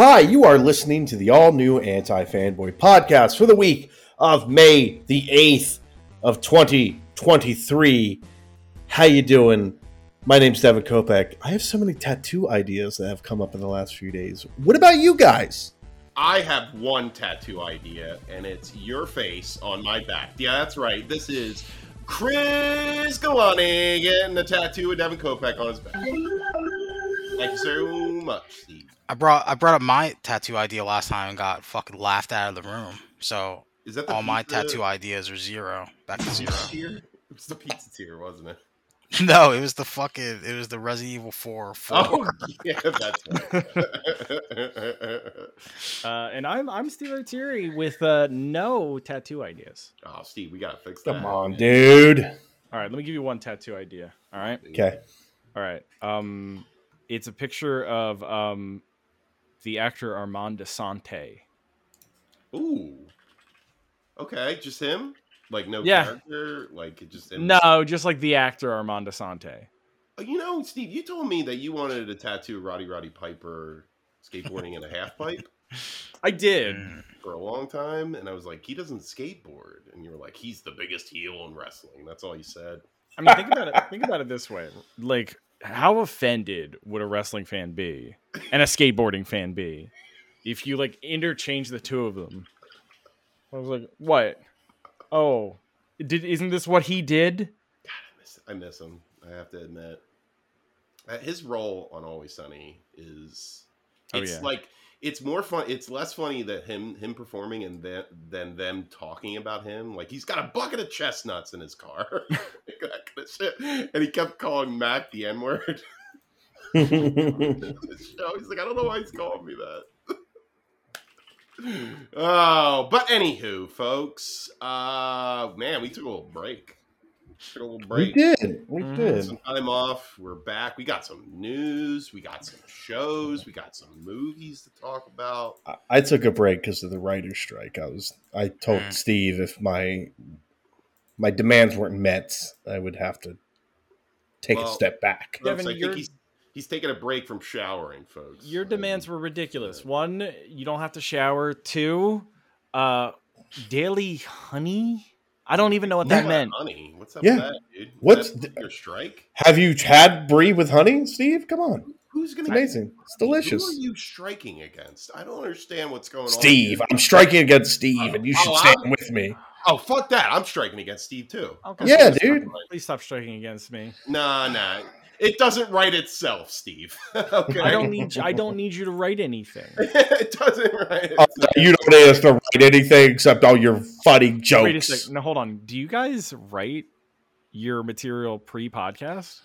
Hi, you are listening to the all new Anti Fanboy podcast for the week of May the 8th of 2023. How you doing? My name's Devon Kopeck. I have so many tattoo ideas that have come up in the last few days. What about you guys? I have one tattoo idea, and it's your face on my back. Yeah, that's right. This is Chris Galanti getting a tattoo of Devon Kopeck on his back. Thank you so much, Steve. I brought I brought up my tattoo idea last time and got fucking laughed out of the room. So Is that the all my pizza- tattoo ideas are zero. Back to zero. tier? It was the pizza tier, wasn't it? no, it was the fucking it was the Resident Evil 4 4. Oh, yeah, that's right. Uh, and I'm I'm Steve Artieri with uh, no tattoo ideas. oh, Steve, we gotta fix that. Come on, dude. All right, let me give you one tattoo idea. All right, Okay. all right. Um, it's a picture of um, the actor Armand Assante. Ooh. Okay, just him? Like no Yeah. character? Like just him? No, just like the actor Armand Assante. Oh, You know, Steve, you told me that you wanted to tattoo Roddy Roddy Piper skateboarding in a half pipe I did. Mm. for a long time, and I was like, he doesn't skateboard, and you were like, he's the biggest heel in wrestling. That's all you said. I mean, think about it. Think about it this way: like, how offended would a wrestling fan be and a skateboarding fan be if you like interchange the two of them? I was like, what? Oh, did isn't this what he did? God, I miss, I miss him. I have to admit, Uh, his role on Always Sunny is Oh, it's yeah. like it's more fun. It's less funny that him him performing and then than them talking about him. Like he's got a bucket of chestnuts in his car, that kind of shit. And he kept calling Matt the N word. He's like, I don't know why he's calling me that. oh, but anywho, folks, uh, man, we took a little break. Took a little we break. did. We Mhm. did. Some time off. We're back. We got some news. We got some shows. We got some movies to talk about. I- I took a break because of the writer's strike. I was I told Mm. Steve if my my demands weren't met, I would have to take a step back. Folks, Devin, I think he's he's taking a break from showering, folks. Your I demands were ridiculous. One, you don't have to shower. Two, uh, daily honey. I don't even know what that yeah, meant. Honey, what's up Yeah. with that, dude? What's Is that your strike? Have you had brie with honey, Steve? Come on, Who's gonna it's amazing. It's delicious. Who are you striking against? I don't understand what's going on. Steve. I'm striking against Steve, and you oh, should Oh, stand I'm- with me. Oh fuck that! I'm striking against Steve too. Okay. Yeah, dude. Please stop striking against me. Nah, nah. It doesn't write itself, Steve. okay. I don't need. I don't need you to write anything. it doesn't write uh, itself. you don't need us to write anything except all your funny jokes. Wait a second. No, hold on. Do you guys write your material pre-podcast?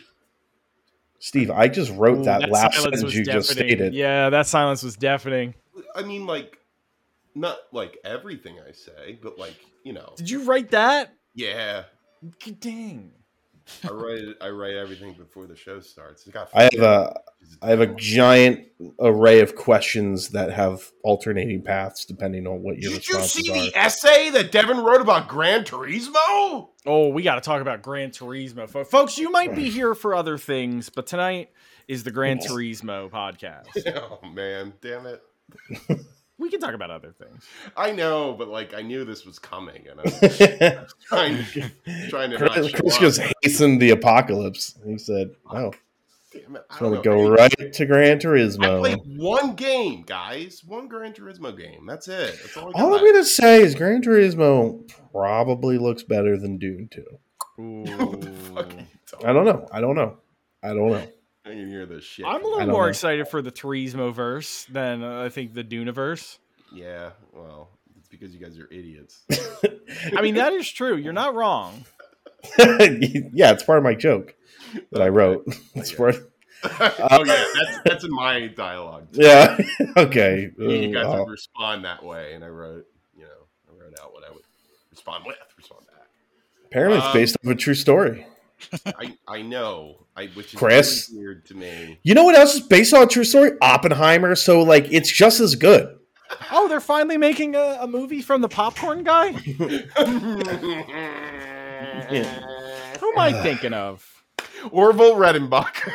Steve, I just wrote Ooh, that, last sentence was you just stated. Yeah, that silence was deafening. I mean, like, not like everything I say, but like, you know, Did you write that? yeah. Dang. I write I write everything before the show starts. Got I have a I have a giant array of questions that have alternating paths depending on what your Did you see are. the essay that Devon wrote about Gran Turismo? Oh, we got to talk about Gran Turismo, folks. You might be here for other things, but tonight is the Gran Turismo podcast. oh man, damn it! We can talk about other things. I know, but like I knew this was coming, and I was trying to trying to Chris, show Chris up. just hastened the apocalypse. He said, "Oh, Damn it! I just don't want to know. go right to Gran Turismo." I played one game, guys. One Gran Turismo game. That's it. That's all I got. All I'm gonna say is Gran Turismo probably looks better than Dune 2. Ooh. Fucking I don't know. I don't know. I don't know. I can hear this shit. I'm a little more know. excited for the Turismo verse than uh, I think the Duneverse. Yeah, well, it's because you guys are idiots. I mean, that is true. You're not wrong. yeah, it's part of my joke that I wrote. It's part. oh yeah, that's that's in my dialogue. too. Yeah. okay. You guys Uh, would respond that way, and I wrote, you know, I wrote out what I would respond with, respond back. apparently, it's Um, based off a true story. I I know, I which is Chris? really weird to me. You know what else is based on a true story? Oppenheimer. So, like, it's just as good. Oh, they're finally making a, a movie from the popcorn guy? Who am I thinking of? Orville Redenbacher.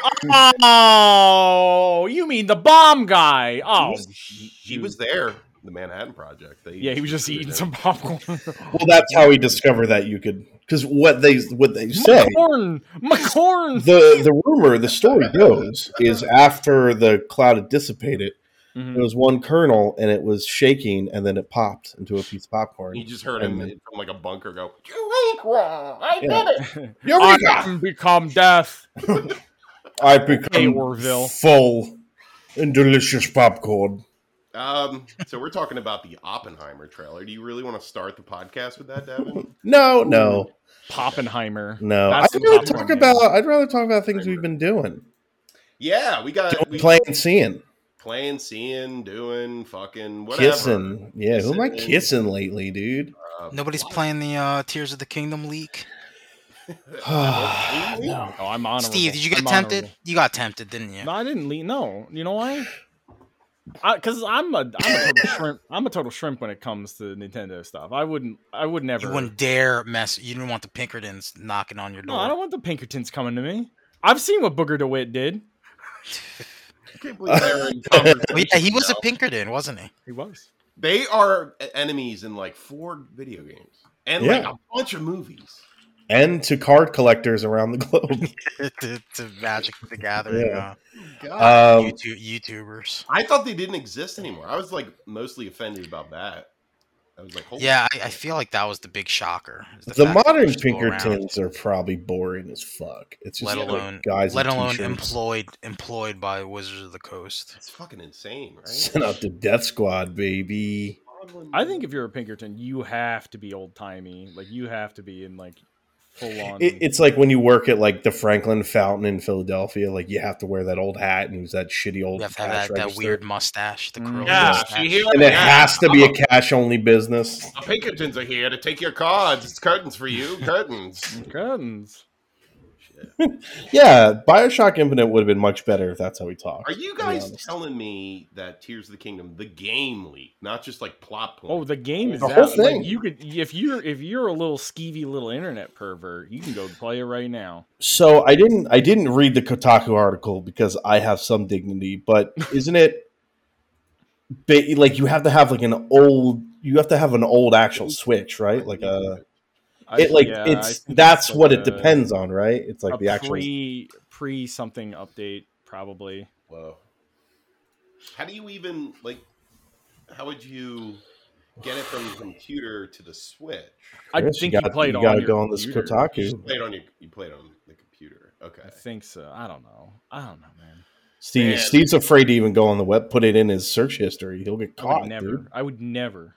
Oh, you mean the bomb guy? Oh, he, he was there. The Manhattan Project. They Yeah, he was just eating it. some popcorn. Well, that's how he discovered that you could because what they what they say McCorn, McCorn. the the rumor the story goes is after the cloud had dissipated Mhm. there was one kernel and it was shaking and then it popped into a piece of popcorn You just heard him And- from like a bunker go, Eureka! I Yeah. did it! I Eureka! can become death. I become Orville. full and delicious popcorn Um, so we're talking about the Oppenheimer trailer. Do you really want to start the podcast with that, Devon? no no Poppenheimer. no That's I'd rather talk man. about I'd rather talk about things we've been doing yeah, we got we, playing seeing playing, seeing, doing, fucking whatever. kissing yeah who am I Kissing. kissing lately dude Uh, Nobody's playing the uh, Tears of the Kingdom leak. no Oh, I'm on. Steve, did you get I'm tempted? honorable. You got tempted, didn't you? No, I didn't leave. No, you know why? Because I'm a I'm a total shrimp. I'm a total shrimp when it comes to Nintendo stuff. I wouldn't. I would never. You wouldn't dare mess. You didn't want the Pinkertons knocking on your door. no. I don't want the Pinkertons coming to me. I've seen what Booker DeWitt did. I can't believe they're in conversation Well, yeah, he was a. Pinkerton, wasn't he? He was. They are enemies in like four video games and like a bunch of movies. And to card collectors around the globe to, to Magic the Gathering Yeah. Uh, um, YouTube, YouTubers. I thought they didn't exist anymore. I was like mostly offended about that. I was like, Holy Yeah, I. I feel like that was the big shocker. is the modern they're still around, Pinkertons are probably boring as fuck. It's just let like alone guys, let alone t-shirts. employed employed by Wizards of the Coast. It's fucking insane, right? Sent out the Death Squad, baby. I think if you're a Pinkerton, you have to be old timey. Like you have to be in like full on. It, it's like when you work at like the Franklin Fountain in Philadelphia, like you have to wear that old hat and use that shitty old You have to have that, that weird mustache, the Mm. curly Yeah, mustache. here? and it Yeah. has to be a cash only business. The Pinkertons are here to take your cards. It's curtains for you. Curtains. curtains. Yeah, Bioshock Infinite would have been much better if that's how we talk. Are you guys telling me that Tears of the Kingdom, the game leaked, not just like plot Oh, the game is The out. whole Like, thing. you could if you're if you're a little skeevy little internet pervert, you can go play it right now. So I didn't I didn't read the Kotaku article because I have some dignity, but isn't it ba- like you have to have like an old you have to have an old actual Switch, right? Like a I- it like yeah, it's think that's like what it a- depends on, right? It's like a the actual pre pre something update probably. Whoa. How do you even like? How would you get it from the computer to the Switch? I Chris, think you you, gotta- played you on gotta go on this computer. Kotaku. You played on your. You played on the computer. Okay. I think so. I don't know. I don't know, man. Steve Man. Steve's afraid to even go on the web, put it in his search history. He'll get I caught, would never. dude. I would never.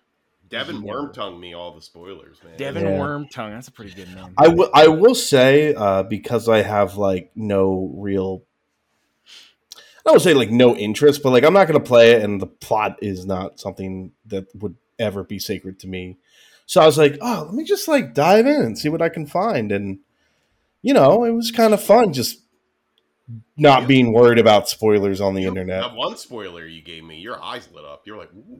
Devon Never. Wormtongue me all the spoilers, man. Devon Yeah. Wormtongue. That's a pretty good name. I will. I will say uh, because I have like no real. I don't say like no interest, but like I'm not going to play it, and the plot is not something that would ever be sacred to me. So I was like, oh, let me just like dive in and see what I can find, and you know, it was kind of fun just not being worried about spoilers on the You- internet. That one spoiler you gave me, your eyes lit up. You're like, Ooh.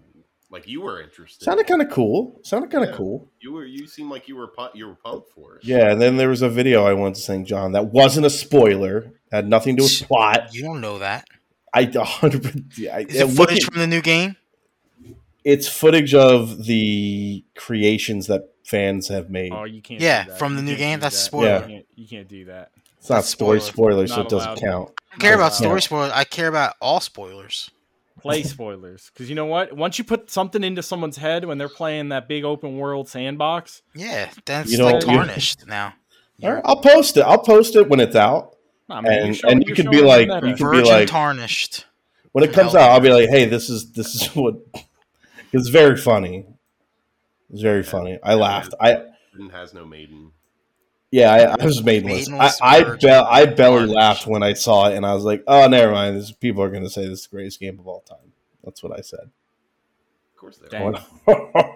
Like you were interested. Sounded kind of cool. Sounded kind of Yeah. cool. You were. You seemed like you were. pu- You were pumped for it. Yeah, and then there was a video I went to St. John that wasn't a spoiler, had nothing to do with plot. You don't know that. I 100. I, Is it look footage at- from the new game? it's footage of the creations that fans have made. Oh, you can't. Yeah, do that. from the You new game, that's that. spoiler. Yeah. You can't, you can't do that. it's not that's story spoiler. spoiler, so Not it doesn't allowed. count. I don't care about story spoilers. I care about all spoilers. Play spoilers, because you know what? Once you put something into someone's head when they're playing that big open world sandbox, Yeah, that's You like don't- you- tarnished now. All right, I'll post it. I'll post it when it's out. I mean, And- you're showing- and you could be like- you meta. could be like- tarnished. When it comes Hell out, I'll be like, "Hey, this is this is what." It's very funny. It's very funny. I laughed. I has no maiden. Yeah, I, I was maidenless. I Maidenless I, virgin be- I belly tarnished. laughed when I saw it, and I was like, "Oh, never mind. This people are going to say this is the greatest game of all time." That's what I said. Of course they are.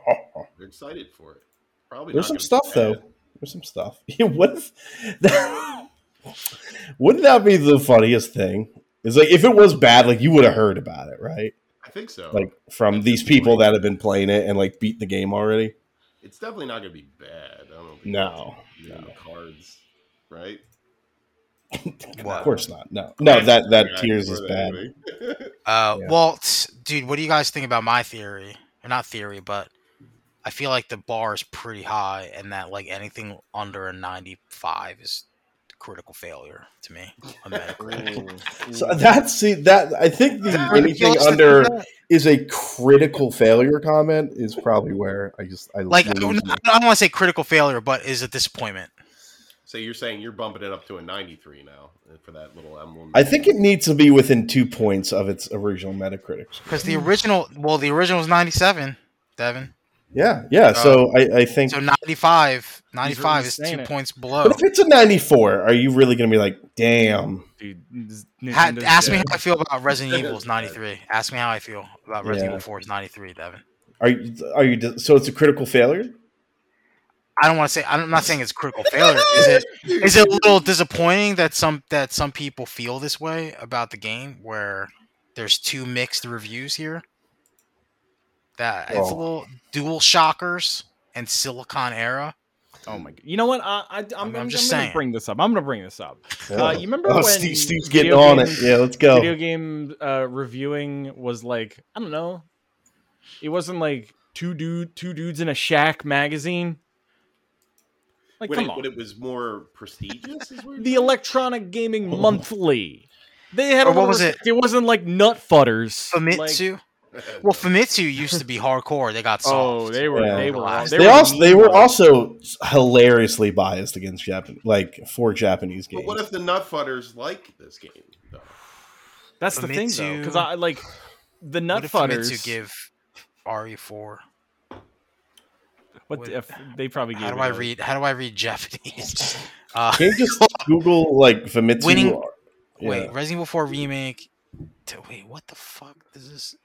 They're excited for it. Probably. There's some stuff though. bad. There's some stuff. Yeah, what if that, wouldn't that be the funniest thing? Is like if it was bad, like you would have heard about it, right? I think so. Like from these people that have been playing it and like beat the game already. it's definitely not going to be bad. I don't think No, the cards, right? Of course not. No, no, that that Tears is bad. Uh, Yeah. well, dude, what do you guys think about my theory? Or not theory, but I feel like the bar is pretty high, and that like anything under a ninety-five is critical failure to me. on So that's see that I think the that anything under is a critical failure comment is probably where I just I like I don't. I don't want to say critical failure, but is a disappointment. So you're saying you're bumping it up to a 93 now uh, for that little emblem? I think it needs to be within two points of its original Metacritic. Because the original, well, the original was 97, Devon. Yeah, yeah. Uh, so I, I think. So 95, 95 really is two it. points below. but if it's a 94, are you really going to be like, damn? Dude, Ha- Nintendo's ask me how I feel about Resident Evil is 93. Ask me how I feel about Resident Yeah. Evil 4 is 93, Devon. Are you? Are you? So it's a critical failure. I don't want to say I'm not saying it's critical failure. Is it is it a little disappointing that some that some people feel this way about the game where there's two mixed reviews here? That it's a little DualShockers and Silicon Era. Oh my god! You know what? I, I, I'm, I'm I'm, just gonna saying. bring this up. I'm gonna bring this up. Yeah. Uh, you remember Oh, when Steve, Steve's getting video on games- it. Yeah, let's go. Video game uh, reviewing was like I don't know. It wasn't like two dude two dudes in a shack magazine. Like when, come it, on, when it was more prestigious? Is the? Electronic Gaming Monthly. They had Or a what was res- it? It wasn't like nut fudders. Like, Famitsu. Well, Famitsu used to be hardcore. They got soft. oh, they were Yeah. they were Last- They, were also they were also hilariously biased against Japan, like for Japanese games. But what if the Nutfudders like this game? Though? That's the thing though, because I like the nut What fudders. Give RE4? what what- if they probably How do I it a- read? How do I read Japanese? Uh, Can you just Google like Famitsu? Winning- Yeah. Wait, Resident Evil 4 remake. To, wait, what the fuck is this?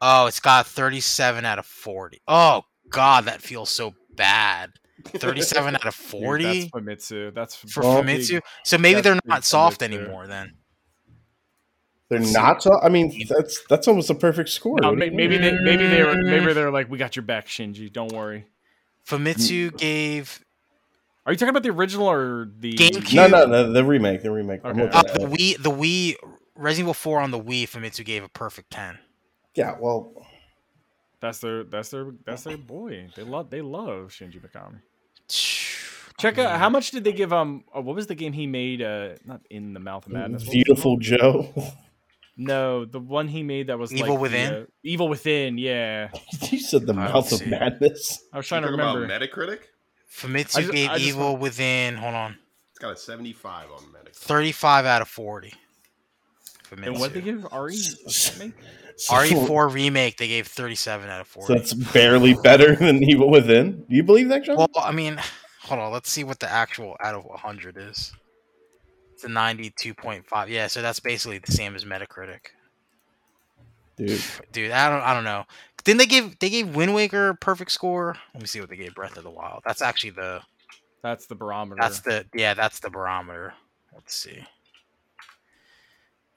Oh, it's got 37 out of 40. Oh god, that feels so bad. 37 out of Dude, 40 That's Famitsu. That's for Well, Famitsu. So maybe that's they're not soft Famitsu. anymore then. They're not. So, I mean, that's that's almost a perfect score. No, What do may- you maybe they maybe they were maybe they're like, we got your back, Shinji. Don't worry. Famitsu gave Are you talking about the original or the GameCube. No, no, no, the remake, the remake. Okay. uh, the it. Wii. The Wii Resident Evil 4 on the Wii. Famitsu gave a perfect 10. Yeah, well, That's their that's their that's their boy. They love they love Shinji Mikami. Check out how much did they give um uh, what was the game he made uh not in the mouth of madness. What was the beautiful? Joe. No, the one he made that was Evil like Within? uh, Evil Within, yeah. you said the I mouth of it. madness. I was trying to remember. about Metacritic? Famitsu I just- gave I just Evil within. Hold on. It's got a 75 on Metacritic. 35 out of 40. and Famitsu. what they give RE? Make? So, RE4 remake, they gave 37 out of 40. so that's barely better than Evil Within. Do you believe that, John? well, I mean, hold on. Let's see what the actual out of 100 is. It's a 92.5. Yeah, so that's basically the same as Metacritic. Dude, Dude, I don't, I don't know. Didn't they gave they gave Wind Waker a perfect score? Let me see what they gave Breath of the Wild. That's actually the That's the barometer. that's the yeah that's the barometer. Let's see.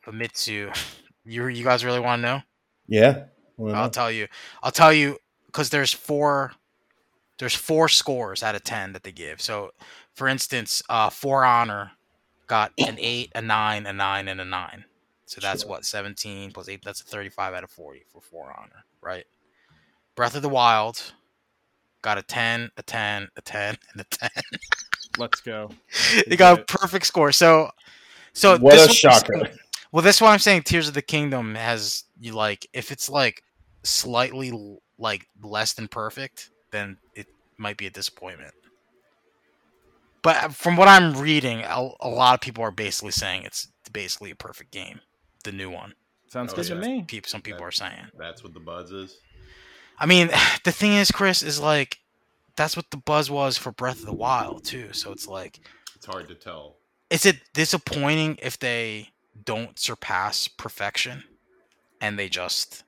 Famitsu, you you guys really want to know? Yeah. Why I'll tell you. I'll tell you because there's four. There's four scores out of ten that they give. So, for instance, uh, For Honor got an eight, a nine, a nine, and a nine. So that's Sure. what seventeen plus eight. That's a thirty-five out of forty for For Honor, right? Breath of the Wild got a ten, a ten, a ten, and a ten. Let's go. they got a perfect score. So, so what this a was- shocker. well, that's why I'm saying Tears of the Kingdom has you like if it's like slightly like less than perfect, then it might be a disappointment. But uh, from what I'm reading, a, a lot of people are basically saying it's basically a perfect game, the new one. Sounds Oh, good yeah. to me. Peop some people are saying. That's what the buzz is. I mean, the thing is, Chris, is like that's what the buzz was for Breath of the Wild too. So it's like, It's hard to tell. is it disappointing if they don't surpass perfection and they just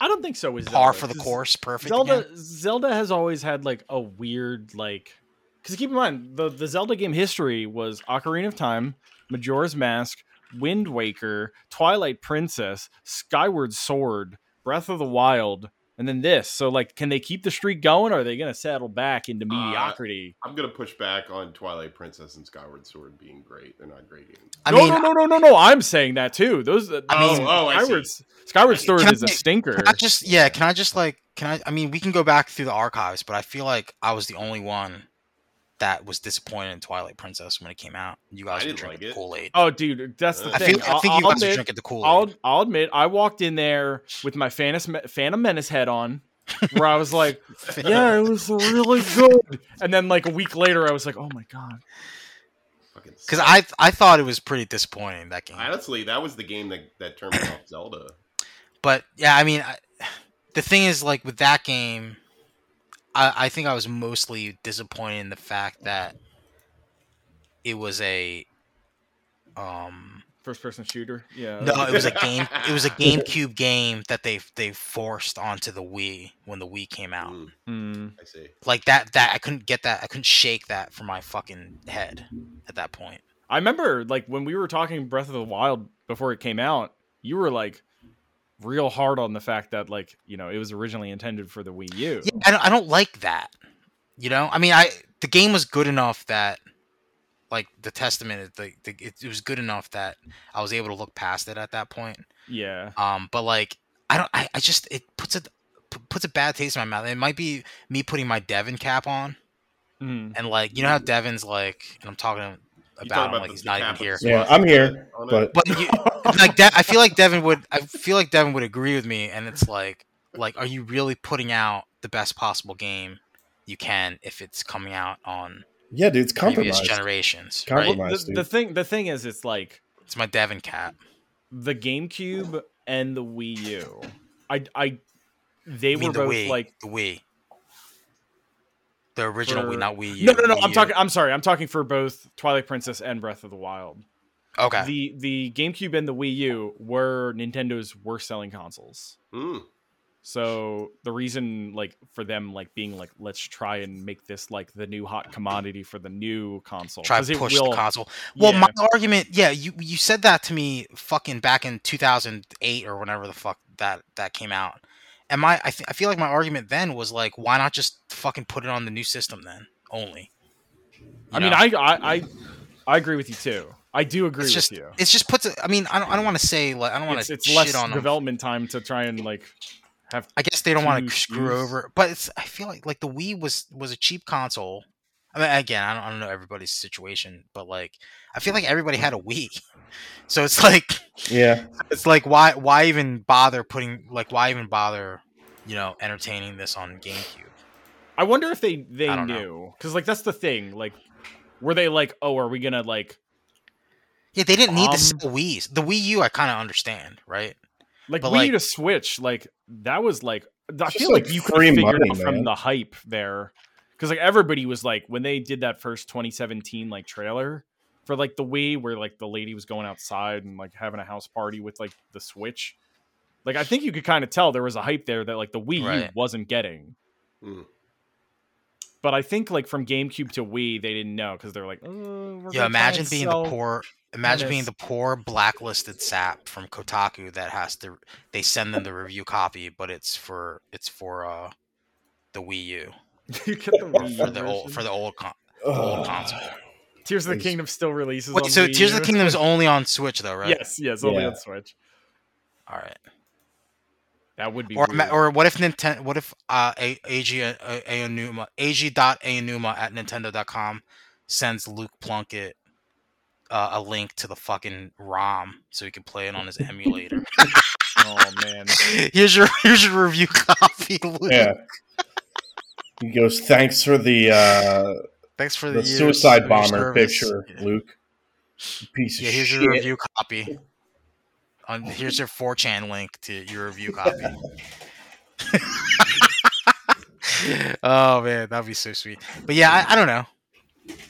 I don't think so. Is par Zelda, for the course perfect Zelda again? Zelda has always had like a weird like because keep in mind the the Zelda game history was Ocarina of Time, Majora's Mask, Wind Waker, Twilight Princess, Skyward Sword, Breath of the Wild, and and then this. So like, can they keep the streak going? Or are they going to settle back into Uh, mediocrity? I'm gonna push back on Twilight Princess and Skyward Sword being great. They're not great games. I no, mean, no, no, no, no, no. I'm saying that too. Those. I I mean, mean- Oh, I see. Skyward, Skyward Sword Can I- is a stinker. Can I just yeah, can I just like can I I mean we can go back through the archives, but I feel like I was the only one that was disappointed in Twilight Princess when it came out. You guys were didn't drinking like it. Kool Aid. Oh, dude, that's the I thing. I think I think I'll, you I'll guys are admit, drinking the Kool I'll, Aid. I'll admit, I walked in there with my Phantom, Phantom Menace head on, where I was like, "Yeah, it was really good," and then like a week later, I was like, "Oh my god." Fucking Because. I I thought it was pretty disappointing that game. honestly, that was the game that that turned me off Zelda. But yeah, I mean, I, the thing is, like with that game, I, I think I was mostly disappointed in the fact that it was a, um, First person shooter. Yeah. no, it was a game. It was a GameCube game that they they forced onto the Wii when the Wii came out. Mm, Hmm. I see. Like that, that I couldn't get that. I couldn't shake that from my fucking head at that point. I remember like when we were talking Breath of the Wild before it came out, you were like real hard on the fact that like you know it was originally intended for the Wii U. Yeah, I don't, I don't like that. You know, I mean, I the game was good enough that, like, the testament, the, the it, it was good enough that I was able to look past it at that point. Yeah. Um, but like, I don't, I, I just it puts a p- puts a bad taste in my mouth. It might be me putting my Devon cap on, Mhm. and like, you know how Devon's like, and I'm talking about talking him like he's not even here. Yeah, I'm here, but But you, like, De- I feel like Devon would. I feel like Devon would agree with me, and it's like, like, are you really putting out the best possible game you can if it's coming out on yeah, dude, it's previous compromised. generations? Compromise. Right? The, dude. the thing the thing is it's like It's my Devon cap. the GameCube and the Wii U. I I they I mean, were the both Wii, like the Wii, the original For- Wii, not Wii U. no no no Wii I'm U. talking I'm sorry I'm talking for both Twilight Princess and Breath of the Wild. Okay, The the GameCube and the Wii U were Nintendo's worst selling consoles. Mm, So the reason like for them like being like let's try and make this like the new hot commodity for the new console. try 'Cause to push will- the console. Well, yeah. my argument, yeah, you you said that to me fucking back in 2008 or whenever the fuck that that came out. And my I, th- I feel like my argument then was like, why not just fucking put it on the new system then only? You I mean? I, I I I agree with you too. I do agree it's with just you. it's just puts. A, I mean, I don't I don't want to say like I don't want It's, to it's shit less on them. development time to try and like have I guess they don't want to screw SKUs. over, but it's. I feel like like the Wii was was a cheap console. I mean, again, I don't, I don't know everybody's situation, but like I feel like everybody had a Wii, so it's like yeah, it's like why why even bother putting like why even bother you know entertaining this on GameCube? I wonder if they they I don't know. knew because like that's the thing. Like, were they like, oh, are we gonna like Yeah, they didn't need Um, to sell Wii's. The Wii U, I kind of understand, right? like But, Wii like- to Switch? Like that was like I feel like, like, you could free have figured money, out from man. the hype there because like everybody was like when they did that first 2017 like trailer for like the Wii where like the lady was going outside and like having a house party with like the Switch. Like I think you could kind of tell there was a hype there that like the Wii U Right. wasn't getting. mm. But I think like from GameCube to Wii, they didn't know because they're like, oh, Yeah, imagine being the poor. Imagine being the poor blacklisted sap from Kotaku that has to. They send them the review copy, but it's for it's for uh the Wii U you get the Wii for the old for the old con- old console. Tears of the Kingdom still releases. Wait, on so Wii Tears of the Kingdom is only on Switch though, right? Yes, yes, only Yeah. on Switch. All right. That would be Or weird. or what if Nintendo? What if uh, A- AG uh, Aonuma AG dot Aonuma at Nintendo.com sends Luke Plunkett uh, a link to the fucking ROM so he can play it on his emulator. oh man, here's your here's your review copy, Luke. Yeah. He goes, thanks for the uh, Thanks for the, the suicide bomber picture, Yeah. Luke. Piece of Yeah, here's shit. your review copy. On, here's your 4chan link to your review copy. oh man, that'd be so sweet. But yeah, I, I don't know.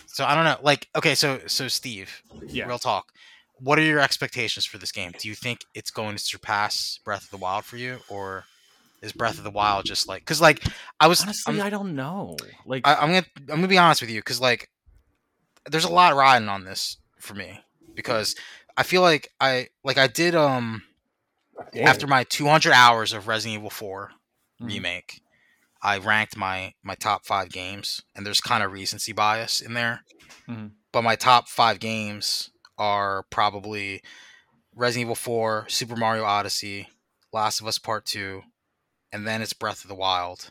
So I don't know. Like, okay, so so Steve, yeah. real talk. What are your expectations for this game? Do you think it's going to surpass Breath of the Wild for you, or is Breath of the Wild just like? Because like I was, Honestly, I'm, I don't know. Like, I, I'm gonna I'm gonna be honest with you because like there's a lot riding on this for me because I feel like I like I did um after my 200 hours of Resident Evil 4 Mhm. remake, I ranked my my top five games, and there's kind of recency bias in there. Mhm. But my top five games are probably Resident Evil 4, Super Mario Odyssey, Last of Us Part 2, and then it's Breath of the Wild,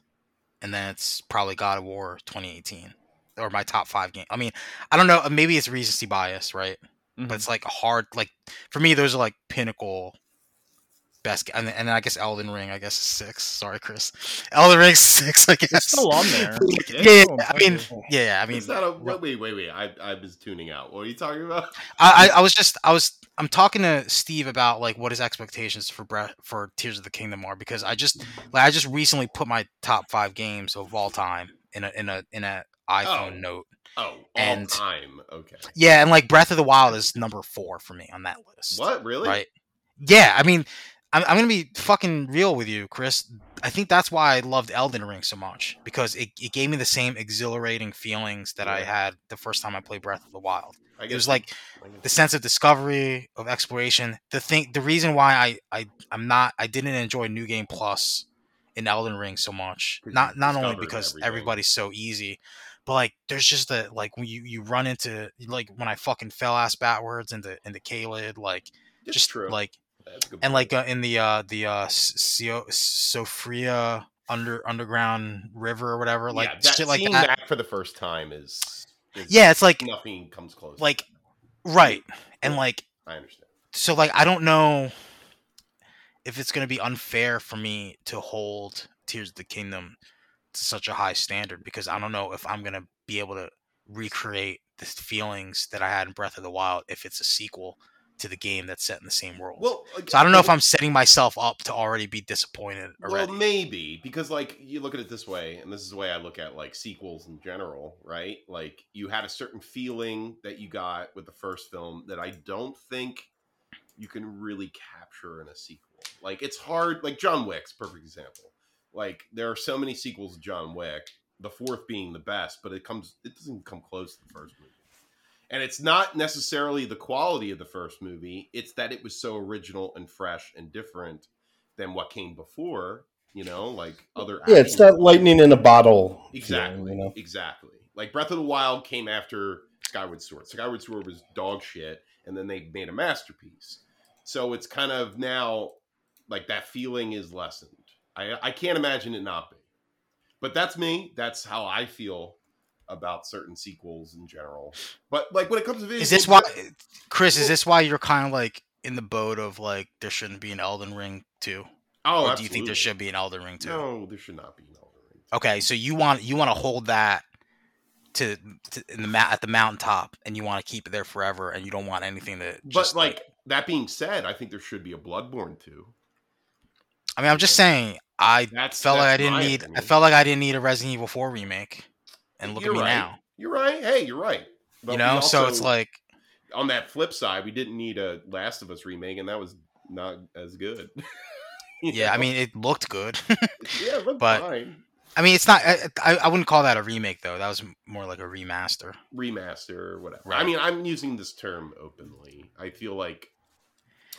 and then it's probably God of War 2018, or my top five game. I mean, I don't know. Maybe it's recency bias, right? Mhm. But it's like hard. Like for me, those are like pinnacle best. And, and then I guess Elden Ring. I guess is six. Sorry, Chris. Elden Ring six. I guess It's still on there. Yeah, yeah, I mean, yeah. I mean, Is that a wait? Wait, wait, wait! I I was tuning out. What are you talking about? I, I I was just I was I'm talking to Steve about like what his expectations for Breath for Tears of the Kingdom are because I just like I just recently put my top five games of all time in a in a in a iPhone Oh. note. Oh, all And- time. Okay. Yeah, and like Breath of the Wild is number four for me on that list. What really? Right? Yeah, I mean, I'm I'm gonna be fucking real with you, Chris. I think that's why I loved Elden Ring so much because it, it gave me the same exhilarating feelings that I had the first time I played Breath of the Wild. It was like the sense of discovery of exploration the thing the reason why i, I i'm not i didn't enjoy new game plus in elden ring so much. not not only because everything. everybody's so easy but like there's just a like when you you run into like when i fucking fell ass backwards into into Caelid, like It's just true. like That's a good and like uh, in the uh the uh Sio- Siofra under underground river or whatever like yeah, that, shit like that. that. for the first time is, is yeah it's like nothing comes close. like right and Yeah. like I understand. so like I don't know if it's going to be unfair for me to hold Tears of the Kingdom to such a high standard because I don't know if I'm going to be able to recreate the feelings that I had in Breath of the Wild if it's a sequel to the game that's set in the same world. Well, like, so I don't know if I'm setting myself up to already be disappointed Well, maybe because like you look at it this way, and this is the way I look at like sequels in general, right? Like you had a certain feeling that you got with the first film that I don't think you can really capture in a sequel. Like it's hard. Like John Wick's perfect example. Like there are so many sequels to John Wick, the fourth being the best, but it comes it doesn't come close to the first movie. And it's not necessarily the quality of the first movie, it's that it was so original and fresh and different than what came before, you know, like other Yeah, it's that lightning in a bottle. Exactly. feeling, you know? Exactly. Like Breath of the Wild came after Skyward Sword. Skyward Sword was dog shit, and then they made a masterpiece. So it's kind of now like that feeling is lessened. I I can't imagine it not being. But that's me. That's how I feel about certain sequels in general. But like when it comes to video Is this why Chris, is this why you're kind of like in the boat of like there shouldn't be an Elden Ring 2? Oh, or do you think there should be an Elden Ring 2? No, there should not be an Elden Ring. Okay, so you want you want to hold that to, to in the ma- at the mountaintop, and you want to keep it there forever, and you don't want anything to. But Just, like that being said, I think there should be a Bloodborne too. I mean, I'm just saying, I That's felt like I didn't need. I felt like I didn't need a Resident Evil 4 remake, and look You're at me right. now. You're right. Hey, you're right. But you know, so it's like, on that flip side, we didn't need a Last of Us remake, and that was not as good. Yeah, I mean, it looked good. yeah, it looked but- fine. I mean, it's not. I, I wouldn't call that a remake though. That was more like a remaster. Remaster or whatever. I mean, I'm using this term openly. I feel like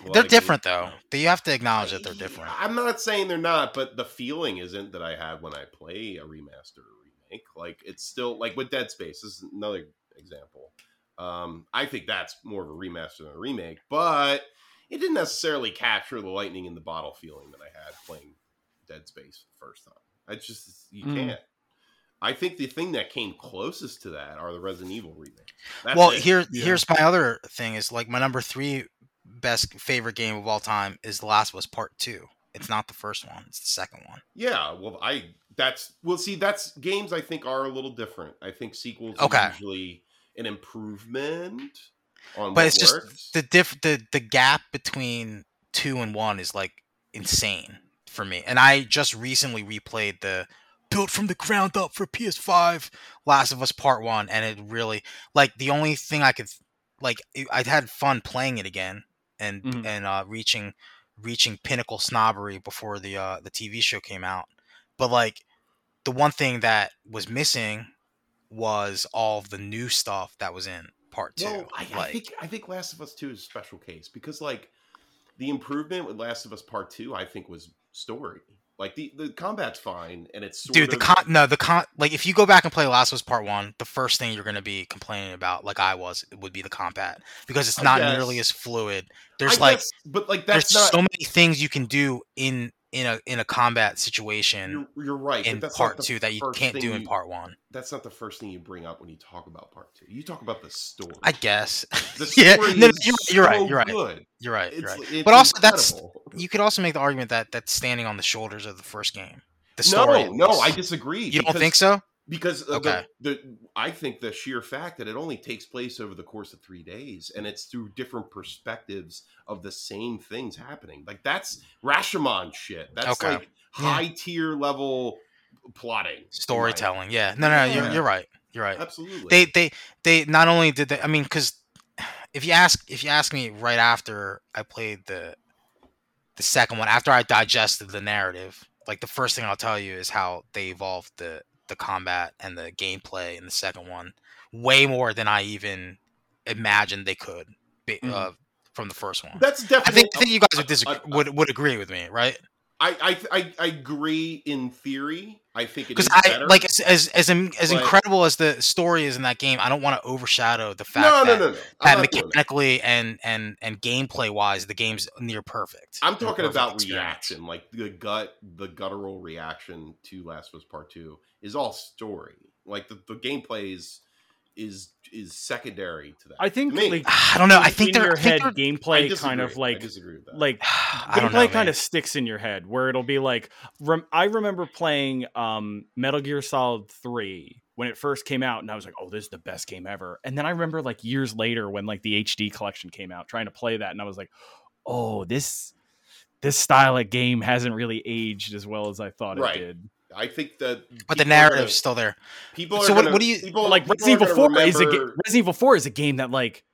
lot They're different though. You have to acknowledge that they're different. I'm not saying they're not, but the feeling isn't that I have when I play a remaster or remake. Like it's still like with Dead Space. This is another example. Um, I think that's more of a remaster than a remake, but it didn't necessarily capture the lightning in the bottle feeling that I had playing Dead Space the first time. I just you Mm. can't. I think the thing that came closest to that are the Resident Evil remakes. That's well, it. here Yeah. here's my other thing is like my number three best favorite game of all time is The Last of Us Part Two. It's not the first one; it's the second one. Yeah, well, I that's well, see, that's games I think are a little different. I think sequels Okay. are usually an improvement on But it's just works. The diff the the gap between two and one is like insane for me. And I just recently replayed the built from the ground up for PS5 Last of Us Part 1 and it really like the only thing I could like I'd had fun playing it again and Mhm. and uh reaching reaching pinnacle snobbery before the uh the TV show came out. But like the one thing that was missing was all the new stuff that was in part 2. well, I, I think I think Last of Us Two is a special case because like the improvement with Last of Us Part Two, I think was story. Like the the combat's fine, and it's sort Dude, the con no the con like if you go back and play Last of Us Part One, the first thing you're gonna be complaining about, like I was, would be the combat because it's not nearly as fluid. I There's like guess, but like there's that's not. so many things you can do in in a in a combat situation you're, you're right. in that's part two that you can't do in you- part one. That's not the first thing you bring up when you talk about part two. You talk about the story. I guess. the yeah, no, is you're, you're right. You're right. Good. You're right. You're right. it's But also that's- You could also make the argument that that's standing on the shoulders of the first game. The story. at no. I disagree. You don't think so? Because Okay. the, the I think the sheer fact that it only takes place over the course of three days, and it's through different perspectives of the same things happening. Like that's Rashomon shit. That's Okay. like high tier level plotting, in my- Storytelling. Yeah. No, no, you're you're right. You're right. Absolutely. they they they not only did they i mean because if you ask if you ask me right after i played the the second one after i digested the narrative like the first thing i'll tell you is how they evolved the the combat and the gameplay in the second one way more than i even imagined they could be, Mhm. uh, from the first one that's i definitely. think i think you guys would disagree would, would agree with me right I, I I agree in theory. I think it because i better. like as as as, in- as incredible as the story is in that game i don't want to overshadow the fact no, that no, no, no. that doing that. mechanically and and and gameplay wise, the game's near perfect. I'm talking perfect about experience. reaction, like the gut, the guttural reaction to Last of Us Part Two is all story. Like the, the gameplay is is is secondary to that. I think To me. like I don't know. I think in they're. your I head they're- I gameplay kind of I like disagree with that. like I don't gameplay know. kind of sticks in your head where it'll be like rem- I remember playing um Metal Gear Solid 3 when it first came out and I was like, "Oh, this is the best game ever." And then I remember like years later when like the HD collection came out trying to play that and I was like, "Oh, this this style of game hasn't really aged as well as I thought Right. it did." I think that, but the people are gonna- narrative's still there. people are So what- gonna- what do you- people, like people Resident Evil 4 gonna is a Resident Evil 4 is a game that like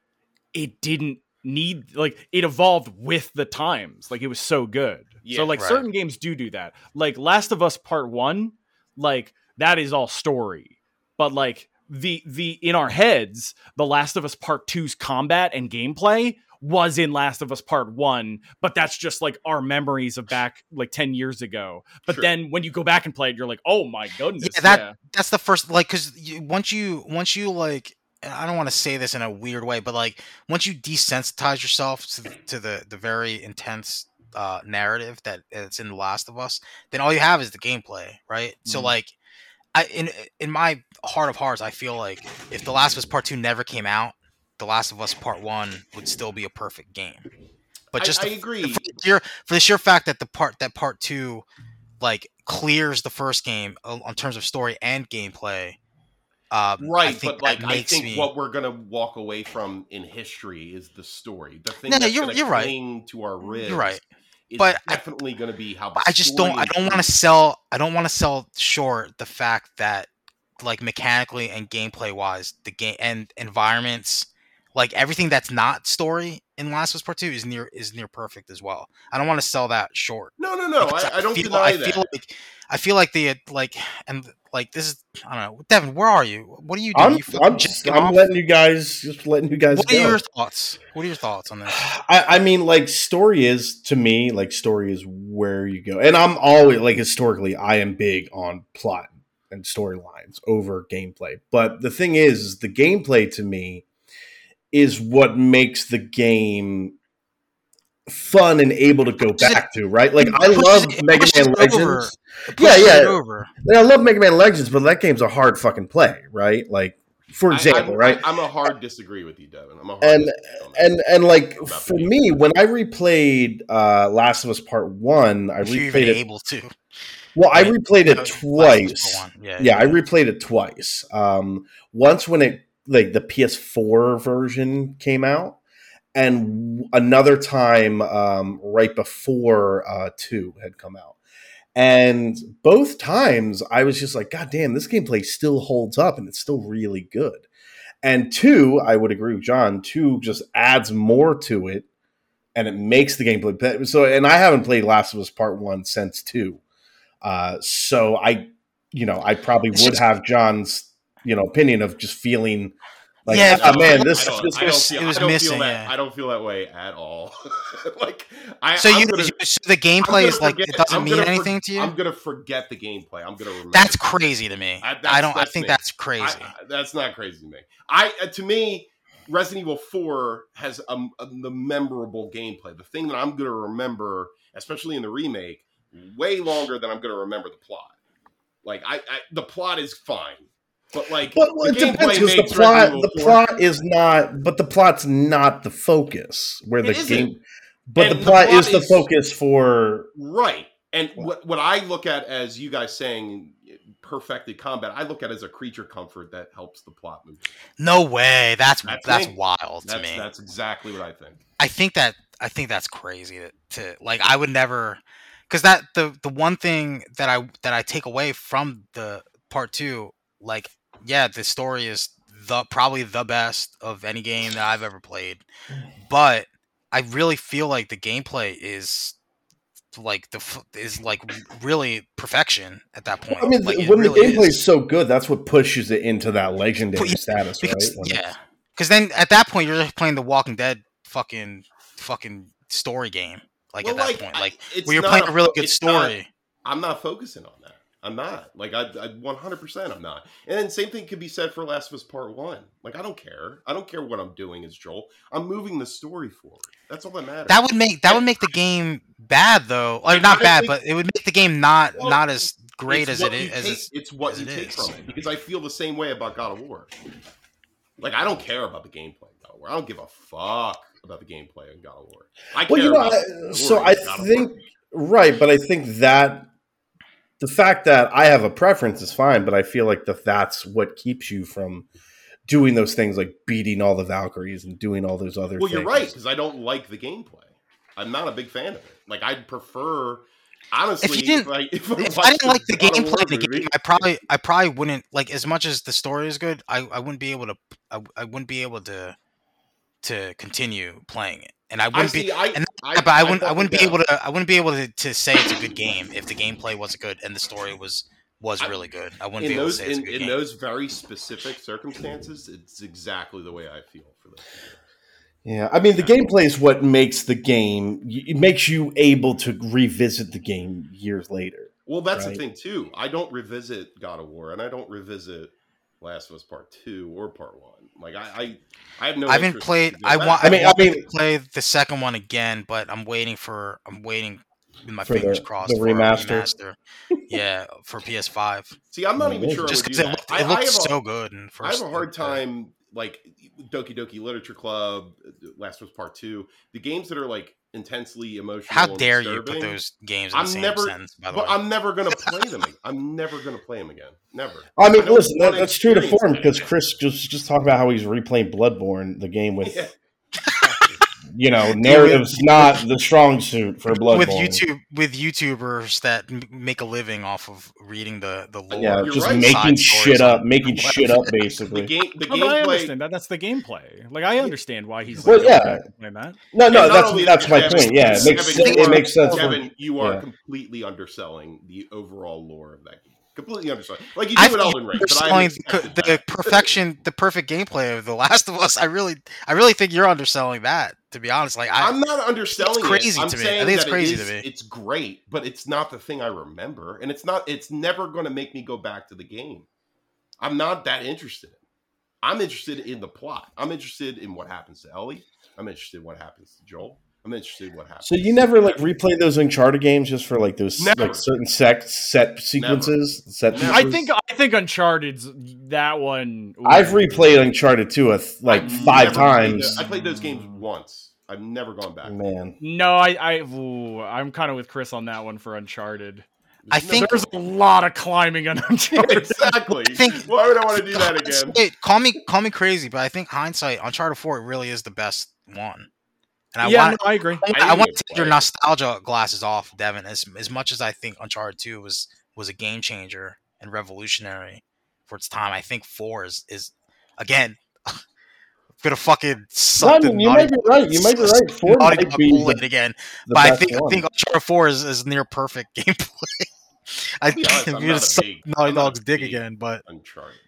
it didn't need like it evolved with the times. Like it was so good. Yeah, so like right. certain games do do that. Like Last of Us Part 1, like that is all story. But like the the in our heads, the Last of Us Part 2's combat and gameplay was in Last of Us Part 1, but that's just like our memories of back like 10 years ago. But Sure. then when you go back and play it, you're like, "Oh my goodness." Yeah, that- yeah. That's the first like because you, once you once you like. I don't want to say this in a weird way, but like once you desensitize yourself to the, to the the very intense uh, narrative that it's in The Last of Us, then all you have is the gameplay, right? So Mhm. like, I in in my heart of hearts, I feel like if The Last of Us Part Two never came out, The Last of Us Part One would still be a perfect game. But just I the- agree. for the sheer for the sheer fact that the part that Part Two like clears the first game uh, on terms of story and gameplay. Um, I Right, think but like I think me, what we're gonna walk away from in history is the story. The thing No, no, that's you're- you're right. to our ribs. You're right. Is But I- definitely gonna be how. I just don't. I don't want to sell. I don't want to sell short the fact that, like mechanically and gameplay wise, the game and environments, like everything that's not story in Last of Us Part Two is near is near perfect as well. I don't want to sell that short. No, no, no. because I, I don't feel, deny I that. feel like I feel like the like and like this is I don't know. Devon, where are you? What are you doing? I'm, you I'm just I'm off? letting you guys just letting you guys What go. are your thoughts? What are your thoughts on this? I, I mean, like story is to me, like story is where you go, and I'm always like historically, I am big on plot and storylines over gameplay. But the thing is, is the gameplay to me is what makes the game fun and able to go Pushes it- back to, right? Like I love it- Mega pushes Man it over. Legends. Yeah, yeah. over. Yeah, I love Mega Man Legends, but that game's a hard fucking play, right? Like, for example, I'm, right? I, am a hard disagree with you, Devon. I'm a hard And- disagree on that. and and like for me, when I replayed uh Last of Us Part One, I If you're even replayed it. able to. Well, I right? replayed it Last of Us twice. Part One. Yeah, Yeah, I replayed it twice. Um, once when it like the PS4 version came out, and another time um, right before uh, two had come out. And both times, I was just like, God damn, this gameplay still holds up, and it's still really good. And two, I would agree with John. Two just adds more to it, and it makes the gameplay better. So, and I haven't played Last of Us Part One since two, uh, so I, you know, I probably would have John's, you know, opinion of just feeling Like, Yeah, oh, man, this, I don't, this was feel, it was missing, that, yeah. I don't feel that way at all. like, I, So you, gonna, you so the gameplay is like forget- it doesn't mean gonna for- anything to you. I'm gonna forget the gameplay. I'm gonna remember. that's crazy to me. I- I, don't. I think me. that's crazy. I, I- that's not crazy to me. I uh, to me, Resident Evil Four has a, a- the memorable gameplay. The thing that I'm going to remember, especially in the remake, way longer than I'm going to remember the plot. Like I, I, the plot is fine, but like But well, the it depends because the plot the Evil 4 plot is not, but the plot's not the focus. Where the It isn't. game, but And the the plot, plot is the is- focus for. Right. And what what I look at as you guys saying perfected combat, I look at as a creature comfort that helps the plot move. no way. That's That's that's, me. wild to That's me. that's exactly what I think. I think that I think that's crazy to, to like I would never because that the the one thing that I that I take away from the part two like yeah the story is the probably the best of any game that I've ever played but I really feel like the gameplay is like the is like really perfection at that point I mean, like, when really the gameplay is. is so good, that's what pushes it into that legendary status, because right? When yeah because then at that point you're just playing the Walking Dead fucking fucking story game like Well, at that like, point I- like it's where you're playing a really good it's not- story. I'm not focusing on that. I'm not. Like I, I 100% I'm not. And then same thing could be said for Last of Us Part 1. Like I don't care. I don't care what I'm doing as Joel. I'm moving the story forward. That's all that matters. That would make that would make the game bad though, Like not bad, think- but it would make the game not Well, not as great as it what is. you As it's, it's what as you it take is. from it because I feel the same way about God of War. Like I don't care about the gameplay in God of War. I don't give a fuck about the gameplay in God of War. I care Well, you know, about I, the so I God of think War. right, but I think that the fact that I have a preference is fine, but I feel like that that's what keeps you from doing those things like beating all the Valkyries and doing all those other. Well, things. you're right because I don't like the gameplay. I'm not a big fan of it. Like I'd prefer, honestly, If you didn't- like, if, If I didn't like the God of War gameplay the movie- game, I probably I probably wouldn't like as much as the story is good. I, I wouldn't be able to I, I wouldn't be able to to continue playing it, and I I wouldn't see. be. I, And I, Yeah, but I wouldn't. I double wouldn't be able to. I wouldn't be able to, to say it's a good game if the gameplay wasn't good and the story was was I- really good. I wouldn't in be able those to say it's a in, good in game. those very specific circumstances. It's exactly the way I feel for this. Yeah, I mean, the gameplay is what makes the game. It makes you able to revisit the game years later. Well, that's Right. the thing too. I don't revisit God of War, and I don't revisit Last of Us Part Two or Part One. Like I, I, I have no. I haven't played. I want. I I mean- mean, I mean- to play the second one again, but I'm waiting for. I'm waiting with my fingers the- crossed the for remaster? remaster. yeah, for PS5. See, I'm not even sure. I Just because it that. looked, I- it I looked have a- so good. In I have a hard time like Doki Doki Literature Club, Last of Us Part Two, the games that are like intensely emotional. How and dare you put those games in I'm the same never- sentence? By the But way, I'm never gonna play them. I'm never gonna play them again. Never. I mean, don't listen, that, that's true to form because. Chris just just talked about how he's replaying Bloodborne, the game with Yeah. You know narratives not the strong suit for Bloodborne. with YouTube with YouTubers that m- make a living off of reading the the lore. yeah, You're just right. making side shit up, on- making shit up, The basically. game. The No, but I understand that. That's the gameplay. Like I understand why he's Well, like, yeah. that. No, no, And that's that's that, my Kevin, point. Yeah, it makes Kevin, you it makes sense. for- Kevin, you are yeah. completely underselling the overall lore of that game. Completely underselling. Like you I do with think Elden Ring, but I the, the perfection, the perfect gameplay of The Last of Us. I really, I really think you're underselling that. To be honest, like I, I'm not underselling It's crazy it. To me. I think it's crazy it to me. It's great, but it's not the thing I remember, and it's not. It's never going to make me go back to the game. I'm not that interested. I'm interested in the plot. I'm interested in what happens to Ellie. I'm interested in what happens to Joel. I'm interested in what happens. So you never like replay those Uncharted games just for like those Never. like certain sec set sequences, set. Never. I think I think Uncharted's that one. I've replayed Uncharted 2 a th- like I've five never played times. I played those games once. I've never gone back. Man, No, I I ooh, I'm kind of with Chris on that one for Uncharted. I think- There's a lot of climbing on Uncharted. exactly. think- Why would I want to do that again? Wait, call me, call me crazy, but I think hindsight, Uncharted Four really is the best one. And I yeah, want, no, I agree. I, I I want to take your nostalgia glasses off, Devon. As as much as I think Uncharted Two was was a game changer and revolutionary for its time, I think Four is is again gonna fucking No, I suck mean, you naughty, might be right. You might be right. Four naughty might dog be Kool-Aid the, again. the but I best think I think Uncharted Four is, is near perfect gameplay. I think honest, I'm, you not a just suck Naughty I'm not a Dog's dick again, but Uncharted guy.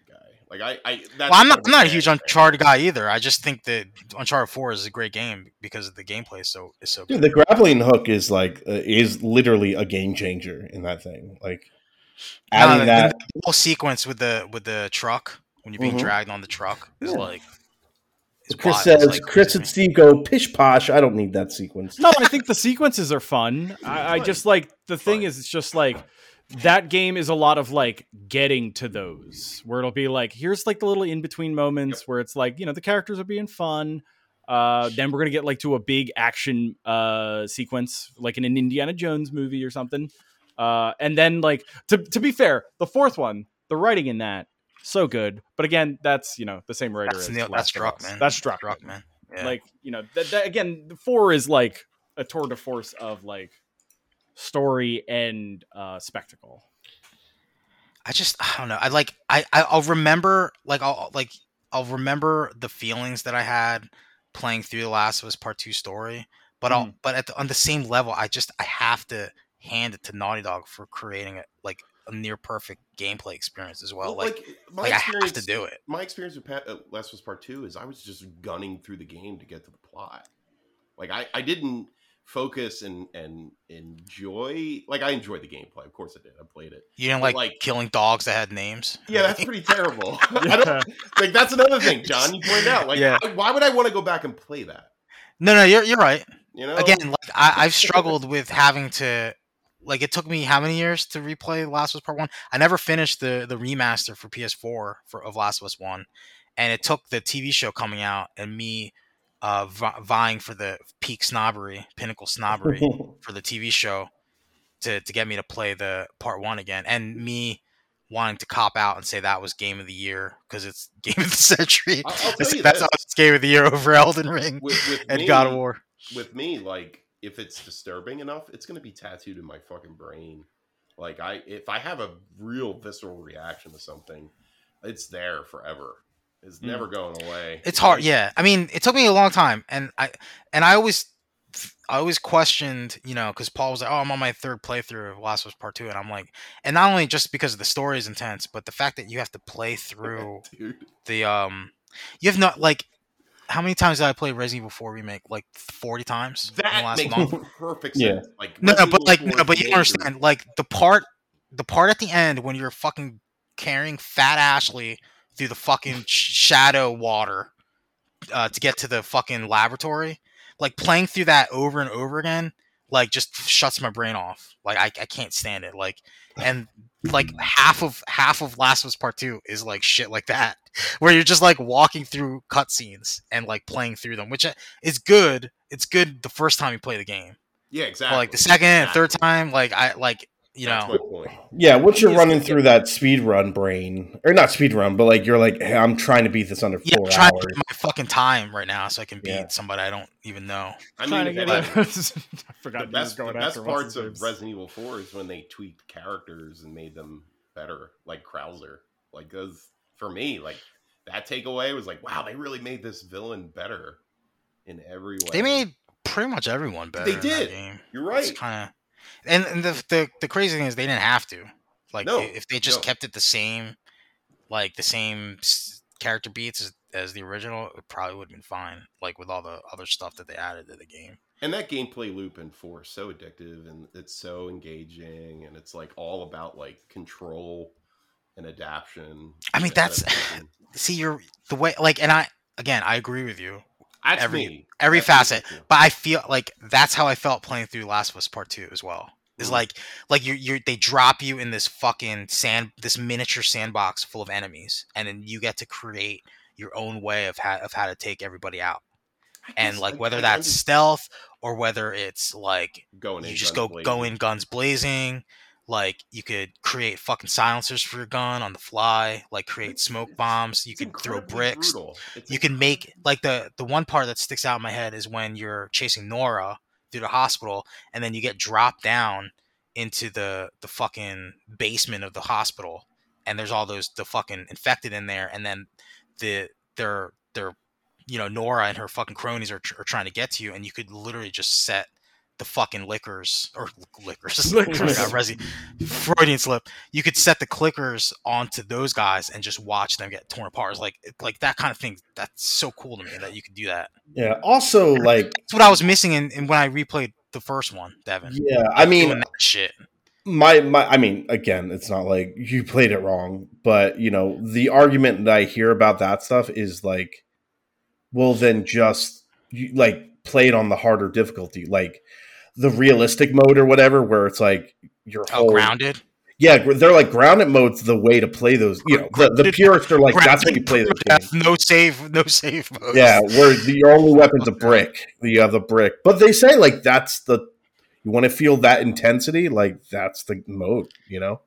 Like I, I that's Well, I'm not. I'm not a huge thing. Uncharted guy either. I just think that Uncharted Four is a great game because of the gameplay. is So is so Dude, good. the grappling hook is like uh, is literally a game changer in that thing. Like No, adding the- that. the whole sequence with the with the truck when you're being Mhm. dragged on the truck is Yeah. like. is Chris wild. says, like, Chris and. Steve go pish posh. I don't need that sequence. No, I think the sequences are fun. I, I just like the thing Fun. is, it's just like that game is a lot of like getting to those where it'll be like, here's like the little in between moments where it's like, you know, the characters are being fun. Uh, then we're gonna get like to a big action uh sequence, like in an Indiana Jones movie or something. Uh, and then like to to be fair, the fourth one, the writing in that so good. But again, that's you know the same writer That's as Neil, that's man. That's struck man. Yeah. Like you know that, that again, the four is like a tour de force of like story and uh spectacle. I just I don't know. I like I I- I'll remember like I'll like I'll remember the feelings that I had playing through the Last of Us Part Two story, but I'll but at the, on the same level, I just I have to hand it to Naughty Dog for creating a like a near perfect gameplay experience as well. Well, like like, my like I have experience to do it. my experience with Pat, uh, Last of Us Part Two is I was just gunning through the game to get to the plot. Like I, I didn't focus and and enjoy. Like I enjoyed the gameplay. Of course I did. I played it. You didn't like, like- killing dogs that had names. Yeah, that's pretty terrible. I don't like. That's another thing, John. You pointed out. Like, Yeah. Why would I want to go back and play that? no, no, you're you're right. You know, Again, like I, I've struggled with having to. Like it took me how many years to replay Last of Us Part One? I never finished the the remaster for PS4 for of Last of Us One, and it took the TV show coming out and me uh, vi- vying for the peak snobbery, pinnacle snobbery for the TV show to to get me to play the Part One again, and me wanting to cop out and say that was Game of the Year because it's Game of the Century. I'll, I'll That's, tell you that's it's Game of the Year over Elden Ring With, with and me, God of War. with me, like if it's disturbing enough, it's gonna be tattooed in my fucking brain. Like I, if I have a real visceral reaction to something, it's there forever. It's Hmm. never going away. It's hard, yeah. I mean, it took me a long time, and I and I always, I always questioned, you know, because Paul was like, "Oh, I'm on my third playthrough of Last of Us Part 2. and I'm like, and not only just because the story is intense, but the fact that you have to play through the um, you have not like, how many times did I play Resident Evil 4 remake? Like 40 times in the That last makes month. perfect Yeah. sense. Like No, no, but like, no, but you understand, like the part, the part at the end when you're fucking carrying Fat Ashley through the fucking shadow water uh, to get to the fucking laboratory, like playing through that over and over again, like just shuts my brain off. Like I, I can't stand it. Like and like half of half of Last of Us Part Two is like shit like that, where you're just like walking through cutscenes and like playing through them, which uh, is good. It's good the first time you play the game. Yeah, But exactly. like the second and third time, like I like you That's know, my point. Yeah, once you're running yeah. through that speed run brain, or not speed run, but like you're like, hey, I'm trying to beat this under yeah, four I'm trying hours. to get my fucking time right now so I can beat Yeah. somebody I don't even know. I mean, to get but- I forgot he was best, the best parts of name's- Resident Evil 4 is when they tweaked characters and made them better, like Krauser. Like, those, for me, like, that takeaway was like, wow, they really made this villain better in every way. They made pretty much everyone better. They in that did. game. You're It's right. kind of, and, and the, the the crazy thing is they didn't have to. Like No, if they just no. kept it the same, like the same character beats as, as the original, it probably would have been fine. Like with all the other stuff that they added to the game. And that gameplay loop in 4 is so addictive and it's so engaging and it's like all about like control and adaptation. I mean, that's- adaptation. See, you're the way like, and I again, I agree with you. That's every- me. every That's facet. too. but I feel like that's how I felt playing through Last of Us Part Two as well. Is Mhm. like like you you they drop you in this fucking sand this miniature sandbox full of enemies, and then you get to create your own way of how of how to take everybody out. And like whether I that's stealth or whether it's like going you just go blazing. go in guns blazing. Like you could create fucking silencers for your gun on the fly. Like create smoke bombs. You could throw bricks you can make like the the one part that sticks out in my head is when you're chasing Nora through the hospital and then you get dropped down into the the fucking basement of the hospital and there's all those the fucking infected in there and then the they're they're you know Nora and her fucking cronies are, are trying to get to you and you could literally just set the fucking lickers or lickers. Lickers. Oh God, Resi- Freudian slip. You could set the clickers onto those guys and just watch them get torn apart. Like like that kind of thing. That's so cool to me that you could do that. Yeah. Also, like, That's what I was missing in, in when I replayed the first one, Devon. yeah. I mean, shit. my my i mean again it's not like you played it wrong but you know the argument that i hear about that stuff is like well then just you, like play it on the harder difficulty like the realistic mode or whatever where it's like your Oh, whole grounded. yeah they're like grounded mode's the way to play those you know the, the Grounded- purists are like that's how you play those games No save, no save. Modes. yeah where the, your only weapon's a brick you have the brick but they say like that's the you want to feel that intensity like that's the mode you know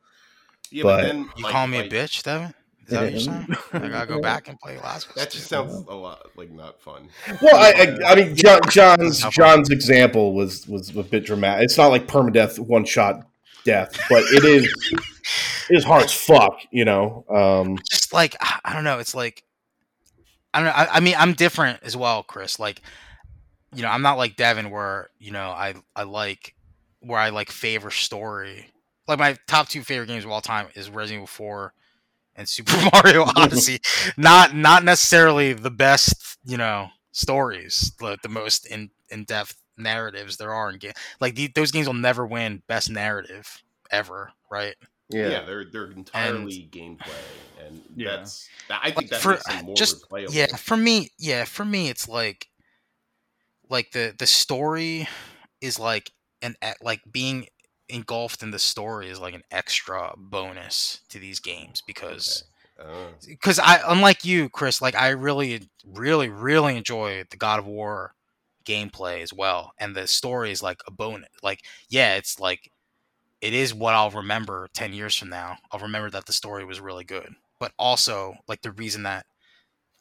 Yeah, But- but, then You like- call me like, a bitch, Devon? Is that what you're saying? I gotta go back and play last. That just sounds a lot like not fun. Well, I, I, I mean, John, John's John's example was was a bit dramatic. It's not like permadeath, one shot death, but it is it is hard as fuck. You know, um, just like I I don't know. It's like I don't know. I, I mean, I'm different as well, Chris. Like, you know, I'm not like Devon, where you know I I like where I like favor story. Like my top two favorite games of all time is Resident Evil 4 and Super Mario Odyssey. not not necessarily the best, you know, stories, the, the most in in depth narratives there are in game. Like the, those games will never win best narrative ever, right? Yeah, yeah they're they're entirely gameplay, and Yeah. that's I think Like, that for- makes uh, them more just- replayable. Yeah, for me, yeah, for me, it's like, like the the story is like an like being engulfed in the story is like an extra bonus to these games because because oh. I unlike you, Chris, like I really, really, really enjoy the God of War gameplay as well, and the story is like a bonus. Like, yeah, it's like it is what I'll remember ten years from now. I'll remember that the story was really good, but also like the reason that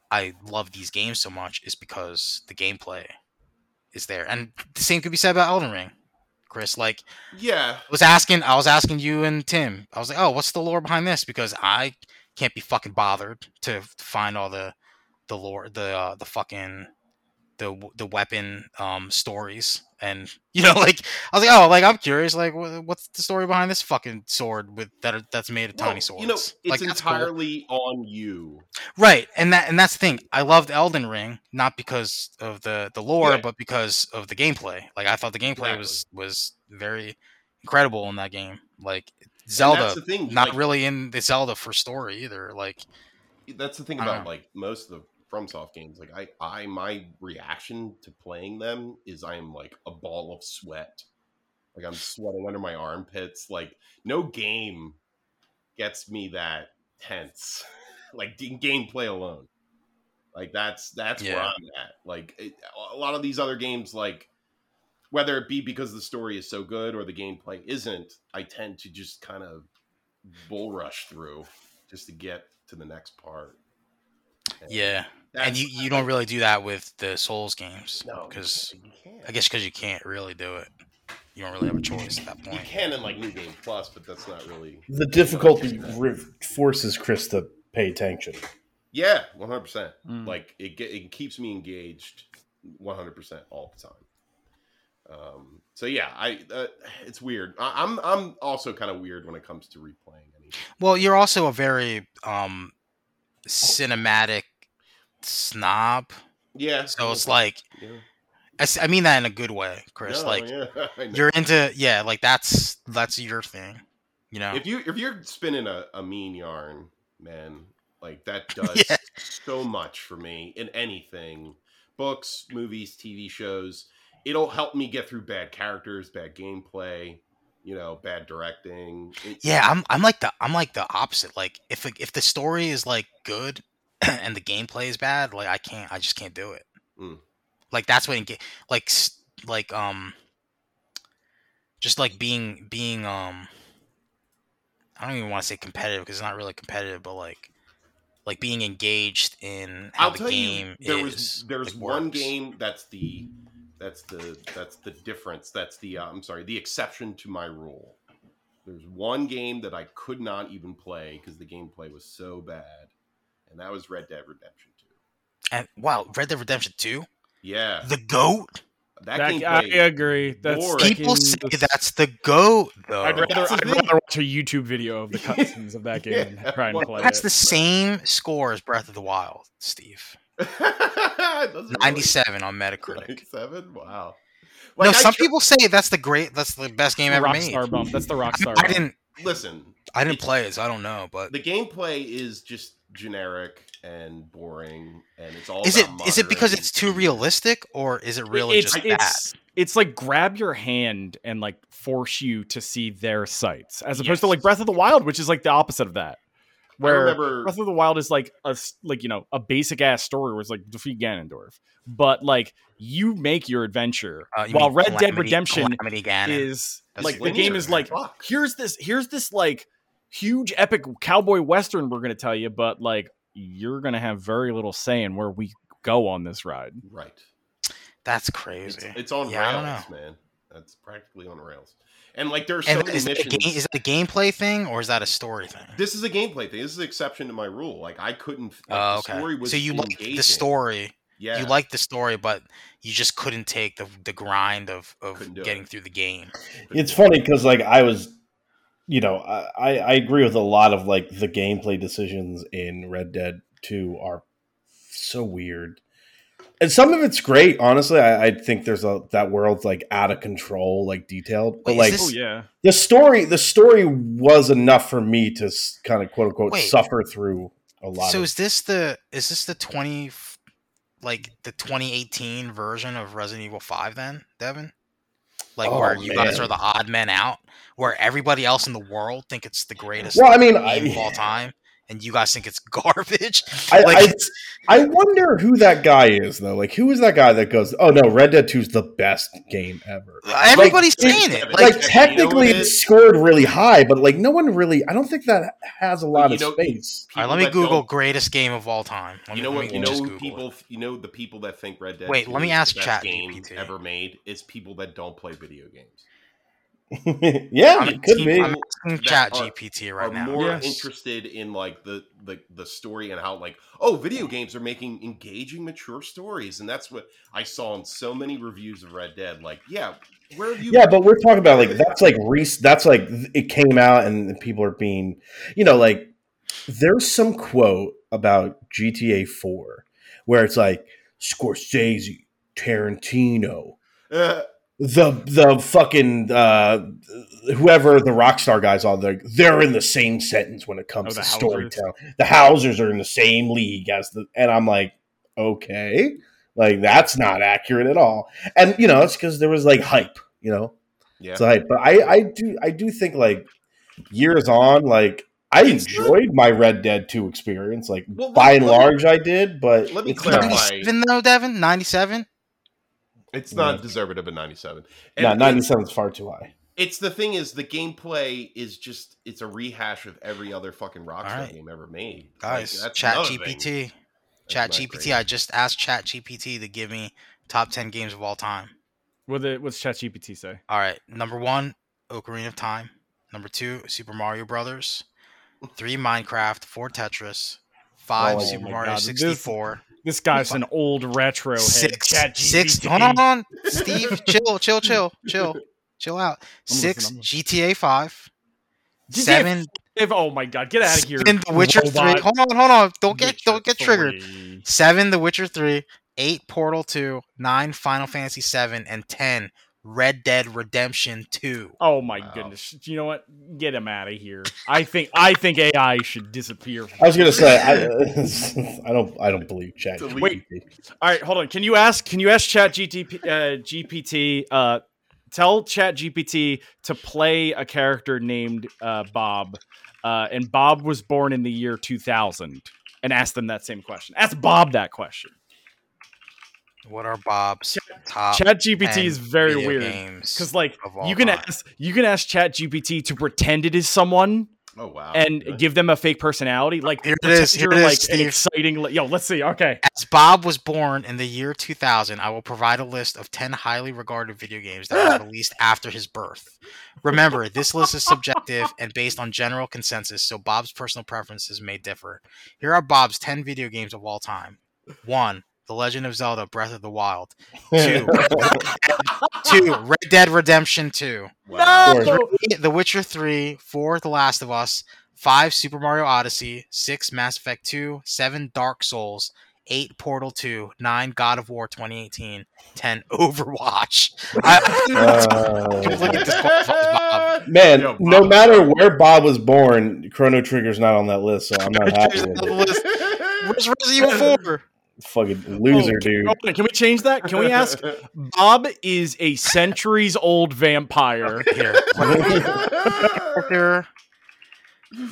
I love these games so much is because the gameplay is there, and the same could be said about Elden Ring. Chris, like yeah, I was asking I was asking you and Tim. I was like, "Oh, what's the lore behind this?" Because I can't be fucking bothered to find all the the lore, the uh, the fucking the the weapon um stories and you know like I was like, "Oh, like I'm curious like what's the story behind this fucking sword with that are, that's made of tiny Well, swords?" You know, it's like that's cool. entirely on you. Right, and that and that's the thing. I loved Elden Ring not because of the the lore, Yeah. but because of the gameplay. Like I thought the gameplay was was very incredible in that game. Like Zelda, thing. not like, really in the Zelda for story either. Like That's the thing about like most of the FromSoft games. Like I, I, my reaction to playing them is I am like a ball of sweat. Like I'm sweating under my armpits. Like no game gets me that tense. like in gameplay alone. Like that's that's where I'm at. Like it, a lot of these other games, like whether it be because the story is so good or the gameplay isn't, I tend to just kind of bull rush through just to get to the next part. And yeah, and you you don't really do that with the Souls games no because. I guess because you can't really do it. You don't really have a choice at that point. you can in like New Game Plus, but that's not really. the difficulty re- forces Chris to pay attention. Yeah, one hundred percent. Mm. Like it, ge- it keeps me engaged, one hundred percent all the time. Um, so yeah, I uh, it's weird. I, I'm I'm also kind of weird when it comes to replaying. Any, Well, you're also a very um cinematic snob, yeah, so it's like yeah. I, I mean that in a good way, Chris. No, like yeah, you're into yeah, like that's that's your thing, you know. if you if you're spinning a, a mean yarn, man, like that does Yeah. so much for me in anything, books, movies, TV shows. It'll help me get through bad characters, bad gameplay, you know, bad directing. It- Yeah, I'm I'm like the I'm like the opposite. Like if if the story is like good and the gameplay is bad, like I can't I just can't do it. Mm. Like that's what ga- like like um just like being being um I don't even want to say competitive because it's not really competitive, but like like being engaged in how I'll the tell game you, there is. was there's it one works. game that's the that's the that's the difference. That's the uh, I'm sorry, the exception to my rule. There's one game that I could not even play because the gameplay was so bad, and that was Red Dead Redemption 2. And wow, Red Dead Redemption 2? Yeah, The GOAT? that, That, gameplay. I agree. That's. People second- say that's the goat, though. I'd rather, I'd rather watch a YouTube video of the cutscenes of that game Yeah, than try and well, play That's it. the same score as Breath of the Wild, Steve. Does it really? 97 on Metacritic. 97? Wow. no, I some tr- people say that's the great, that's the best game ever made. Rockstar bump. That's the Rockstar. I bump. didn't, listen. I didn't play it, so I don't know. But The gameplay is just generic and boring, and it's all. is it about is it because it's too realistic, or is it really it's, just it's, it's like grab your hand and like force you to see their sights, as opposed to like Breath of the Wild, which is like the opposite of that. Where remember. Breath of the Wild is like a s- like you know a basic ass story where it's like defeat Ganondorf, but like you make your adventure. Uh, you while mean Red Dead Redemption Calamity is That's like the game is like Fuck. here's this here's this like huge epic cowboy western we're gonna tell you, but like you're gonna have very little say in where we go on this ride. right. That's crazy. it's on Yeah, rails, man. That's practically on rails. And like, there's so many is, that a missions. game, is that a gameplay thing, or is that a story thing? this is a gameplay thing. This is an exception to my rule. Like, I couldn't. Like, Oh, the okay. story was so you like the story. Yeah. You like the story, but you just couldn't take the the grind of of getting it. through the game. It's funny because like I was, you know, I, I I agree with a lot of like the gameplay decisions in Red Dead Two are so weird, and some of it's great. Honestly, I, I think there's a that world's like out of control, like detailed, but Wait, is like this- Oh yeah. the story, the story was enough for me to kind of quote unquote Wait. suffer through a lot. So of, is this the is this the twenty like the 2018 version of Resident Evil 5 then, Devon? Like Oh, where you guys are the odd men out, where everybody else in the world think it's the greatest well, I mean, game of all time, and you guys think it's garbage. I, like, I I wonder who that guy is though. Like, who is that guy that goes, "Oh no, Red Dead 2 is the best game ever." everybody's Like, saying it- it. like, Like, you know technically it it is? scored really high, but like no one really. I don't think that has a lot you of know- space. all right, let me Google greatest game of all time. Let You know let what? me You know just who Google it. people. You know the people that think Red Dead. Wait, 2 let me is ask the best Chat game GPT. ever made. Is people that don't play video games. yeah, I'm, it could be. I'm Chat are- GPT are right now. more Yes. interested in like the, the the story and how like oh video games are making engaging mature stories and that's what I saw in so many reviews of Red Dead like yeah where have you Yeah, but we're talking about like that's like Reese. That's like it came out and people are being, you know, like there's some quote about GTA 4 where it's like Scorsese, Tarantino, Uh, the the fucking uh whoever the rockstar guys are they're, they're in the same sentence when it comes Oh, to the Housers. storytelling the Housers are in the same league as the and i'm like okay like that's not accurate at all and you know it's because there was like hype you know yeah it's hype but i i do i do think like years on like i enjoyed my red dead 2 experience like Well, by and let me- large i did but let me it's clarify. not, 97 though, Devon. 97. It's not Yeah. deserving of a 97 no, 97 is far too high it's the thing is the gameplay is just it's a rehash of every other fucking Rockstar Alright. game ever made Like, Guys, that's Chat another thing GPT. that's Chat GPT. great. I just asked Chat GPT to give me top 10 games of all time. What the, what's ChatGPT say? All right. Number one, Ocarina of Time. Number two, Super Mario Brothers. Three, Minecraft. Four, Tetris. Oh Five, Oh Super Mario God, 64. This guy's an old retro head. Six. Six. Hold on, hold on. Steve, chill, chill, chill, chill, chill out. I'm Six, listening, GTA 5. GTA Seven, oh my god, get out of here! seven, The Witcher 3. Hold on, hold on. Don't get, Witcher don't get triggered. 3. Seven, The Witcher 3, eight, Portal 2, nine, Final Fantasy 7, and 10, Red Dead Redemption 2. Oh my Wow. goodness! You know what? Get him out of here. I think I think AI should disappear. I was gonna say I, I don't I don't believe chat. Delete. Wait. All right, hold on. Can you ask? Can you ask Chat GTP, uh, GPT? Uh, tell Chat GPT to play a character named uh, Bob, uh, and Bob was born in the year 2000, and ask them that same question. Ask Bob that question. What are Bob's top Chat GPT is very weird games because, like, you can time? ask you can ask Chat GPT to pretend it is someone oh wow and Really? give them a fake personality. Like Here it pretend is, here you're it is, like an Steve. exciting. li- Yo, let's see. Okay, As Bob was born in the year 2000, I will provide a list of 10 highly regarded video games that were released after his birth. Remember, this list is subjective and based on general consensus, so Bob's personal preferences may differ. Here are Bob's 10 video games of all time 1. The Legend of Zelda: Breath of the Wild. Two, two, Red Dead Redemption Two. Wow. No! Three, The Witcher 3, 4, The Last of Us, 5, Super Mario Odyssey, 6, Mass Effect 2, 7, Dark Souls, 8, Portal 2, 9, God of War 2018, 10, Overwatch. I, Uh, Bob. man, Yo, no matter where Bob was born, Chrono Trigger's not on that list, so I'm not happy with it. Where's Resident Evil 4? Fucking oh, loser, Oh, dude. hold Can we change that? Can we ask? Bob is a centuries old vampire. Here, character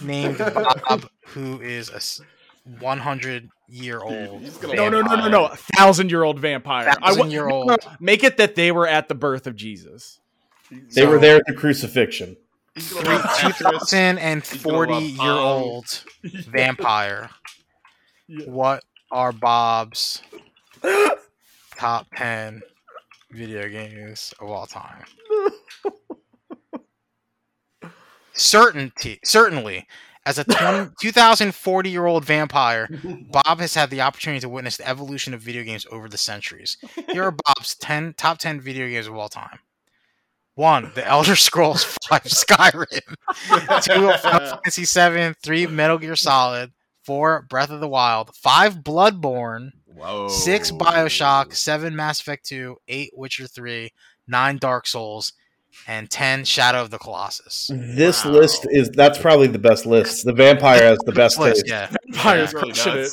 named Bob, who is a s- 100 year old. No, no, no, no, no. A thousand year old vampire. Thousand-year-old. no, no, Make it that they were at the birth of Jesus. They were there at the crucifixion. He's gonna love Tetris. 2040 love year old vampire. What are Bob's top 10 video games of all time? Certainty, certainly, as a 20, 2040 year old vampire, Bob has had the opportunity to witness the evolution of video games over the centuries. Here are Bob's 10 top 10 video games of all time. One, The Elder Scrolls 5 Skyrim. Two, Final Fantasy 7. Three, Metal Gear Solid. Four, Breath of the Wild. Five, Bloodborne. Whoa. Six, Bioshock. Seven, Mass Effect 2. Eight, Witcher 3. Nine, Dark Souls. And 10, Shadow of the Colossus. This Wow. list is that's probably the best list. The vampire has the best List, taste. yeah. Vampires Yeah, really crushing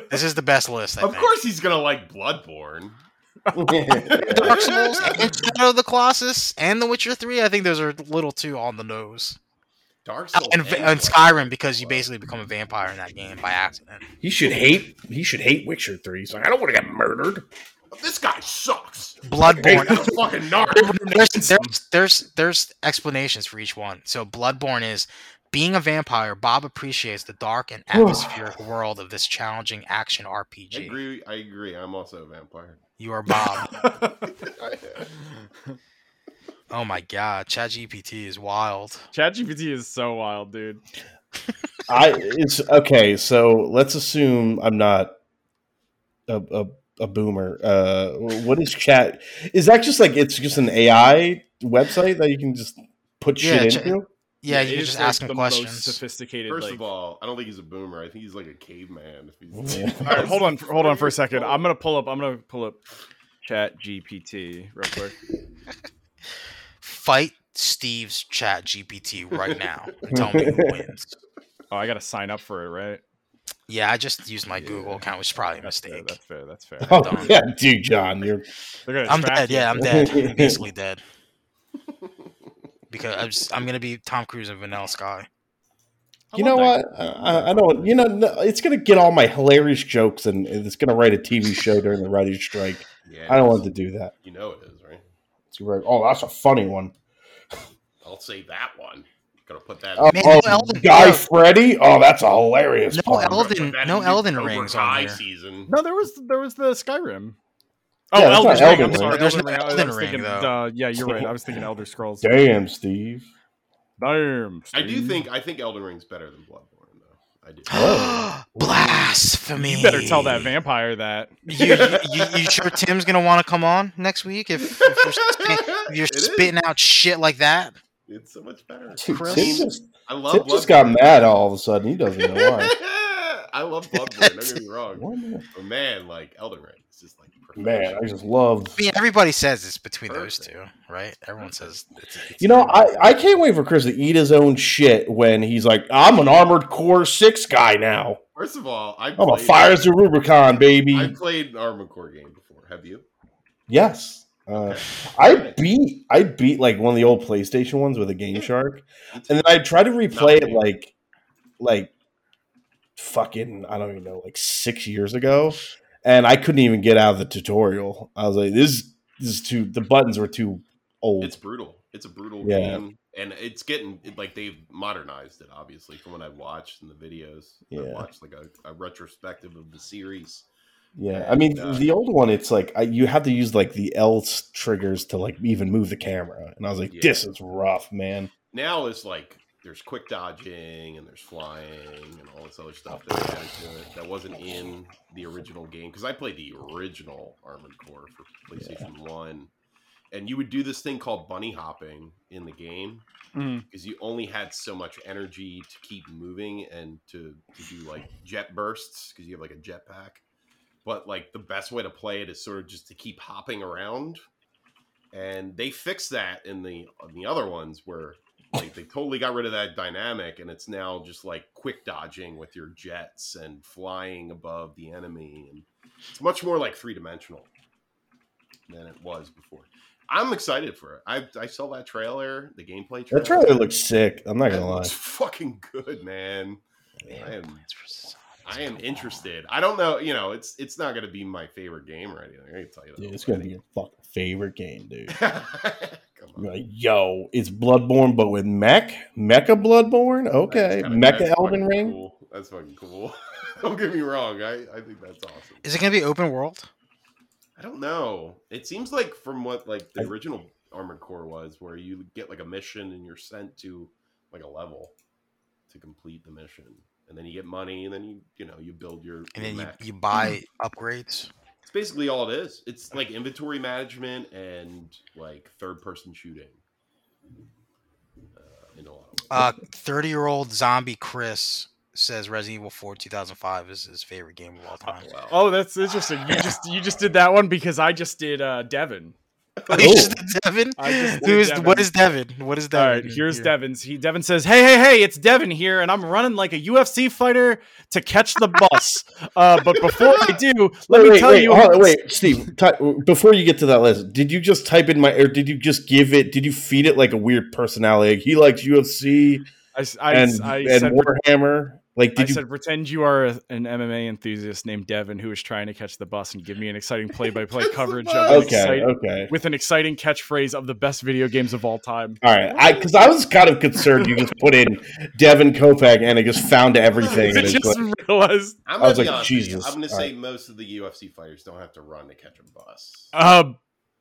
it. This is the best list, I Of think. course, he's gonna like Bloodborne. Dark Souls and Shadow of the Colossus and The Witcher 3, I think those are a little too on the nose. Dark Souls and, and and Skyrim because you basically become a vampire in that game by accident. he should hate he should hate Witcher 3. He's like, I don't want to get murdered. This guy sucks. Bloodborne. He's a fucking narc. there's, there's there's there's explanations for each one. So Bloodborne is being a vampire. Bob appreciates the dark and atmospheric world of this challenging action RPG. I agree. I agree. I'm also a vampire. You are Bob. oh my god, ChatGPT is wild. ChatGPT is so wild, dude. I it's okay, so let's assume I'm not a a, a boomer. Uh what is chat? Is that just like it's just an AI website that you can just put shit Yeah, Ch- into? Yeah, you're just like, asking the most questions. sophisticated. First like- of all, I don't think he's a boomer. I think he's like a caveman. If he's Yeah. All right, hold on, hold on for a second. I'm gonna pull up. I'm gonna pull up Chat GPT real quick. Fight Steve's chat GPT right now and tell me who wins. Oh, I gotta sign up for it, right? Yeah, I just used my Google account, which is probably a That's fair. mistake. That's fair. That's fair. Oh Done. yeah, dude, John, you're I'm dead. you. Yeah, I'm dead. I'm basically dead. Because I'm, just, I'm gonna be Tom Cruise in Vanilla Sky. I you know what? I, I don't. You know, it's gonna get all my hilarious jokes, and it's gonna write a TV show during the writer's strike. yeah, I don't want to do that. You know it is, right? It's like, oh, that's a funny one. I'll say that one. Gonna put that. Oh, Man, oh, no Elden- Guy no. Freddy. Oh, that's a hilarious. No pun. Elden- no Elden Rings on Kai here. season. No, there was there was the Skyrim. Oh, that's Elder not Ring. Elden I'm Ring. sorry, There's Elden no Ring. Elden Ring, thinking, though. uh, yeah, you're right. I was thinking Elder Scrolls. Damn, Steve. Damn. I do think I think Elden Ring's better than Bloodborne, though. I do. Oh. Blasphemy! You better tell that vampire that. You, you, you, you sure Tim's gonna want to come on next week if, if you're, if you're It is. spitting out shit like that? It's so much better. Dude, Chris? Tim just, I love Tim just got mad all of a sudden. He doesn't know why. I love Bloodborne. Don't get me wrong. But man, like Elden Ring, it's just like Man. I just love. I mean, everybody says it's between those two, right? Everyone says it's, it's You know, I, I can't wait for Chris to eat his own shit when he's like, I'm an Armored Core 6 guy now. First of all, I I'm a played, Fires of Rubicon, baby. I played an Armored Core game before. Have you? yes. Uh, I beat I beat like one of the old PlayStation ones with a Game Shark, and then I tried to replay it like like fucking I don't even know like six years ago, and I couldn't even get out of the tutorial. I was like, this, this is too. The buttons were too old. It's brutal. It's a brutal Yeah. game, and it's getting like they've modernized it. Obviously, from what I watched in the videos, I Yeah. watched like a, a retrospective of the series. Yeah, I mean uh, the old one. It's like I, you have to use like the L s- triggers to like even move the camera, and I was like, Yeah. "This is rough, man." Now it's like there's quick dodging and there's flying and all this other stuff that added to it that wasn't in the original game because I played the original Armored Core for PlayStation One, and you would do this thing called bunny hopping in the game because you only had so much energy to keep moving and to, to do like jet bursts because you have like a jetpack. But like the best way to play it is sort of just to keep hopping around. And they fixed that in the in the other ones where like they totally got rid of that dynamic and it's now just like quick dodging with your jets and flying above the enemy and it's much more like three dimensional than it was before. I'm excited for it. I I saw that trailer, the gameplay trailer. That trailer looks sick. I'm not That gonna lie. It's fucking good, man. Man. I am I am interested. I don't know, you know, it's it's not gonna be my favorite game or anything. I can tell you that. Dude, it's gonna be your fucking favorite game, dude. Come on. Like, yo, it's Bloodborne, but with mech, Mecha Bloodborne. Okay, That's Mecha that's Elden Ring. Cool. That's fucking cool. don't get me wrong. I, I think that's awesome. Is it gonna be open world? I don't know. It seems like from what like the I- original Armored Core was, where you get like a mission and you're sent to like a level to complete the mission, and then you get money, and then you you know you build your And your then you, mech. you buy upgrades. It's basically all it is. It's like inventory management and like third person shooting. Uh, in a lot of ways. Uh, thirty-year-old zombie Chris says Resident Evil 4 2005 is his favorite game of all time. wow. Oh, that's interesting. You just you just did that one because I just did uh, Devon. Oh, you just did Devon? I just did Who is Devon. what is Devon? What is All Devon? right, here's Here. Devon's. He Devon says, "Hey, hey, hey! It's Devon here, and I'm running like a UFC fighter to catch the bus. uh, but before I do, let Wait, me wait, tell wait, you, hold wait, Steve. Ty- before you get to that list, did you just type in my, or did you just give it? Did you feed it like a weird personality? Like, he likes UFC I, s- I, and s- I and said, Warhammer. Like, I you? said, pretend you are a- an MMA enthusiast named Devon who is trying to catch the bus and give me an exciting play-by-play coverage of an okay, exciting, okay. with an exciting catchphrase of the best video games of all time. All right, I because I was kind of concerned you just put in Devon Kopeck and it just found everything. I just like, realized. I'm I gonna was be like, honest. Jesus. I'm gonna say right. most of the UFC fighters don't have to run to catch a bus. Uh,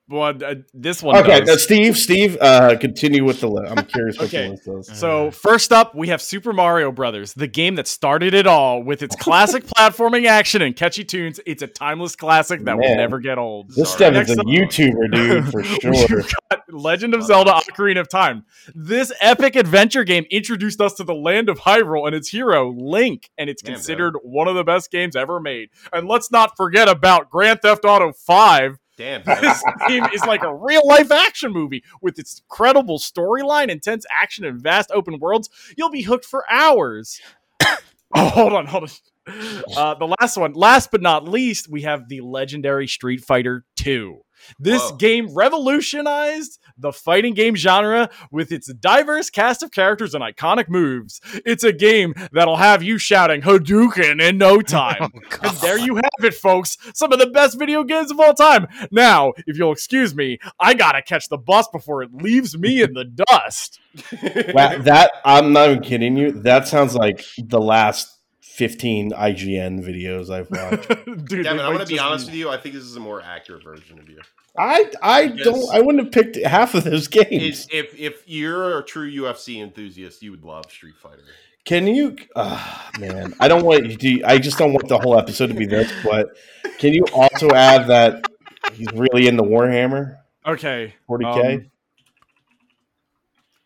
well, uh, this one. okay, does. now Steve, Steve, uh, continue with the list. I'm curious what Okay. the list is. So first up, we have Super Mario Brothers, the game that started it all with its classic platforming action and catchy tunes. It's a timeless classic that will never get old. This Sorry. is a up- YouTuber, dude, for sure. We've got Legend of Zelda: Ocarina of Time. This epic adventure game introduced us to the land of Hyrule and its hero Link, and it's Damn, considered one of the best games ever made. And let's not forget about Grand Theft Auto 5. Damn, This game is like a real life action movie with its incredible storyline, intense action, and vast open worlds. You'll be hooked for hours. oh, hold on, hold on. Uh, the last one, last but not least, we have the legendary Street Fighter 2. This Whoa. game revolutionized the fighting game genre with its diverse cast of characters and iconic moves. It's a game that'll have you shouting Hadouken in no oh, time. Oh, And there you have it, folks. Some of the best video games of all time. Now, if you'll excuse me, I gotta catch the bus before it leaves me in the dust. Wow, that I'm not even kidding you. That sounds like the last 15 IGN videos I've watched. Dude, Devon, I'm gonna be honest with you. I think this is a more accurate version of you. I I Yes. don't I wouldn't have picked half of those games. If if you're a true UFC enthusiast, you would love Street Fighter. Can you? Uh, man, I don't want you to. I just don't want the whole episode to be this. But can you also add that he's really into Warhammer Okay. 40k? um,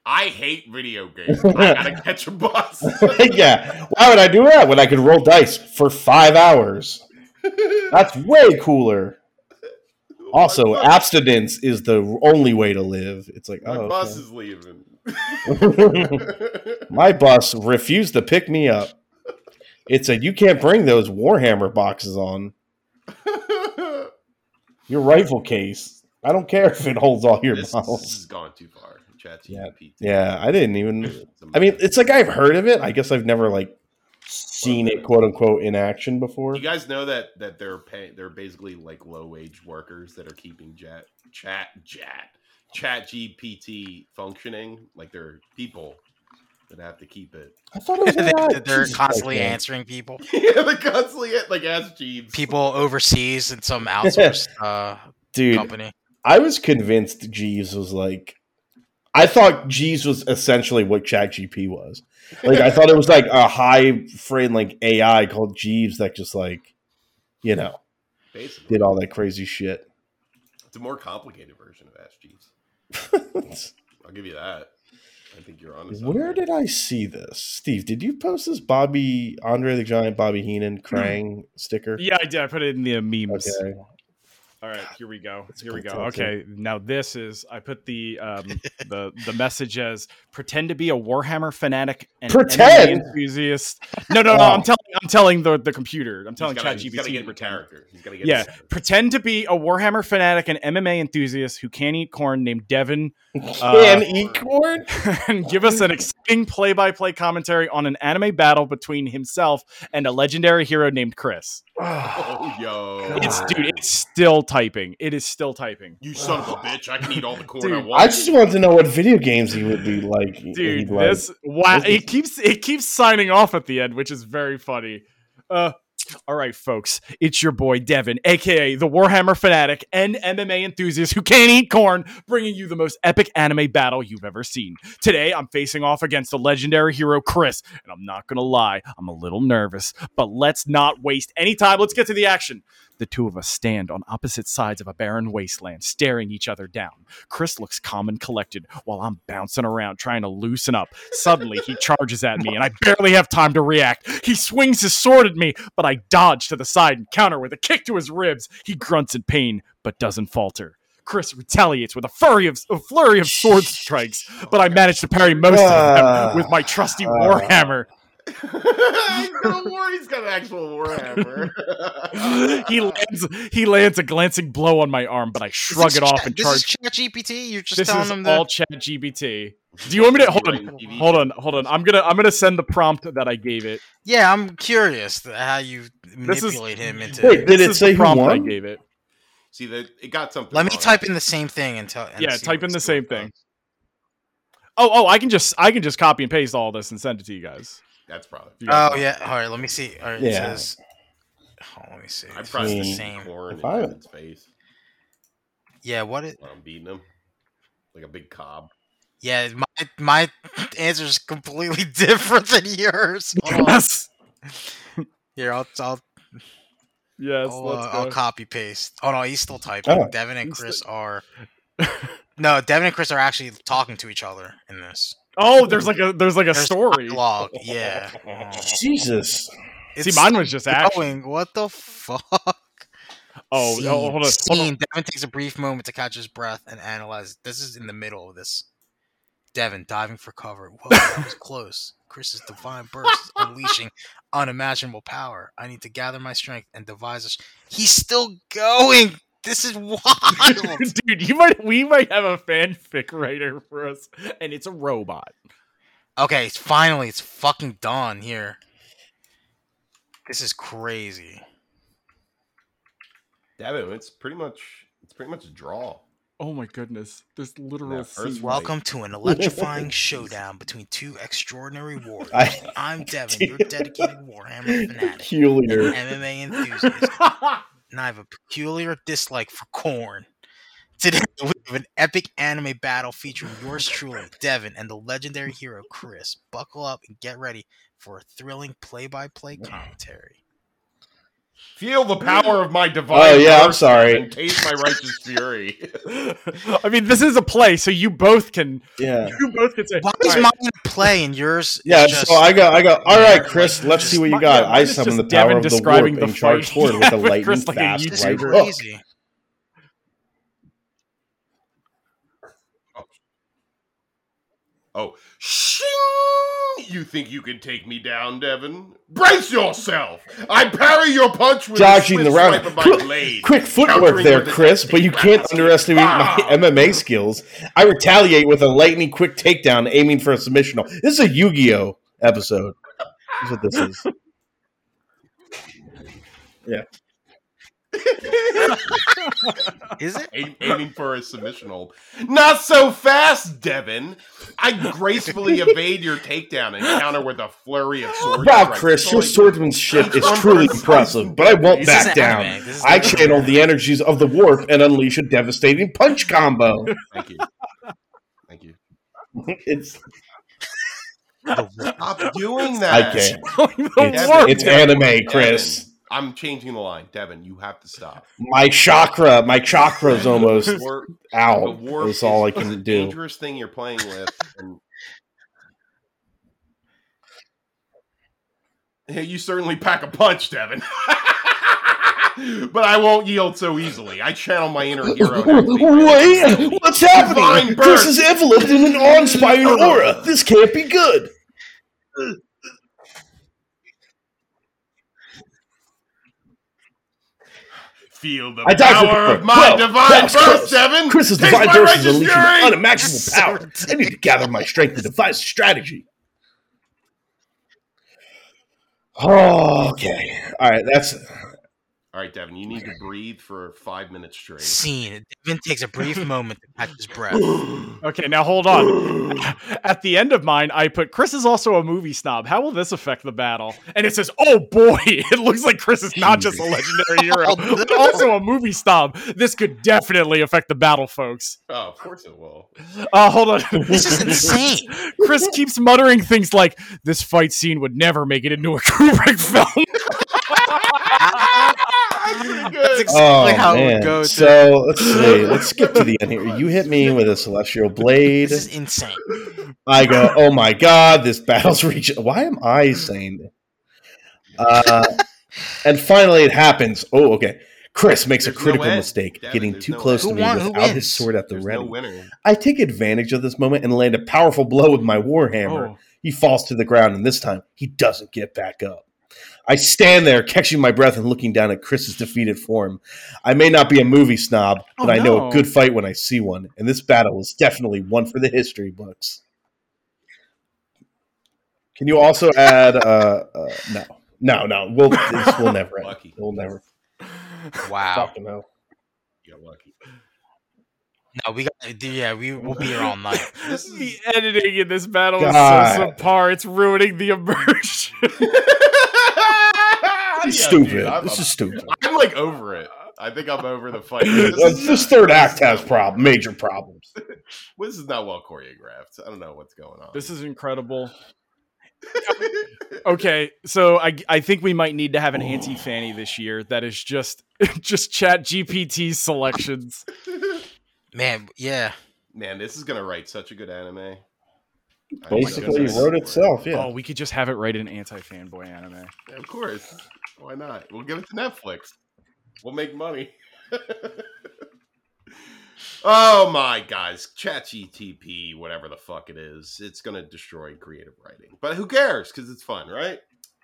I hate video games. I gotta catch a bus. yeah. Why would I do that when I could roll dice for five hours? That's way cooler. Also, abstinence is the only way to live. It's like, my oh, bus okay. is leaving. my bus refused to pick me up. It said, "You can't bring those Warhammer boxes on your rifle case. I don't care if it holds all your this, this models." has gone too far. Chat Yeah. GPT. Yeah, I didn't even. I mean, it's like I've heard of it. I guess I've never like seen it, quote unquote, in action before. you guys know that that they're paying. They're basically like low wage workers that are keeping chat chat chat chat GPT functioning. Like they're people that have to keep it. I thought it was They- AI. they're Jesus constantly Christ, man. answering people. yeah, they constantly like ask Jeeves. People overseas and some outsourced uh, Dude, company. I was convinced Jeeves was like I thought Jeeves was essentially what ChatGP was. Like I thought it was like a high frame like AI called Jeeves that just like, you know, Basically, did all that crazy shit. it's a more complicated version of Ask Jeeves. I'll give you that. I think you're on. Where did I see this? Steve, did you post this Bobby Andre the Giant Bobby Heenan Krang sticker? Yeah, I did. I put it in the memes. Okay. All right, here we go. That's Here we go. cool, too. Okay, now this is I put the um the the message as pretend to be a Warhammer fanatic and Pretend? MMA enthusiast. No, no, no. I'm telling I'm telling the the computer. I'm telling gotta, he's gotta ChatGPT get to character. He's gotta get. Yeah, pretend to be a Warhammer fanatic and MMA enthusiast who can't eat corn named Devon Can Uh, eat corn? and give us an exciting play-by-play commentary on an anime battle between himself and a legendary hero named Chris. Oh, yo. It's dude, it's still typing. It is still typing. You son of a bitch! I can eat all the corn I want. I just want to know what video games he would be like. he'd Dude, like. this wow, this it keeps it keeps signing off at the end, which is very funny. Uh all right, folks, it's your boy Devon, aka the Warhammer fanatic and MMA enthusiast who can't eat corn, bringing you the most epic anime battle you've ever seen. Today, I'm facing off against the legendary hero Chris, and I'm not gonna lie, I'm a little nervous, but let's not waste any time. Let's get to the action. The two of us stand on opposite sides of a barren wasteland, staring each other down. Chris looks calm and collected while I'm bouncing around trying to loosen up. Suddenly, he charges at me, and I barely have time to react. He swings his sword at me, but I dodge to the side and counter with a kick to his ribs. He grunts in pain, but doesn't falter. Chris retaliates with a flurry of a flurry of sword strikes, but I manage to parry most of them with my trusty uh, warhammer. He's got a war. He's got an actual warhammer. he lands he lands a glancing blow on my arm, but I shrug This it is off Chat- and this charge. is Chat GPT. You're just This telling is them all that. Chat GPT. Do you want me to hold on? Hold on, hold on. I'm gonna I'm gonna send the prompt that I gave it. Yeah, I'm curious how you This is- manipulate him into. Wait, did This it is say the who prompt I gave it? See that it got something. Let me wrong. type in the same thing and tell. and Yeah, type in the same doing. thing. Oh, oh, I can just I can just copy and paste all this and send it to you guys. That's probably. You guys Oh want- yeah. All right. Let me see. All right. It Yeah. says. Oh, let me see. I It's probably the mean, same. corn if I- in his face Yeah. What it? while I'm beating him like a big cob. Yeah. My my answer is completely different than yours. Hold on. Yes. Here, I'll I'll Yes. I'll, let's uh, go. I'll copy paste. Oh no, he's still typing. Oh. Devon and He's Chris are. No, Devon and Chris are actually talking to each other in this. Oh, there's like a there's like a There's story. Dialogue. Yeah. Jesus. See, mine was just action. going. What the fuck? Oh, Scene. oh, hold on, hold on. Devon takes a brief moment to catch his breath and analyze. This is in the middle of this. Devon diving for cover. Whoa, that was close. Chris's divine burst is unleashing unimaginable power. I need to gather my strength and devise a. Sh- He's still going. This is wild. Dude, you might we might have a fanfic writer for us, and it's a robot. okay, it's finally it's fucking done here. This is crazy. Devon, it's pretty much it's pretty much a draw. Oh my goodness, there's literal That first Welcome to an electrifying showdown between two extraordinary warriors. I- I'm Devon, your dedicated Warhammer fanatic, Peculiar. MMA enthusiast, and I have a peculiar dislike for corn. Today we have an epic anime battle featuring yours truly, Devon, and the legendary hero Chris. Buckle up and get ready for a thrilling play-by-play commentary. Feel the power of my divine. Oh, yeah, I'm sorry. And taste my righteous fury. I mean, this is a play, so you both can Yeah. you both can say. Why is mine in play and yours? is Yeah, just, so I go, I go. All right, Chris, let's see what you got. yeah, I is summon the power Devon of the describing warp the and charge fight. forward with Yeah, a lightning Chris like a fast YouTube This is right YouTuber. hook. crazy. Oh, oh shing! You think you can take me down, Devon? Brace yourself! I parry your punch with Dodging a the round. swipe of my Quick- blade. Quick footwork there, Chris, but you can't fast underestimate my ah! MMA skills. I retaliate with a lightning quick takedown, aiming for a submission. This is a Yu-Gi-Oh episode. That's what this is. Is it? Aim- aiming for a submission hold. Not so fast, Devon. I gracefully evade your takedown and counter with a flurry of sword Wow, strikes. Chris, your swordsmanship is truly impressive, but I won't This back isn't down. anime. This is I not channel the energies of the warp and unleash a devastating punch combo. Thank you. Thank you. it's Stop doing I that. can't. the It's, worst. it's anime, Chris. I'm changing the line. Devon, you have to stop. My chakra, my chakra's almost War, the out. warp That's all I is can do. dangerous thing you're playing with. And... Yeah, you certainly pack a punch, Devon. but I won't yield so easily. I channel my inner hero. Wait, what's happening? Chris is enveloped in an awe-inspiring aura. This can't be good. Feel the I power of my Well, divine burst, close. Devon. Chris's Taste divine burst is unleashing fury. unimaginable power. I need to gather my strength to devise a strategy. Oh, okay. All right, that's All right, Devon, you need to breathe for five minutes straight. Scene. Devon takes a brief moment to catch his breath. Okay, now hold on. At the end of mine, I put Chris is also a movie snob. How will this affect the battle? And it says, "Oh boy, it looks like Chris is not just a legendary hero, but also a movie snob. This could definitely affect the battle, folks." Oh, of course it will. Uh, hold on. This is insane. Chris keeps muttering things like, "This fight scene would never make it into a Kubrick film." That's pretty That's good. Exactly oh how it man. would go. so let's see. Let's skip to the end here. You hit me with a celestial blade. this is insane. I go, oh my god, this battle's reaching. Why am I saying this? Uh, and finally, it happens. Oh, okay. Chris makes There's a critical end. mistake, Devon, getting too no close end. to me without his sword at the There's ready. no. I take advantage of this moment and land a powerful blow with my warhammer. Oh. He falls to the ground, and this time he doesn't get back up. I stand there, catching my breath and looking down at Chris's defeated form. I may not be a movie snob, but Oh, I know no. a good fight when I see one, and this battle is definitely one for the history books. Can you also add? Uh, uh, no, no, no. We'll this will never end. Lucky. We'll never Wow. fucking know. You got lucky. No, we got. Yeah, we will be here all night. This is The editing in this battle God. is so subpar. It's ruining the immersion. Yeah, stupid. dude, I'm, this is stupid. I'm like over it. I think I'm over the fight. This is, this third act has prob- major problems. this is not well choreographed. I don't know what's going on. this is incredible. Okay, so I I think we might need to have an anti fanny this year that is just just Chat GPT selections. Man, yeah. Man, this is gonna write such a good anime. Basically, goodness. wrote itself. Yeah. Oh, we could just have it write an anti fanboy anime. Yeah, of course. Why not? We'll give it to Netflix. We'll make money. oh my guys, ChatGTP, whatever the fuck it is, it's gonna destroy creative writing. But who cares? Because it's fun, right?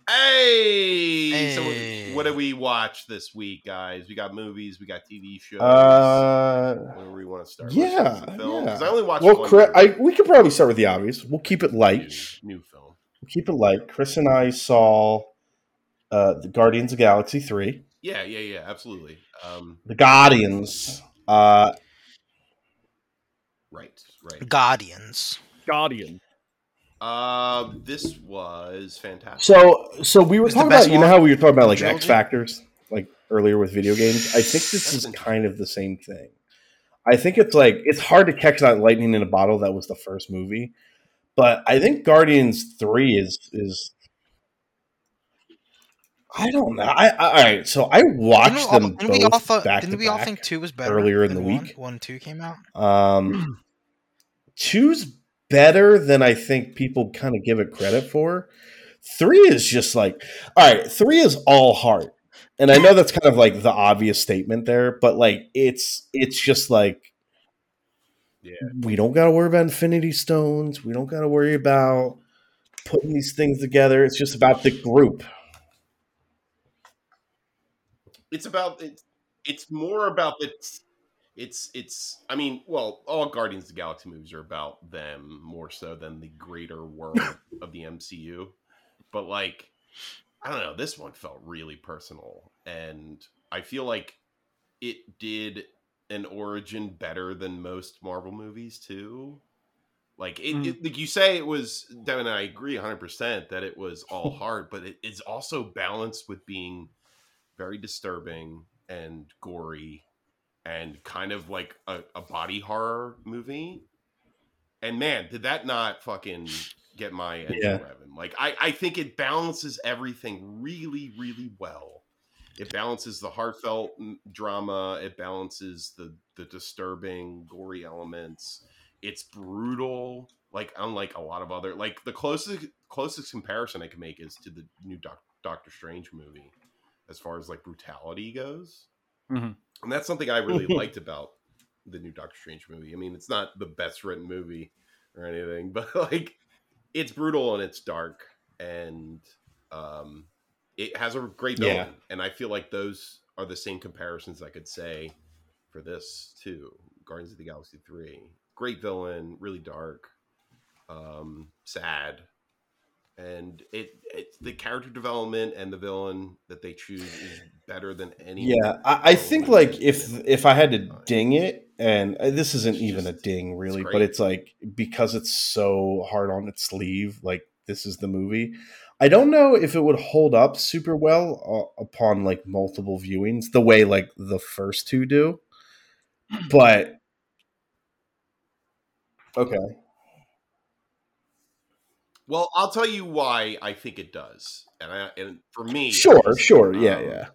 Hey! Hey. So what did we watch this week, guys? We got movies, we got TV shows. Uh, Where do we want to start? yeah, Let's start with the film, 'cause yeah. I only watched well, one Chris. I we could probably start with the obvious. We'll keep it light. new, new film. We'll keep it light. Chris and I saw uh, the Guardians of Galaxy three. Yeah, yeah, yeah, absolutely. Um, The Guardians. Uh, right, right. Guardians. Guardian. Uh, this was fantastic. so so we were It's talking about you know how we were talking about like trilogy? X factors like earlier with video games. I think this is kind of the same thing. I think it's like it's hard to catch that lightning in a bottle that was the first movie, but I think Guardians three is is. I don't know. I, I all right. So I watched Didn't we all, them didn't we both all thought, back didn't to we all think two was better earlier in the one? week. One two came out. Um, two's better than I think people kind of give it credit for. Three is just like, all right, three is all heart, and I know that's kind of like the obvious statement there, but like it's it's just like, Yeah. we don't got to worry about Infinity Stones. We don't got to worry about putting these things together. It's just about the group. It's about it's it's more about it's it's it's I mean, well, all Guardians of the Galaxy movies are about them more so than the greater world of the MCU. But like I don't know, this one felt really personal and I feel like it did an origin better than most Marvel movies too. Like it, Mm. it like you say it was Devon and I agree 100% that it was all hard but it, it's also balanced with being very disturbing and gory and kind of like a, a body horror movie And man, did that not fucking get my engine Yeah. revving? Like I, I think it balances everything really, really well. It balances the heartfelt drama. It balances the the disturbing, gory elements. It's brutal, like unlike a lot of other. Like the closest closest comparison I can make is to the new Doc, Doctor Strange movie, as far as like brutality goes. Mhm. And that's something I really liked about the new Doctor Strange movie. I mean, it's not the best written movie or anything, but like it's brutal and it's dark and um it has a great villain. Yeah. And I feel like those are the same comparisons I could say for this too. Guardians of the Galaxy 3. Great villain, really dark, um, sad. And it, it the character development and the villain that they choose is better than any Yeah, I, I think like if if I had to ding it, and uh, this isn't It's even a ding really, but it's like because it's so hard on its sleeve, like this is the movie. I don't know if it would hold up super well uh, upon like multiple viewings, the way like the first two do. But okay, Well, I'll tell you why I think it does, and I, and for me, sure, least, sure, yeah, um, yeah,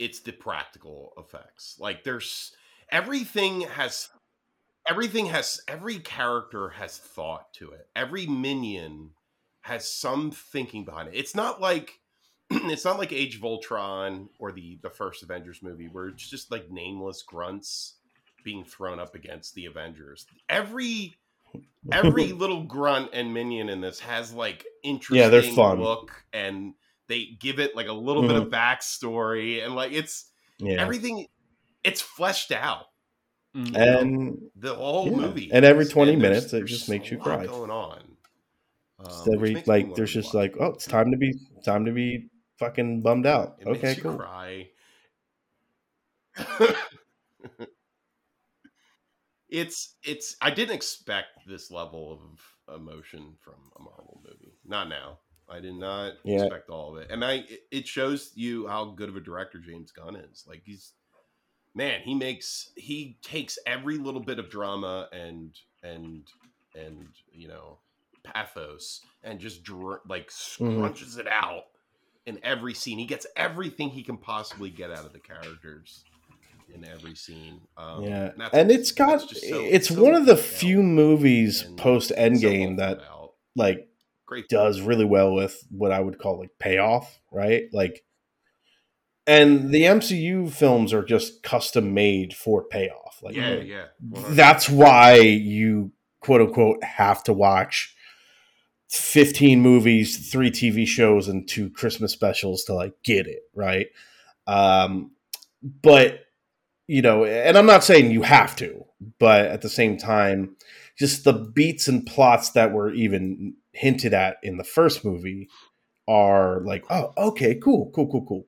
It's the practical effects. Like there's everything has everything has every character has thought to it. Every minion has some thinking behind it. It's not like it's not like Age of Ultron or the the first Avengers movie where it's just like nameless grunts being thrown up against the Avengers. Every every little grunt and minion in this has like interesting Yeah, they're fun. look and they give it like a little bit of backstory and like it's yeah, everything it's fleshed out Mhm. and the whole Yeah. movie And every 20 there's- minutes, it just makes you lot cry. going on um, just every makes like there's just rewatch like oh, it's time to be time to be fucking bummed out. it okay, makes you cool. cry it's it's i didn't expect this level of emotion from a marvel movie. Not now. I did not Yeah. expect all of it. And i it- shows you how good of a director james gunn is. Like he's man he makes he takes every little bit of drama and and and you know pathos and just dr- like Mm-hmm. scrunches it out in every scene. He gets everything he can possibly get out of the characters in every scene um yeah, that's- and it's got so- it's so one of the few movies post Endgame that like great does really well with what I would call like payoff, right? Like, and the MCU films are just custom made for payoff. Like, yeah yeah 100%. that's why you quote unquote have to watch 15 movies, three TV shows, and two Christmas specials to like get it, right? Um, but you know, and I'm not saying you have to, but at the same time, just the beats and plots that were even hinted at in the first movie are like, oh, okay, cool, cool, cool, cool.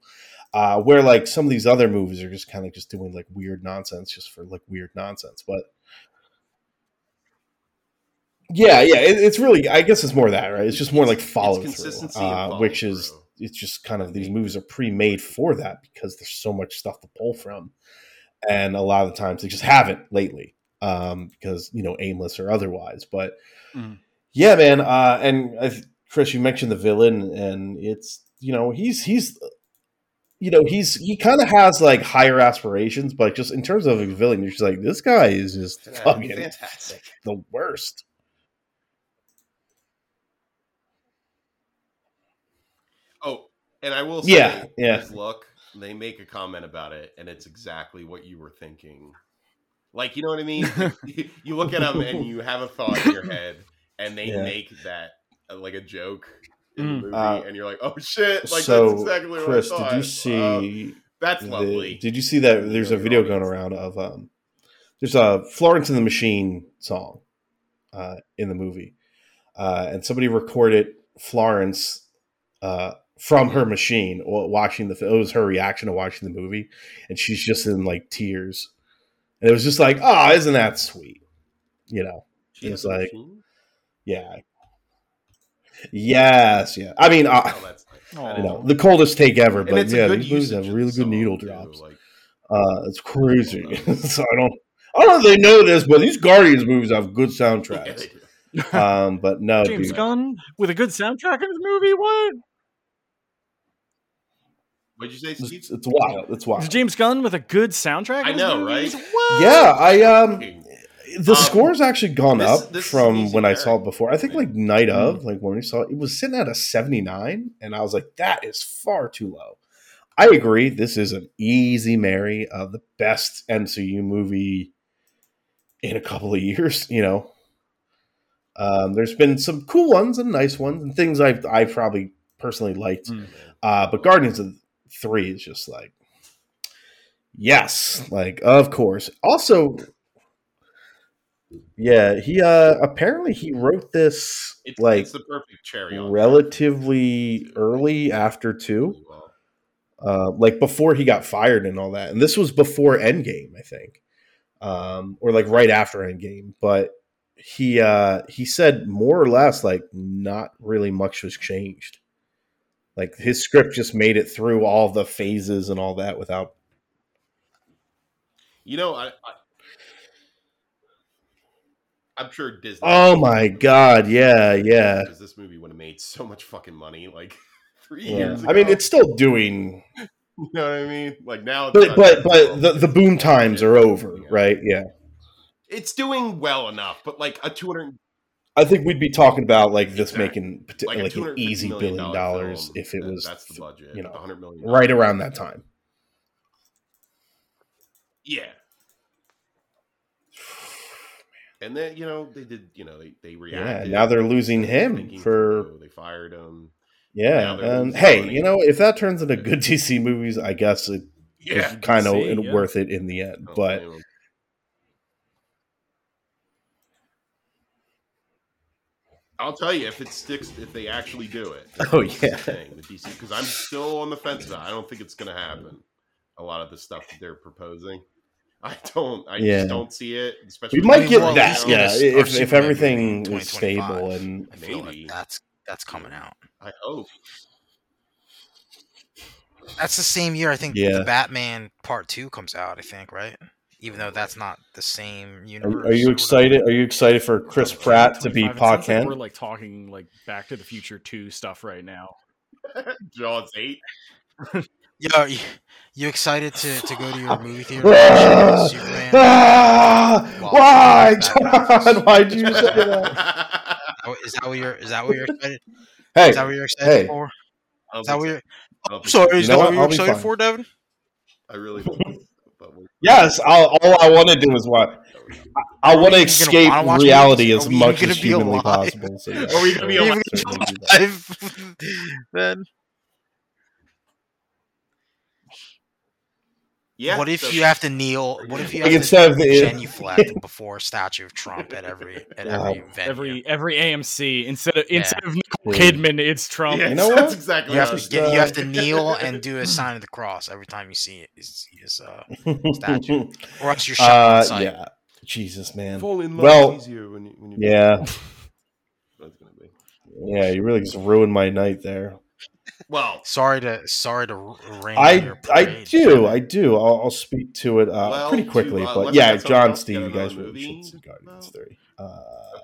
Uh, where like some of these other movies are just kind of just doing like weird nonsense just for like weird nonsense. But yeah, yeah, it, it's really, I guess it's more that, right? It's just more like follow through, uh, which is it's just kind of these movies are pre-made for that because there's so much stuff to pull from, and a lot of the times they just haven't lately um, because you know aimless or otherwise. But Mhm. yeah, man, uh, and I, Chris, you mentioned the villain, and it's you know he's he's you know he's he kind of has like higher aspirations, but just in terms of a villain, you're just like this guy is just Yeah, fucking fantastic the worst. Oh, and I will say, Yeah, yeah. his look, they make a comment about it, and it's exactly what you were thinking. Like, you know what I mean? you, look at them and you have a thought in your head, and they Yeah. make that uh, like a joke in Mm. the movie, Uh, and you're like, oh shit! Like so, that's exactly what Chris, I thought. did you Uh, see? that's the- lovely. did you see that? There's a video going around of um, there's a Florence and the Machine song uh, in the movie, uh, and somebody recorded Florence uh, from her machine wa- watching the. It was her reaction to watching the movie, and she's just in like tears, and it was just like, oh, isn't that sweet? You know, She has it's a like- machine? yeah. Yes, yeah. I mean, uh, Oh, nice. You know, the coldest take ever, but yeah, these movies have really good song, needle too, drops. Like, Uh, it's crazy. Well so I don't, I don't know if they know this, but these Guardians movies have good soundtracks. they do. Um, but no, James dude. Gunn with a good soundtrack in his movie. What? What'd you say, Steve? It's, it's wild. It's Is wild. James Gunn with a good soundtrack? I know, movies? right? What? Yeah, I um, the Um, score's actually gone this- up this from when I saw it before. I think like night Hmm. of, like when we saw it, it was sitting at a seventy nine, and I was like, that is far too low. I agree. This is an easy Mary of the best MCU movie in a couple of years. You know, um, there's been some cool ones and nice ones and things I've I probably personally liked, Mm. uh, but Guardians of Three is just like, yes, like of course. Also, yeah, he uh apparently he wrote this It's like it's the perfect cherry relatively early after two uh, like before he got fired and all that. And this was before Endgame, I think, um, or like right after Endgame. But he uh, he said more or less like not really much was changed. Like his script just made it through all the phases and all that without. You know, I, I I'm sure Disney. Oh my god! Yeah, yeah. because this movie would have made so much fucking money like three yeah. years. Ago. I mean, it's still doing, you know what I mean. Like now, but but but the, the boom times are over, right? Yeah. It's doing well enough, but like a two hundred. I think we'd be talking about like this Exactly. making Like, like, an easy billion billion dollar film, if it was that's the budget, you know, hundred million, right around that time. Yeah. And then you know they did you know they they reacted. Yeah, now they're losing him for oh, they fired him. yeah. And hey, you know if that turns into good DC movies, I guess it Yeah, is kind of yeah. worth it in the end. Don't But I'll tell you if it sticks, if they actually do it. Oh, This is the yeah. thing with DC because I'm still on the fence about. it. I don't think it's going to happen. A lot of the stuff that they're proposing, I don't. I Yeah. just don't see it. Especially we might get well, that, he's yeah. If if everything movie is stable and Maybe. like that's that's coming out. I hope. That's the same year I think Yeah. the Batman Part Two comes out. I think right, even though that's not the same are, universe. are or you excited? Are you excited for Chris Pratt to be 25, Pa sounds like we're like talking like Back to the Future two stuff right now. Jaws eight. Yo, you, you excited to, to go to your movie theater? Superman? Ah, Well, why, John? Why'd you say that? Oh, that what you're? Is that what you're excited? Hey, Is that what you're excited hey. for? Is that what you're? I don't I'm sorry. so. Is You that what what? you're I'll be excited fine. for, Devon? I really don't. But we're- yes. I'll, all I want to do is what I Are want to escape reality movies? as much as humanly alive? possible. So, yeah, Are we gonna be alive? certainly do that. then Yeah. what if so- you have to kneel? What if you have instead to the- genuflect before a statue of Trump at every at every Wow. venue? Every every AMC instead of Yeah. instead of Nicole Kidman, it's Trump. Yeah, You know that's what? exactly you have what I to get, you have to kneel and do a sign of the cross every time you see it. Is, is, uh, Statue. or else you're shot Uh, yeah. Jesus, man. Fall in love Well, easier when you, when you Yeah, That's gonna be. yeah. You really just ruined my night there. Well, Sorry to sorry to rain I I do I do. I'll, I'll speak to it uh, Well, pretty to, quickly, uh, but yeah, you got something John, else to Steve, you guys really should see Guardians well, Three. Uh,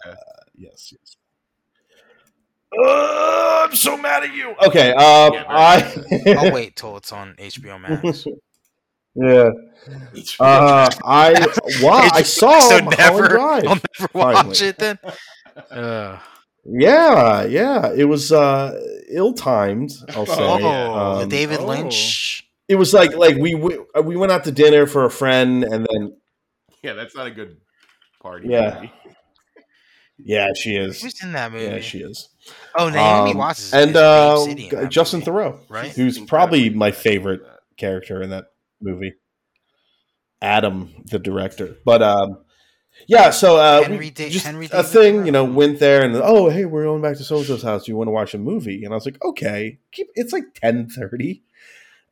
Okay. Yes, yes. Uh, I'm so mad at you. Okay, um, Yeah, I. I'll wait till it's on HBO Max. yeah. Uh, I wow, I saw so never, Drive. I'll never watch finally. it then. Uh, Yeah, yeah. It was uh ill-timed, I'll say. Oh, oh, Um, David oh. Lynch. it was like like we we we went out to dinner for a friend and then yeah, that's not a good party. Yeah. movie. yeah, she is. Who's in that movie? Yeah, she is. oh, Naomi Um, Watts is and is uh, City in Justin movie, Theroux, right? who's probably my favorite character in that movie. Adam, the director, but um, yeah. So uh, Henry Da- just Henry a thing, you know, went there and oh, hey, we're going back to so and so's house. Do you want to watch a movie? And I was like, okay. Keep it's like ten thirty,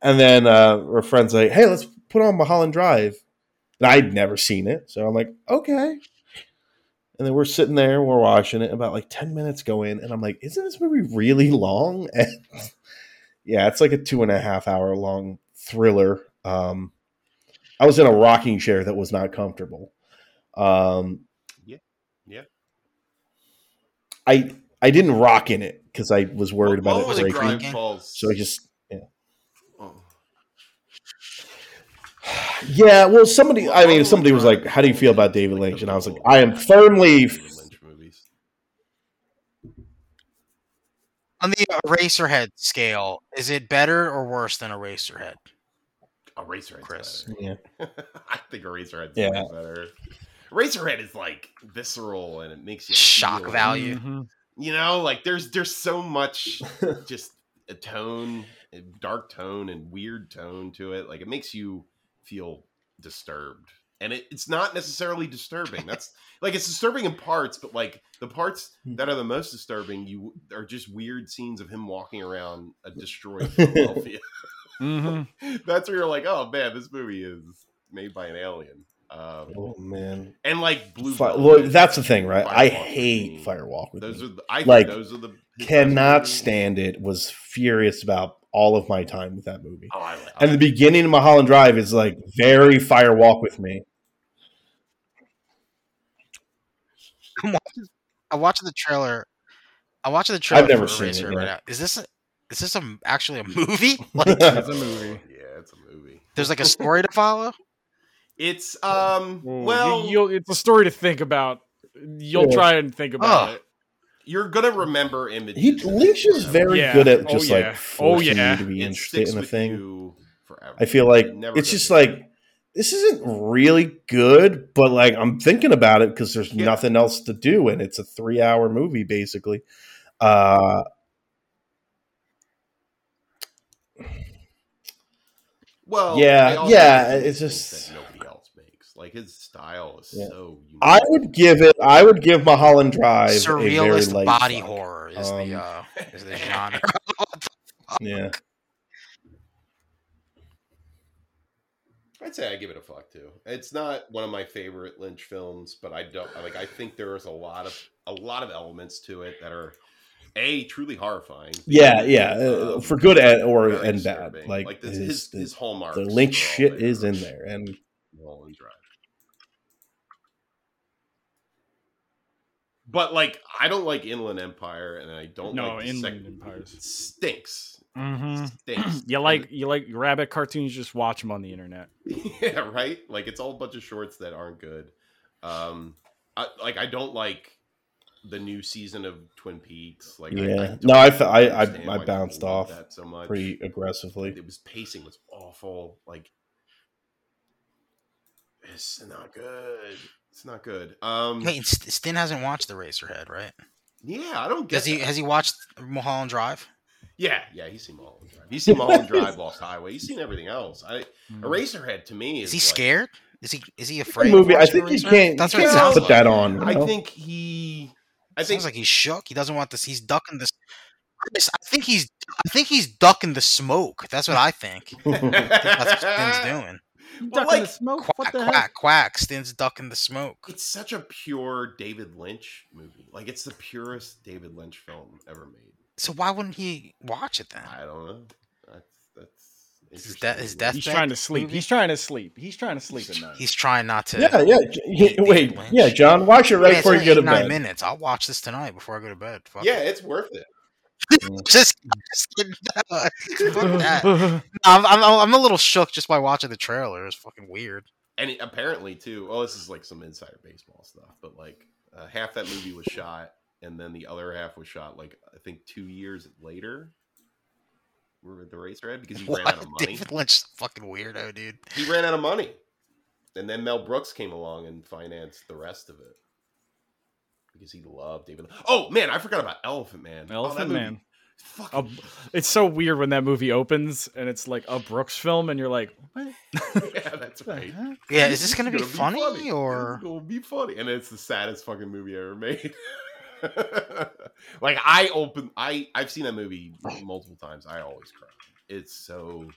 and then uh, our friends like, hey, let's put on Mulholland Drive. And I'd never seen it, so I'm like, okay. And then we're sitting there, we're watching it. About like ten minutes go in, and I'm like, isn't this movie really long? And yeah, it's like a two and a half hour long thriller. Um, I was in a rocking chair that was not comfortable. Um, Yeah. Yeah. I I didn't rock in it because I was worried about what it was it, breaking. Greg? So I just Oh. yeah. Well, somebody. I mean, somebody was like, "How do you feel about David Lynch?" And I was like, "I am firmly." Lynch movies. On the Eraserhead scale, is it better or worse than Eraserhead? Eraserhead's Chris. better. Yeah. I think Eraserhead's Yeah. better. Eraserhead is like visceral and it makes you Shock feel it. value. Mhm. You know, like there's there's so much just a tone, a dark tone and weird tone to it. Like it makes you feel disturbed. And it, it's not necessarily disturbing. That's like it's disturbing in parts, but like the parts that are the most disturbing, you are just weird scenes of him walking around a destroyed Philadelphia. Mhm. That's where you're like, oh man, this movie is made by an alien. Um, Oh man. and like Blue. Fi- Velvet, well, that's the thing, right? I Firewalk with hate Me. Firewalk with Those Me. are the, I Like, those are the Cannot stand it. Was furious about all of my time with that movie. Oh, I, And the beginning of Mulholland Drive is like very Firewalk with Me. I'm watching, I'm watching the trailer. I'm watching the trailer. I've never for seen it, right now. Is this a, is this a, actually a movie? Like, It's a movie. Yeah, it's a movie. there's like a story to follow. It's um. Ooh, well, you, will it's a story to think about. You'll Yeah. try and think about Ugh. it. you're gonna remember images. He Lynch is very Yeah. good at Oh, just yeah. like Oh, forcing yeah. you to be It interested in a thing. forever. I feel like Never it's just away. like this isn't really good, but like I'm thinking about it because there's Yeah. nothing else to do, and it's a three hour movie basically. Uh, Well, Yeah, yeah, it's just- that nobody else makes. Like his style is Yeah. so. Unique. I would give it. I would give Mulholland Drive a very Surrealist light body fuck. horror is Um, the uh, is the genre. Yeah, I'd say I give it a fuck too. It's not one of my favorite Lynch films, but I don't like. I think there is a lot of a lot of elements to it that are a truly horrifying. yeah, yeah. uh, Um, for good and or very and bad. disturbing. Like, the, his, his, the, his hallmarks. the Lynch shit is in there, and Mulholland Drive. But like, I don't like Inland Empire, and I don't No, like Inland second Empires. Stinks. Mm-hmm. Stinks. You like you like rabbit cartoons? Just watch them on the internet. yeah, right. Like it's all a bunch of shorts that aren't good. Um, I, like I don't like the new season of Twin Peaks. Like, yeah. I, no, I fe- I I, I bounced people off that so much. pretty aggressively. It was pacing was awful. Like, it's not good. It's not good. Um, Wait, Stin hasn't watched Eraserhead, right? yeah, I don't get. Does he? that. Has he watched Mulholland Drive? Yeah, yeah, he's seen Mulholland Drive. He's seen Mulholland Drive, Lost Highway. He's seen everything else. I. Eraserhead to me is Is he like- scared? Is he? Is he afraid? movie. of I think you Eraserhead? can't. That's you what it can't sounds put like. that on. you I think he. I I think Sounds like he's shook. He doesn't want this. He's ducking this. Chris, I think he's. I think he's ducking the smoke. That's what I think. That's what Stin's doing. Well, Ducking like, the smoke. Quack, what the quack, heck? quack. Stin's ducking the smoke. It's such a pure David Lynch movie. Like it's the purest David Lynch film ever made. So why wouldn't he watch it then? I don't know. That's that's His interesting. de- death- He's trying to sleep. movie? He's trying to sleep. He's trying to sleep at night. He's trying not to. Yeah, yeah. He- wait, Lynch. yeah, John, watch it right Yeah, before you only go to eight, nine bed. minutes. I'll watch this tonight before I go to bed. Fuck Yeah, it. it's worth it. just, just kidding. Fuck that. No, I'm, I'm, I'm a little shook just by watching the trailer. It's fucking weird. And it, apparently too. Oh, this is like some insider baseball stuff, but like uh, half that movie was shot, and then the other half was shot like I think two years later. We're at Eraserhead because he ran out of money. David Lynch, fucking weirdo, dude. He ran out of money, and then Mel Brooks came along and financed the rest of it because he loved David. Oh man, I forgot about Elephant Man. Oh, Elephant movie- Man. Fucking A- it's so weird when that movie opens and it's like a Brooks film, and you're like, what? yeah, that's right. Yeah, is this It's gonna be funny, It's or gonna be funny, and it's the saddest fucking movie ever made. like I open, I I've seen that movie multiple times. I always cry. It's so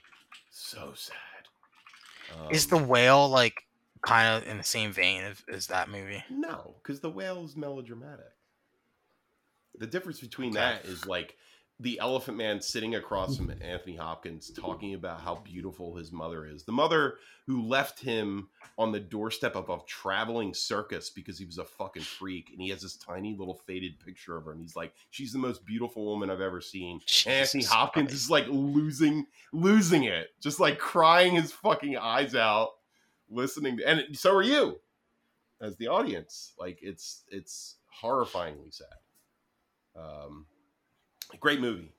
so sad. is Um, the whale like kind of in the same vein of, as that movie? no? Because the whale is melodramatic. The difference between Okay. that is like the Elephant Man sitting across from Anthony Hopkins talking about how beautiful his mother is. The mother who left him on the doorstep of a traveling circus because he was a fucking freak. And he has this tiny little faded picture of her. And he's like, she's the most beautiful woman I've ever seen. And Anthony Hopkins Christ. is like losing, losing it, just like crying his fucking eyes out, listening. To, and so are you as the audience. Like it's, it's horrifyingly sad. Um, great movie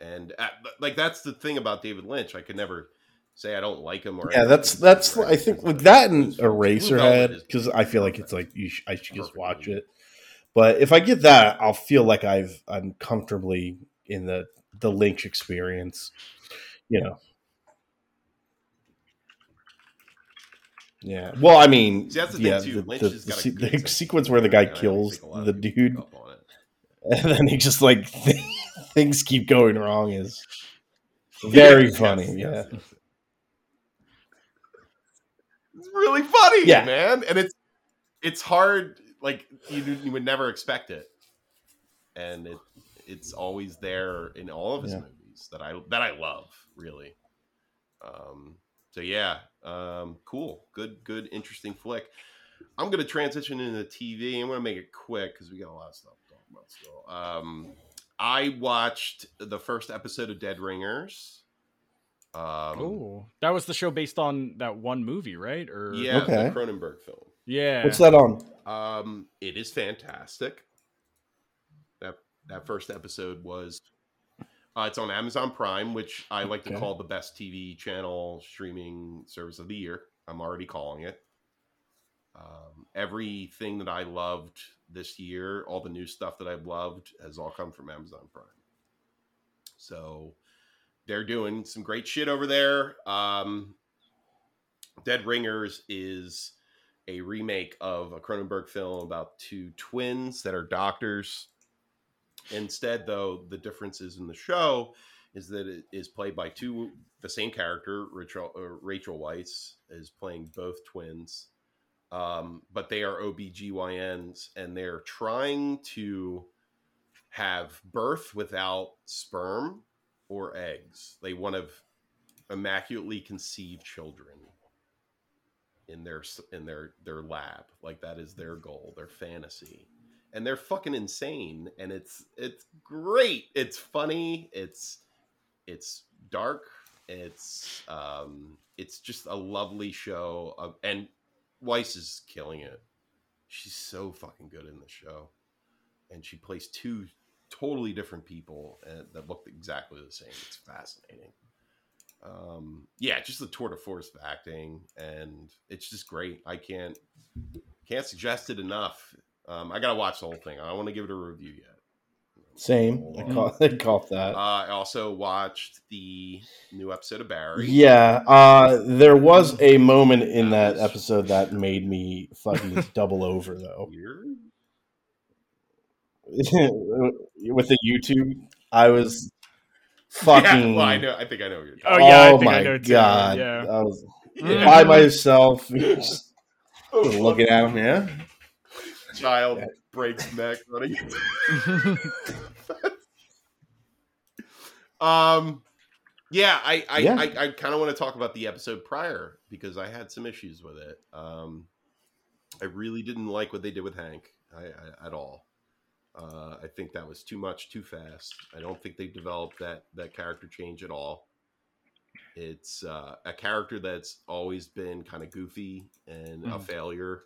and uh, like that's the thing about david lynch i could never say i don't like him or Yeah, that's that's. I think like that and Eraserhead because I feel like it's like you. Sh- I should just watch movie. it. But if I get that, I'll feel like I've I'm comfortably in the the Lynch experience. You know. Yeah. Well, I mean, See, that's the thing, yeah, too. the, Lynch the, has the, se- good the sequence where the guy kills think a lot of the dude, up on it. and then he just like things keep going wrong is very Yes, funny. yes, yeah. yes. it's really funny Yeah. man and it's it's hard like you, you would never expect it and it it's always there in all of his Yeah. movies that i that i love really um so yeah um cool good good interesting flick i'm gonna transition into tv i'm gonna make it quick because we got a lot of stuff to talk about still um i watched the first episode of dead ringers um Oh, that was the show based on that one movie, right? Or yeah Okay. the cronenberg film yeah. What's that on? um, it is fantastic. That that first episode was. Uh, it's on Amazon Prime, which I like to call the best TV channel streaming service of the year. I'm already calling it. Um, everything that I loved this year, all the new stuff that I've loved, has all come from Amazon Prime. So they're doing some great shit over there. Um, Dead Ringers is a remake of a Cronenberg film about two twins that are doctors. Instead, though, the differences in the show is that it is played by two the same character. Rachel, uh, Rachel Weisz is playing both twins, um, but they are OBGYNs and they're trying to have birth without sperm or eggs. They want to immaculately conceive children in their in their their lab like that is their goal their fantasy and they're fucking insane and it's it's great. It's funny. It's it's dark. It's um it's just a lovely show of, and Weisz is killing it. She's so fucking good in the show. And she plays two totally different people that look exactly the same. It's fascinating. Um yeah just the tour de force of acting and it's just great. I can't can't suggest it enough um i gotta watch the whole thing i don't want to give it a review yet Same. I caught, I caught uh, that. i also watched the new episode of barry Yeah, uh, there was a moment in That that episode that made me fucking double over though. weird With the YouTube, I was fucking. yeah, well, i know i think i know what you're Oh, talking yeah, I oh think I my know too, god! yeah. I was about. by myself, just looking at him. Yeah, child breaks neck running um yeah i i Yeah. i, I kind of want to talk about the episode prior because i had some issues with it. Um i really didn't like what they did with hank I, I at all. Uh i think that was too much too fast. I don't think they developed that that character change at all. It's uh, a character that's always been kind of goofy and a Mhm. failure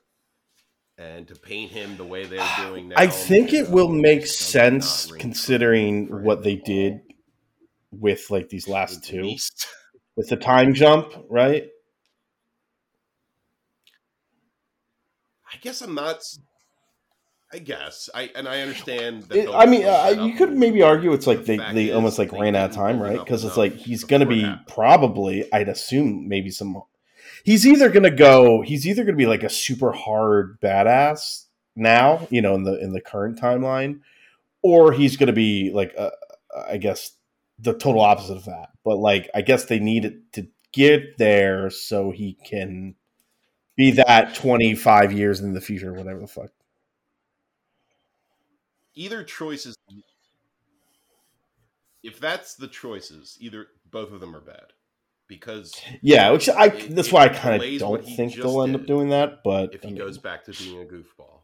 and to paint him the way they're doing now I think it will make sense considering what they did with like these last two Beast. with the time jump, right? I guess I'm not. I guess I and I understand. That It- I mean, uh, you could maybe argue it's like The they, they almost like ran out of time, right? Because it's like he's going to be probably, I'd assume, maybe some. He's either to go. He's either to be like a super hard badass now, you know, in the in the current timeline, or he's to be like, a, I guess, the total opposite of that. But like, I guess they need it to get there so he can be that twenty five years in the future, whatever the fuck. Either choice is if that's the choices, either both of them are bad because Yeah, which I It- that's why I kind of don't think they'll end up doing that. But if I he mean, goes back to being a goofball.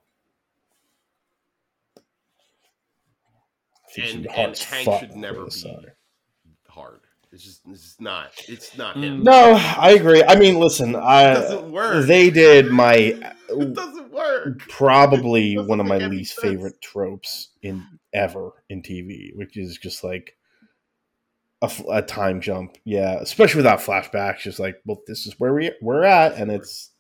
and- and Hank should never be-. Hard. It's just it's not. It's not Mm. him. No, I agree. I mean, listen, I they did my it doesn't work. probably one of my least sense. favorite tropes in ever in TV, which is just like a, a time jump. Yeah, especially without flashbacks. Just like, well, this is where we we're at, and it's.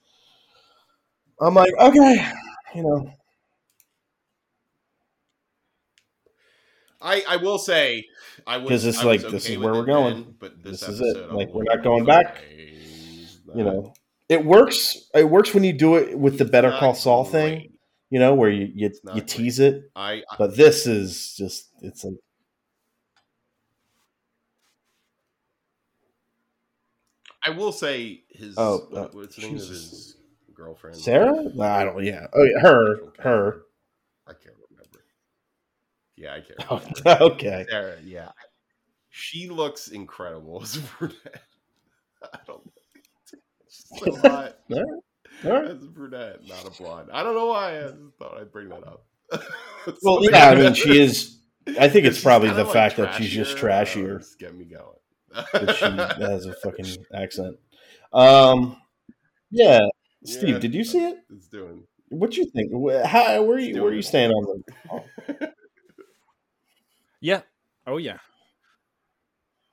I'm like, okay, you know, I I will say I was 'Cause it's like, was this okay is where we're going. then, but this, This is it. I'm Like, we're not going back. "Please, you know, it works. It works when you do it with the Better Call Saul thing. You know, where you you, you great. tease it, I, I but this is just it's like I will say his Oh, uh, what's the name of his girlfriend? Sarah. Nah, I don't. Yeah. Oh, yeah. Her. Her. I can't remember. Yeah, I can't Oh, remember. okay. Sarah, yeah. She looks incredible as a brunette. I don't know. She's so hot All right. As a brunette, not a blonde. I don't know why. I thought I'd bring that up. Well, yeah. I mean, she is. I think it's probably the like, fact that she's just trashier. it's getting me going. That she has a fucking accent. Um. Yeah. Steve, Yeah, did you see it? It's doing. What you think? How? Where are you? Where are you it. staying on the? Yeah. Oh yeah.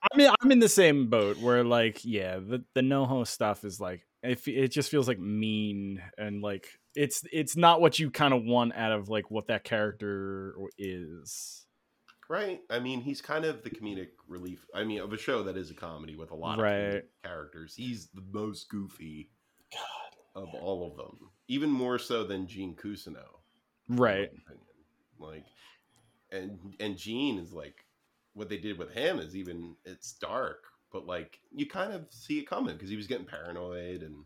I mean, I'm in the same boat where, like, yeah, the the NoHo stuff is like, it, it just feels like mean and like it's it's not what you kind of want out of like what that character is. Right. I mean, he's kind of the comedic relief. I mean, of a show that is a comedy with a lot of Right. comedic characters. He's the most goofy of all of them, even more so than Gene Cousineau. Right. Like, and and Gene is like, what they did with him is even it's dark, but like you kind of see it coming because he was getting paranoid and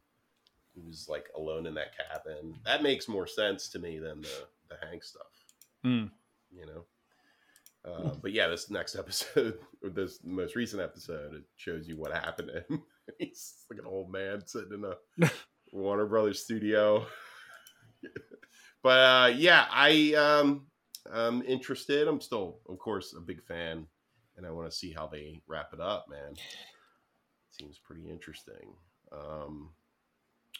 he was like alone in that cabin. That makes more sense to me than the the Hank stuff Mm. you know. Uh, but yeah, this next episode, or this most recent episode, it shows you what happened to him. He's like an old man sitting in a Warner Brothers studio. but uh, yeah, I um, I'm interested. I'm still, of course, a big fan, and I want to see how they wrap it up. Man, seems pretty interesting. Um,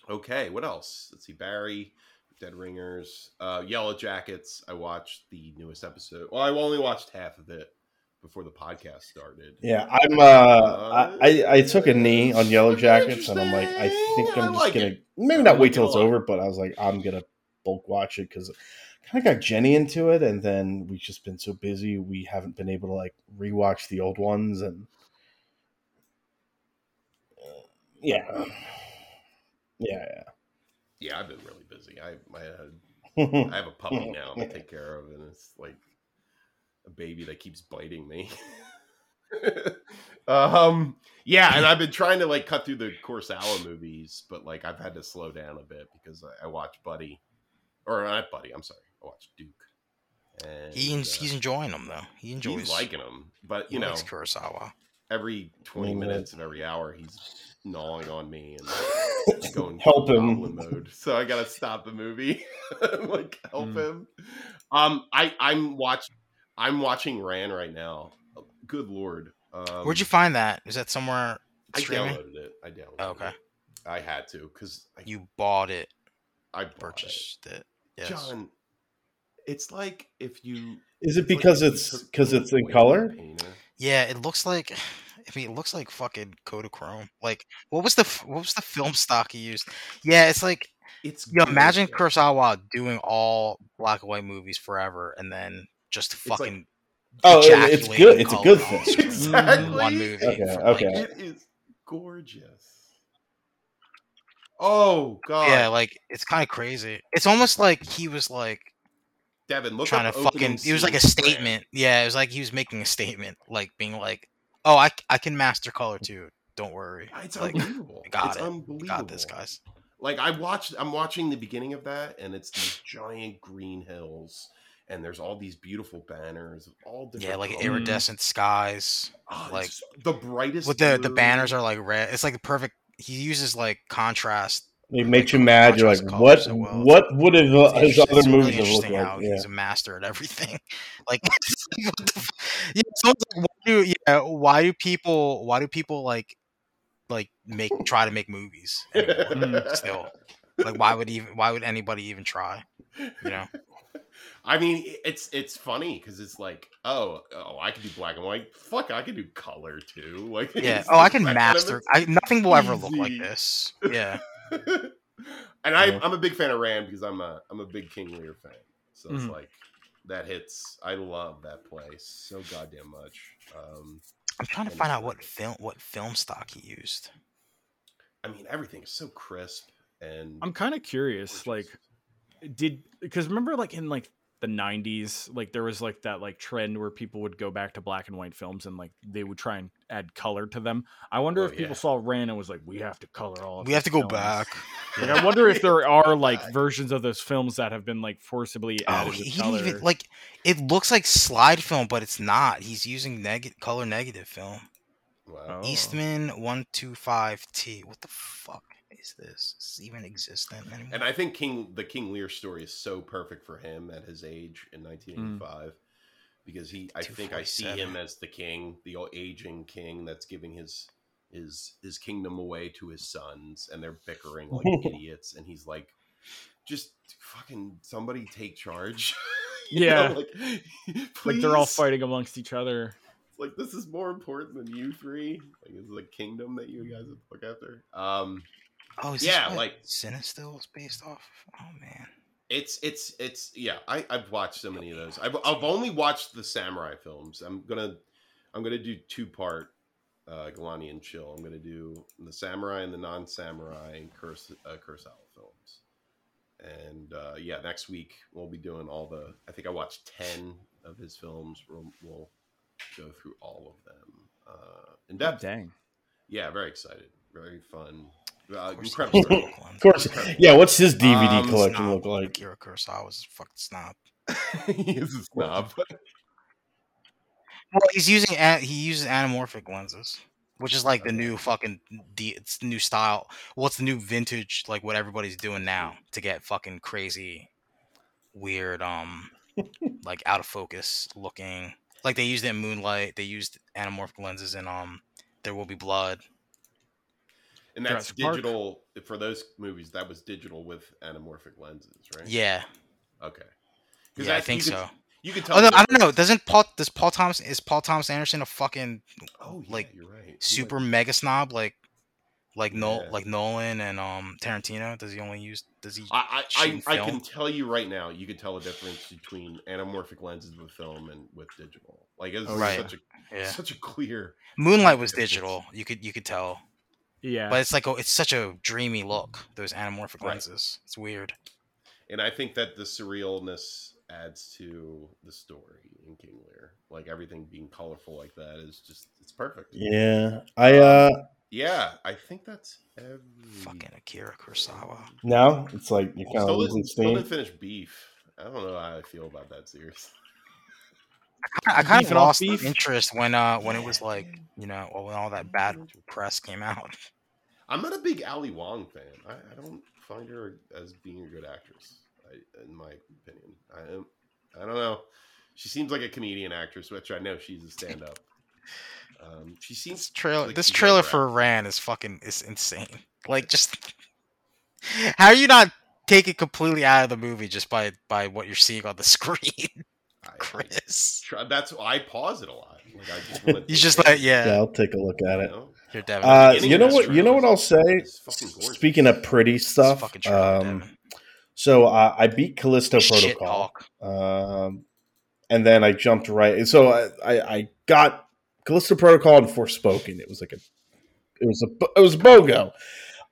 okay, what else? Let's see, Barry. Dead Ringers, uh, Yellow Jackets. I watched the newest episode. Well, I only watched half of it before the podcast started. Yeah, I'm. Uh, I I took a knee on Yellow Jackets, and I'm like, I think. I I'm just like gonna it. maybe not wait till it's over, but I was like, I'm gonna bulk watch it because kind of got Jenny into it, and then we've just been so busy we haven't been able to like rewatch the old ones, and uh, yeah, yeah, Yeah, I've been really busy. I I. I have a puppy now to take care of, and it's like a baby that keeps biting me. um, yeah, and I've been trying to like cut through the Kurosawa movies, but like I've had to slow down a bit because I, I watched Buddy, or not Buddy. I'm sorry, I watched Duke. And, He, uh, he's enjoying them though. He enjoys. he's liking them, but you know, Kurosawa. every 20 Mm. minutes of every hour he's gnawing on me and going Help him. mode so i gotta stop the movie like help Mm. him um i i'm watch i'm watching ran right now good lord um Where'd you find that? Is that somewhere i downloaded it i downloaded Oh, okay. it. i had to because You bought it, I bought purchased it. it. Yes. john it's like if you Is it it's like because it's because it's in color? painter- Yeah, it looks like. I mean, it looks like fucking Kodachrome. Like, what was the what was the film stock he used? Yeah, it's like it's yo. Imagine gorgeous. Kurosawa doing all black and white movies forever, and then just like- fucking. Oh, it's good. It's a good on thing. Exactly. One movie. Okay, for, like- okay. It is gorgeous. Oh god. yeah, like it's kind of crazy. It's almost like he was like Devon, look trying up to fucking. It was like a scenes brand. statement. Yeah, it was like he was making a statement, like being like, "Oh, I, I can master color too. Don't worry. Ah, it's Like, unbelievable. got it's it. unbelievable. got this, guys." Like I watched I'm watching the beginning of that and it's these giant green hills and there's all these beautiful banners, of all different. Yeah, like colors. iridescent skies. Oh, like- the brightest. With the the banners are like red. It's like the perfect. He uses like contrast. It makes you mad. You're like, what? so well. What would have uh, his other it's really movies have looked like? Yeah. he's a master at everything. Like, what the f- yeah, someone's like, why do yeah? Why do people? Why do people like like make try to make movies anymore, still? Like, why would even? Why would anybody even try? You know? I mean, it's it's funny because it's like, oh, oh, I can do black and white. Fuck, I can do color too. Like, Yeah. Oh, I can that kind of master. I nothing will ever look like this. Yeah. and I, I'm a big fan of Ran because I'm a I'm a big King Lear fan. So it's Mhm. like that hits. I love that place so goddamn much. Um, I'm trying to find out what film what film stock he used. I mean, everything is so crisp and I'm kind of curious, like, did because remember like in like the 90s like there was like that like trend where people would go back to black and white films and like they would try and add color to them i wonder Oh, if people yeah. saw ran and was like we have to color all of We have these to go films." back. like i wonder if there are like back. versions of those films that have been like forcibly Oh, added he, he color didn't even like. It looks like slide film, but it's not. He's using negative color negative film. wow. Oh. Eastman one two five T. What the fuck is this? Is this even existent anymore? And I think King the King Lear story is so perfect for him at his age in 1985 because he I think I see him as the king, the old aging king that's giving his his his kingdom away to his sons and they're bickering like idiots and he's like just fucking somebody take charge. You know, Yeah. like, like they're all fighting amongst each other Like this is more important than you three. Like it's a kingdom that you guys have to look after. Um oh, is yeah, this what like- Cinestill is based off. Oh man. It's it's it's yeah. I I've watched so many of those. I've I've only watched the samurai films. I'm gonna I'm gonna do two part uh, Galanti and Chill. I'm gonna do the samurai and the non samurai and Kurs, uh, Kurosawa films. And uh, yeah, next week we'll be doing all the. I think I watched ten of his films. We'll, we'll go through all of them uh, in depth. dang Yeah, very excited. Very fun. Uh, Of course, incredible. there's story. Oakland. Of course. Yeah. What's his DVD Um, collection Snob. look like? Akira Kurosawa's a fucking snob. he is a snob. Well, he's using he uses anamorphic lenses, which is like the new fucking the it's the new style. What's the new vintage like what everybody's doing now to get fucking crazy, weird um, like out of focus looking. Like they used it in Moonlight. They used anamorphic lenses in um, There Will Be Blood. And that's Jurassic Park. digital for those movies. That was digital with anamorphic lenses, right? Yeah, Okay. yeah, I think could, so. You can tell. Oh I don't know. Doesn't Paul does Paul Thomas is Paul Thomas Anderson a fucking Oh, yeah, like, you're right. Super mega snob like like no Yeah. like Nolan and um Tarantino? Does he only use does he I I, I, I can tell you right now. You can tell the difference between anamorphic lenses with film and with digital. Like it's Oh, Right. such a yeah. such a clear. Moonlight was digital. You could you could tell, yeah but it's like a, it's such a dreamy look. Those anamorphic Right. lenses. It's weird. And I think that the surrealness adds to the story in King Lear. Like everything being colorful like that is just it's perfect. Yeah. I uh Yeah, I think that's every. Fucking Akira Kurosawa. now it's like you kind of Still, losing didn't, still didn't finish Beef. I don't know how I feel about that series. I kind of Beefing off lost beef? interest when uh when it was like you know when all that bad press came out. I'm not a big Ali Wong fan. I, I don't find her as being a good actress, I, in my opinion. I am, I don't know. She seems like a comedian actress, which I know she's a stand-up. Um, she This seems trailer like this trailer for Ran is fucking is insane. Like just how are you not taken completely out of the movie just by by what you're seeing on the screen, I- I Chris? try- that's I pause it a lot. Like I just want to. Just like yeah, Yeah, I'll take a look at it. know? you're Uh, you know what? You know what I'll say. is fucking gorgeous. Speaking of pretty stuff, fucking trailer, um, so uh, I beat Callisto Shit Protocol. talk. um, and then I jumped right. So I, I, I got Callisto Protocol and Forspoken. It was like a, it was a, it was BOGO.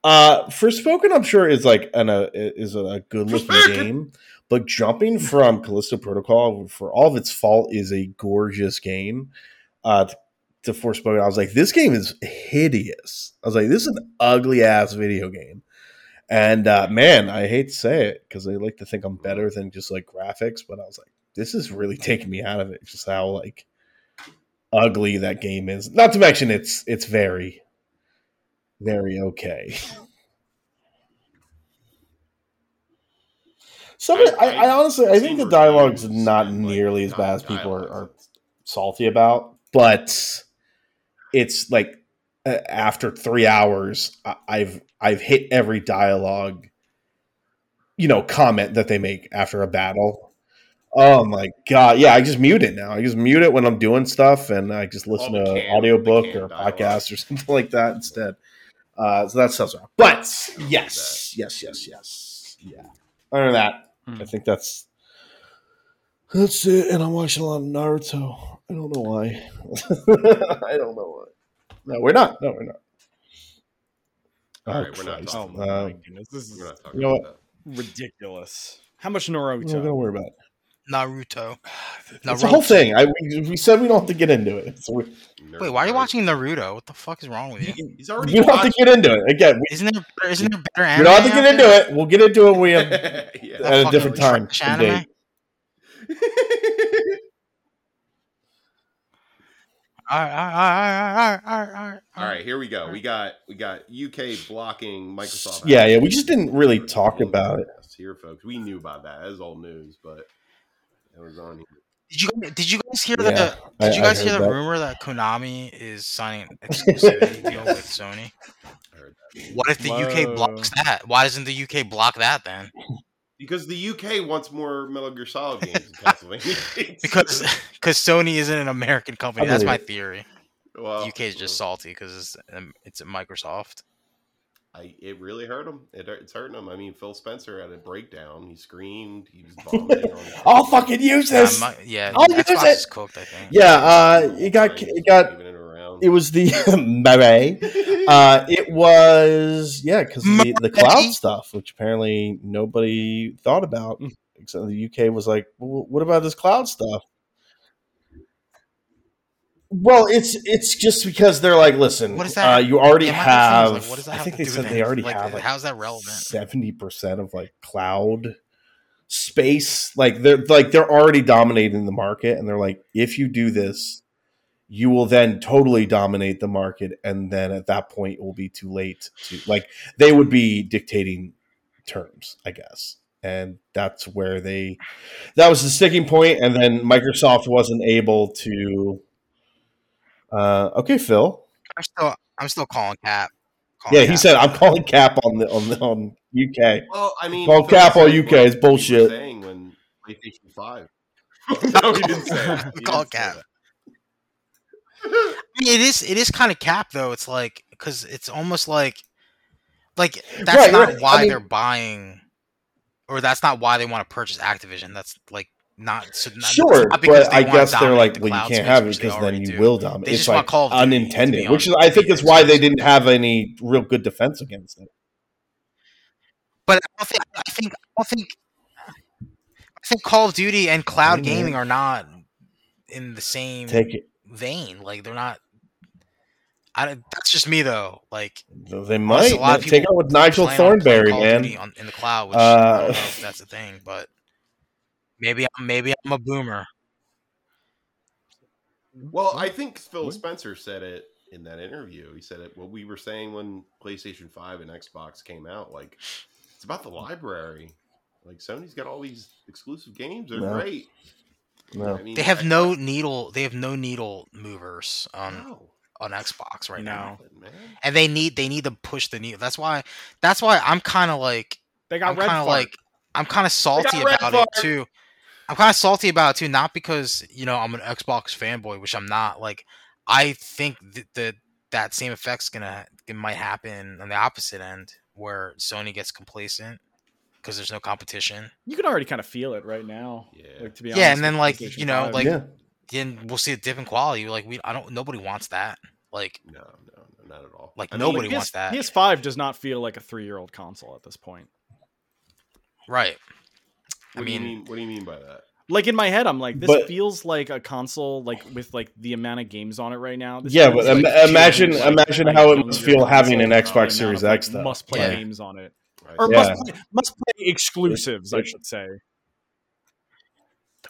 Uh, Forspoken, I'm sure is like an a is a good looking game, but jumping from Callisto Protocol for all of its fault is a gorgeous game. Uh, to, to Forspoken, I was like, this game is hideous. I was like, this is an ugly ass video game. And uh, man, I hate to say it because I like to think I'm better than just like graphics, but I was like, this is really taking me out of it. Just how like ugly that game is. Not to mention it's it's very, very okay. Some, it- I, I honestly, I think the dialogue's not nearly as bad as people are, are salty about, but it's like uh, after three hours, I- I've I've hit every dialogue, you know, comment that they make after a battle. Oh my god! Yeah, I just mute it now. I just mute it when I'm doing stuff, and I just listen to an audiobook or dialogue. podcast or something like that instead. Uh, so that stuff's wrong. But yes, yes, yes, yes, yeah. Other than that, Hmm. I think that's that's it. And I'm watching a lot of Naruto. I don't know why. I don't know why. No, we're not. No, we're not. All Oh, right, we're not Oh my Uh, goodness, this is We're not talking You know about ridiculous. How much no, Naruto? don't worry about it. Naruto. It's the whole thing. I we, we said we don't have to get into it. So we. Wait, why are you watching Naruto? What the fuck is wrong with you? He's already we don't have to get into it again. We, Isn't there better, isn't there better we anime? don't have to get into there? it. We'll get into it when we have yeah. at a different time. anime? All right, all right, all right, all right, all right. All right, here we go. We got we got UK blocking Microsoft. Yeah, yeah. We just didn't really talk about it. here, folks. We knew about that. That was old news, but it was on. here. Did you did you guys hear Yeah, the I- did you guys hear the that. rumor that Konami is signing an exclusivity deal with Sony? I heard that. What if the Whoa. UK blocks that? Why doesn't the UK block that then? Because the UK wants more Metal Gear Solid games in Pennsylvania. Because because Sony isn't an American company. That's my theory. well, UK is just salty because it's um, it's a Microsoft. I, it really hurt him. It, it's hurting him. I mean, Phil Spencer had a breakdown. He screamed. He was vomiting. I'll fucking use Yeah, this. my, yeah I'll use Xbox it. is cooked. I think. Yeah, uh, it got it got it was the Mary. Uh, it was yeah, because the, the cloud stuff, which apparently nobody thought about. Mm. Except the UK was like, well, "What about this cloud stuff?" Well, it's it's just because they're like, listen, What is that? Uh, you already Yeah, my whole thing is, have. like, what does that I have think to they do said they already Like, have like how's that relevant? seventy percent of like cloud space. Like they're like they're already dominating the market, and they're like, if you do this, you will then totally dominate the market, and then at that point, it will be too late to like they would be dictating terms, I guess. And that's where they that was the sticking point, and then Microsoft wasn't able to. Uh, okay, Phil. I'm still I'm still calling Cap. Calling Yeah, he Cap. said I'm calling cap on the on the on UK. Well, I mean, Call Phil cap on UK what is we were bullshit. Saying when PlayStation Five. no, he didn't say. He Call didn't Cap. that. I mean, it is it is kind of Cap though. It's like because it's almost like like that's Right, not right. why I mean- they're buying, or that's not why they want to purchase Activision. That's like not so not, Sure, not but I guess they're like, the well, you can't have it because then you do. will dominate. They It's like Call Duty unintended, which is I think is why they didn't have any real good defense against it. But I don't think I think I don't think I think Call of Duty and cloud man. gaming are not in the same Take it. vein. Like they're not. I don't, that's just me though. Like They might a lot of take out with Nigel plan on playing Thornberry, man. On, in the cloud, which Uh, I don't know if that's a thing, but maybe I'm maybe I'm a boomer. Well, I think Phil Spencer said it in that interview. He said it what we were saying when PlayStation 5 and Xbox came out. Like, it's about the mm. library. Like, Sony's got all these exclusive games. They're No. great. No. I mean, They have I- no needle. They have no needle movers on No. on Xbox right No. now, Nothing, and they need they need to push the needle. That's why. That's why I'm kind of like They got I'm red kind of like I'm kind of salty about fart. it too. I'm kind of salty about it too, not because you know I'm an Xbox fanboy, which I'm not. Like I think that the, that same effect's gonna it might happen on the opposite end, where Sony gets complacent because there's no competition. you can already kind of feel it right now. Yeah. Like to be honest, Yeah, and then, like, you know, 5. like- yeah. Then we'll see a dip in quality. Like we, I don't. Nobody wants that. Like No, no, no, not at all. Like, I mean, nobody PS, wants that. PS5 does not feel like a three-year-old console at this point. right. What I do you mean- mean? What do you mean by that? Like in my head, I'm like, this But- feels like a console, like with like the amount of games on it right now. This Yeah, but like im- imagine- like- imagine like how it must feel having an Xbox Series X, though. Must play Yeah. games on it, Right. or Yeah. must play, must play exclusives, I should say.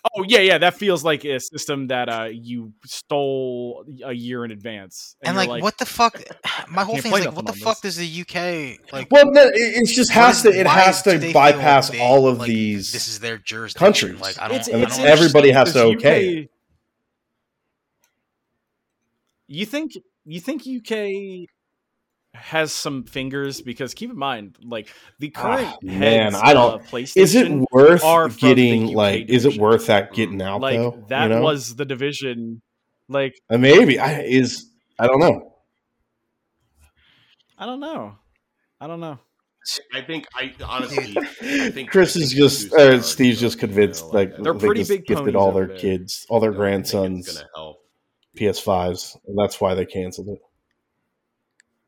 Oh yeah, yeah. That feels like a system that uh you stole a year in advance. And, you're like, what the fuck? My whole thing is like, what the nothing on fuck does the UK like? Well, no, it, it just has is- to. It has to they like bypass they- all of like, these. This is their jurisdiction. countries. Like I don't. It's, I don't it's everybody has to okay UK You think you think UK has some fingers because keep in mind, like the current Ah, man, I don't- of PlayStation. is it worth are from the getting UK like? Is it worth that getting out like though? that you know? was the division. Like Uh, maybe I is. I don't know. I don't know. I don't know. I think I honestly, I think Chris I is just, it's too uh, Steve's though, just you convinced know, like I They're don't they pretty just big gifted all their there. kids, all their think grandsons help. PS5s, and that's why they canceled it.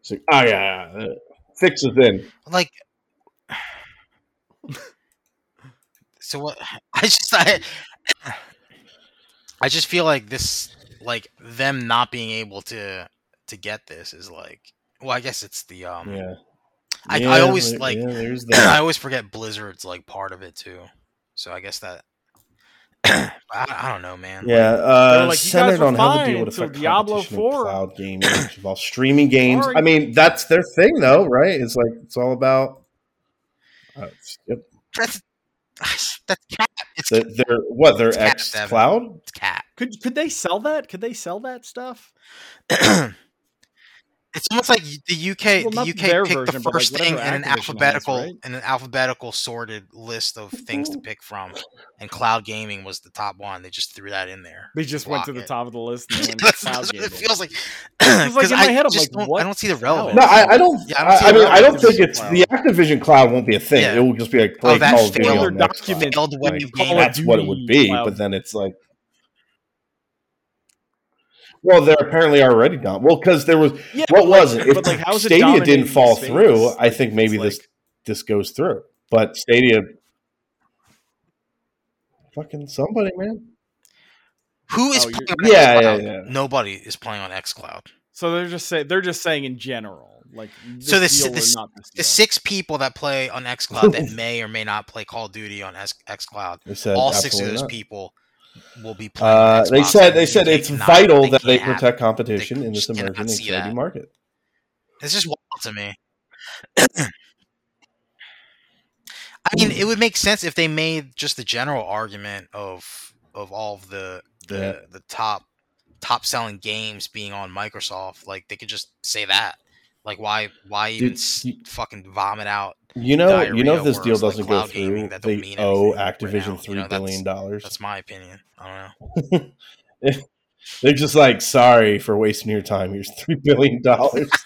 It's like, oh yeah, yeah, uh, fix it then. like. So what? I just I, I just feel like this, like them not being able to to get this is like. Well, I guess it's the um. Yeah, I, Yeah, I always there- like. yeah, I always forget Blizzard's like part of it too. So I guess that. I, I don't know, man. Yeah, They uh, like, centered on how to deal with until affect Diablo competition in 4. cloud gaming, which involves streaming games. I mean, that's their thing, though, right? It's like it's all about. Uh, yep. That's that's cat. It's, The- Their what? Their It's cat, X Devon. Cloud. it's cat. Could could they sell that? Could they sell that stuff? it's almost like the UK. Well, the UK picked version, the but, like, first thing in an Activision has, alphabetical right? in an alphabetical sorted list of things to pick from, and cloud gaming was the top one. They just threw that in there. They just went to the it. top of the list and they that's, cloud that's what it feels like. like, Because in my I head, I'm like, don't, what I don't see the relevance. No, I, I don't. Yeah, I don't I, see I mean, I don't think it's cloud. the Activision Cloud won't be a thing. Yeah. It will just be like play Oh, that Call of Duty failed. on Their Xbox. document- failed way Like, of Call that's what it would be. But then it's like, well, they're apparently already done. Well, because there was Yeah, what was like- it? If but like, how is it Stadia dominating didn't fall the through. I think maybe it's this like- this goes through. But Stadia, fucking somebody, man. Who is Oh, playing on Yeah, xCloud? yeah, yeah. Nobody is playing on XCloud. So they're just saying they're just saying in general, like this So the deal the not this The six people that play on XCloud that may or may not play Call of Duty on X- XCloud, all six of those not. people will be playing. Uh, they said they said it's vital that they protect competition they in this emerging exciting market. It's just wild to me. I mean, it would make sense if they made just the general argument of of all of the the Yeah. the top top selling games being on Microsoft. Like they could just say that. Like why why even Dude, s- you- fucking vomit out? You know, you know, if this deal doesn't go cloud gaming through, they owe anything right Activision now. You know, billion that's- dollars. That's my opinion. I don't know. They're just like, sorry for wasting your time. Here's three billion dollars.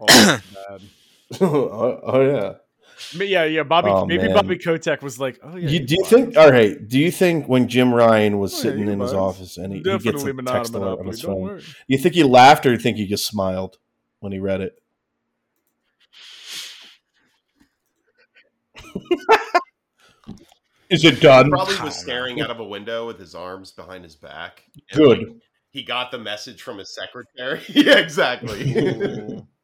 Oh, oh, oh, yeah. But yeah, yeah. Bobby, Oh, maybe man. Bobby Kotick was like, "Oh yeah." you, do you fine. think? All right. Do you think when Jim Ryan was Oh, yeah, sitting you're in his office and he, he gets a text alert on his phone, worry. you think he laughed or you think he just smiled when he read it? Is it done? Probably was staring out of a window with his arms behind his back. Good. like, he got the message from his secretary. yeah, exactly.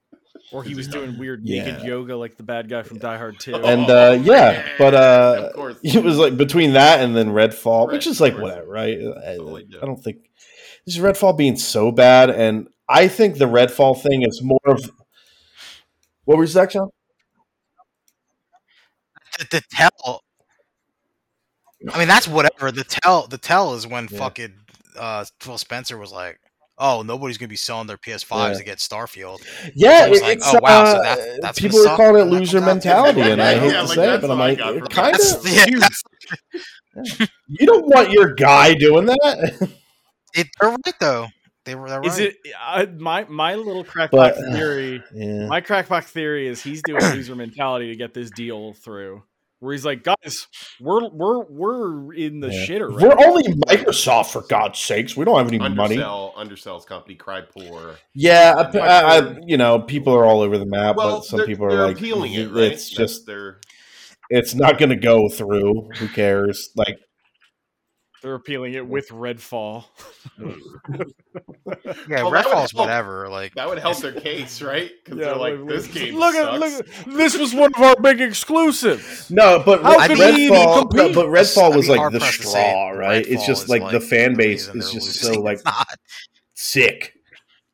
Or he was doing weird Yeah. naked yoga like the bad guy from Die Hard 2. And uh, yeah, but uh, Of it was like between that and then Redfall, which is like of course. whatever, right? I, I don't think this is Redfall being so bad, and I think the Redfall thing is more of what were you saying, Sean? The, the tell. I mean, that's whatever. The tell. The tell is when Yeah. fucking uh, Phil Spencer was like, "Oh, nobody's gonna be selling their PS5s Yeah. to get Starfield." Yeah, So it's it- like, it's oh, wow, so uh, that- that's people are calling it loser mentality, and I Yeah, hate yeah, to like, say it, but I'm like, it kind of. yeah, that's, You don't want your guy doing that. it, they're right though. They were. Right. Is it I, my my little crackpot But- theory? yeah. My crackpot theory is he's doing loser mentality to get this deal through. Where he's like, guys, we're we're we're in the Yeah. shitter. We're Right only Microsoft for God's sakes. We don't have any money. Undersell, undersells company, cried poor. Yeah, I, I, I- you know, people are all over the map, Well, but some people are they're like, appealing it, right? it's That's just, their it's not going to go through. Who cares? Like, They're appealing it with Redfall. Yeah, Well, that would Redfall's whatever. Like That would help their case, right? Because they're like, this game Look sucks. at look. at- This was one of our big exclusives. No, but How Red- could he even Redfall, no, compete? but Redfall I'd was like the pressed say straw, right? It's just is, like the fan base is they're just so like not. sick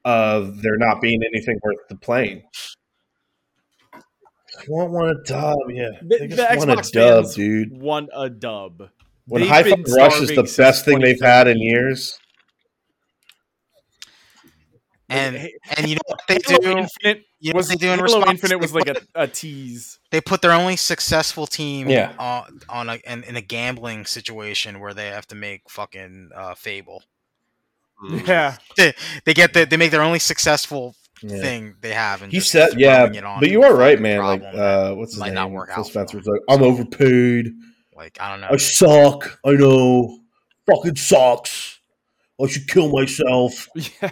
of there not being anything worth the playing. I want one a dub, yeah. The, the just want a Xbox dub, fans dude. want a dub. When They've Rush is the best thing they've had in years. And and you know what they do? Infinite You know was what they do in response? Infinite was like a, a tease. they put their only successful team Yeah. on on a in, in a gambling situation where they have to make fucking uh, Fable. Yeah, They, they get the, they make their only successful Yeah. thing they have. And He just said, yeah, it on but you are right, man. Like, uh, what's his might name? not work Phil out for Spencer them. was like, I'm overpaid. Like I don't know. I suck. I know. Fucking sucks. I should kill myself. yeah.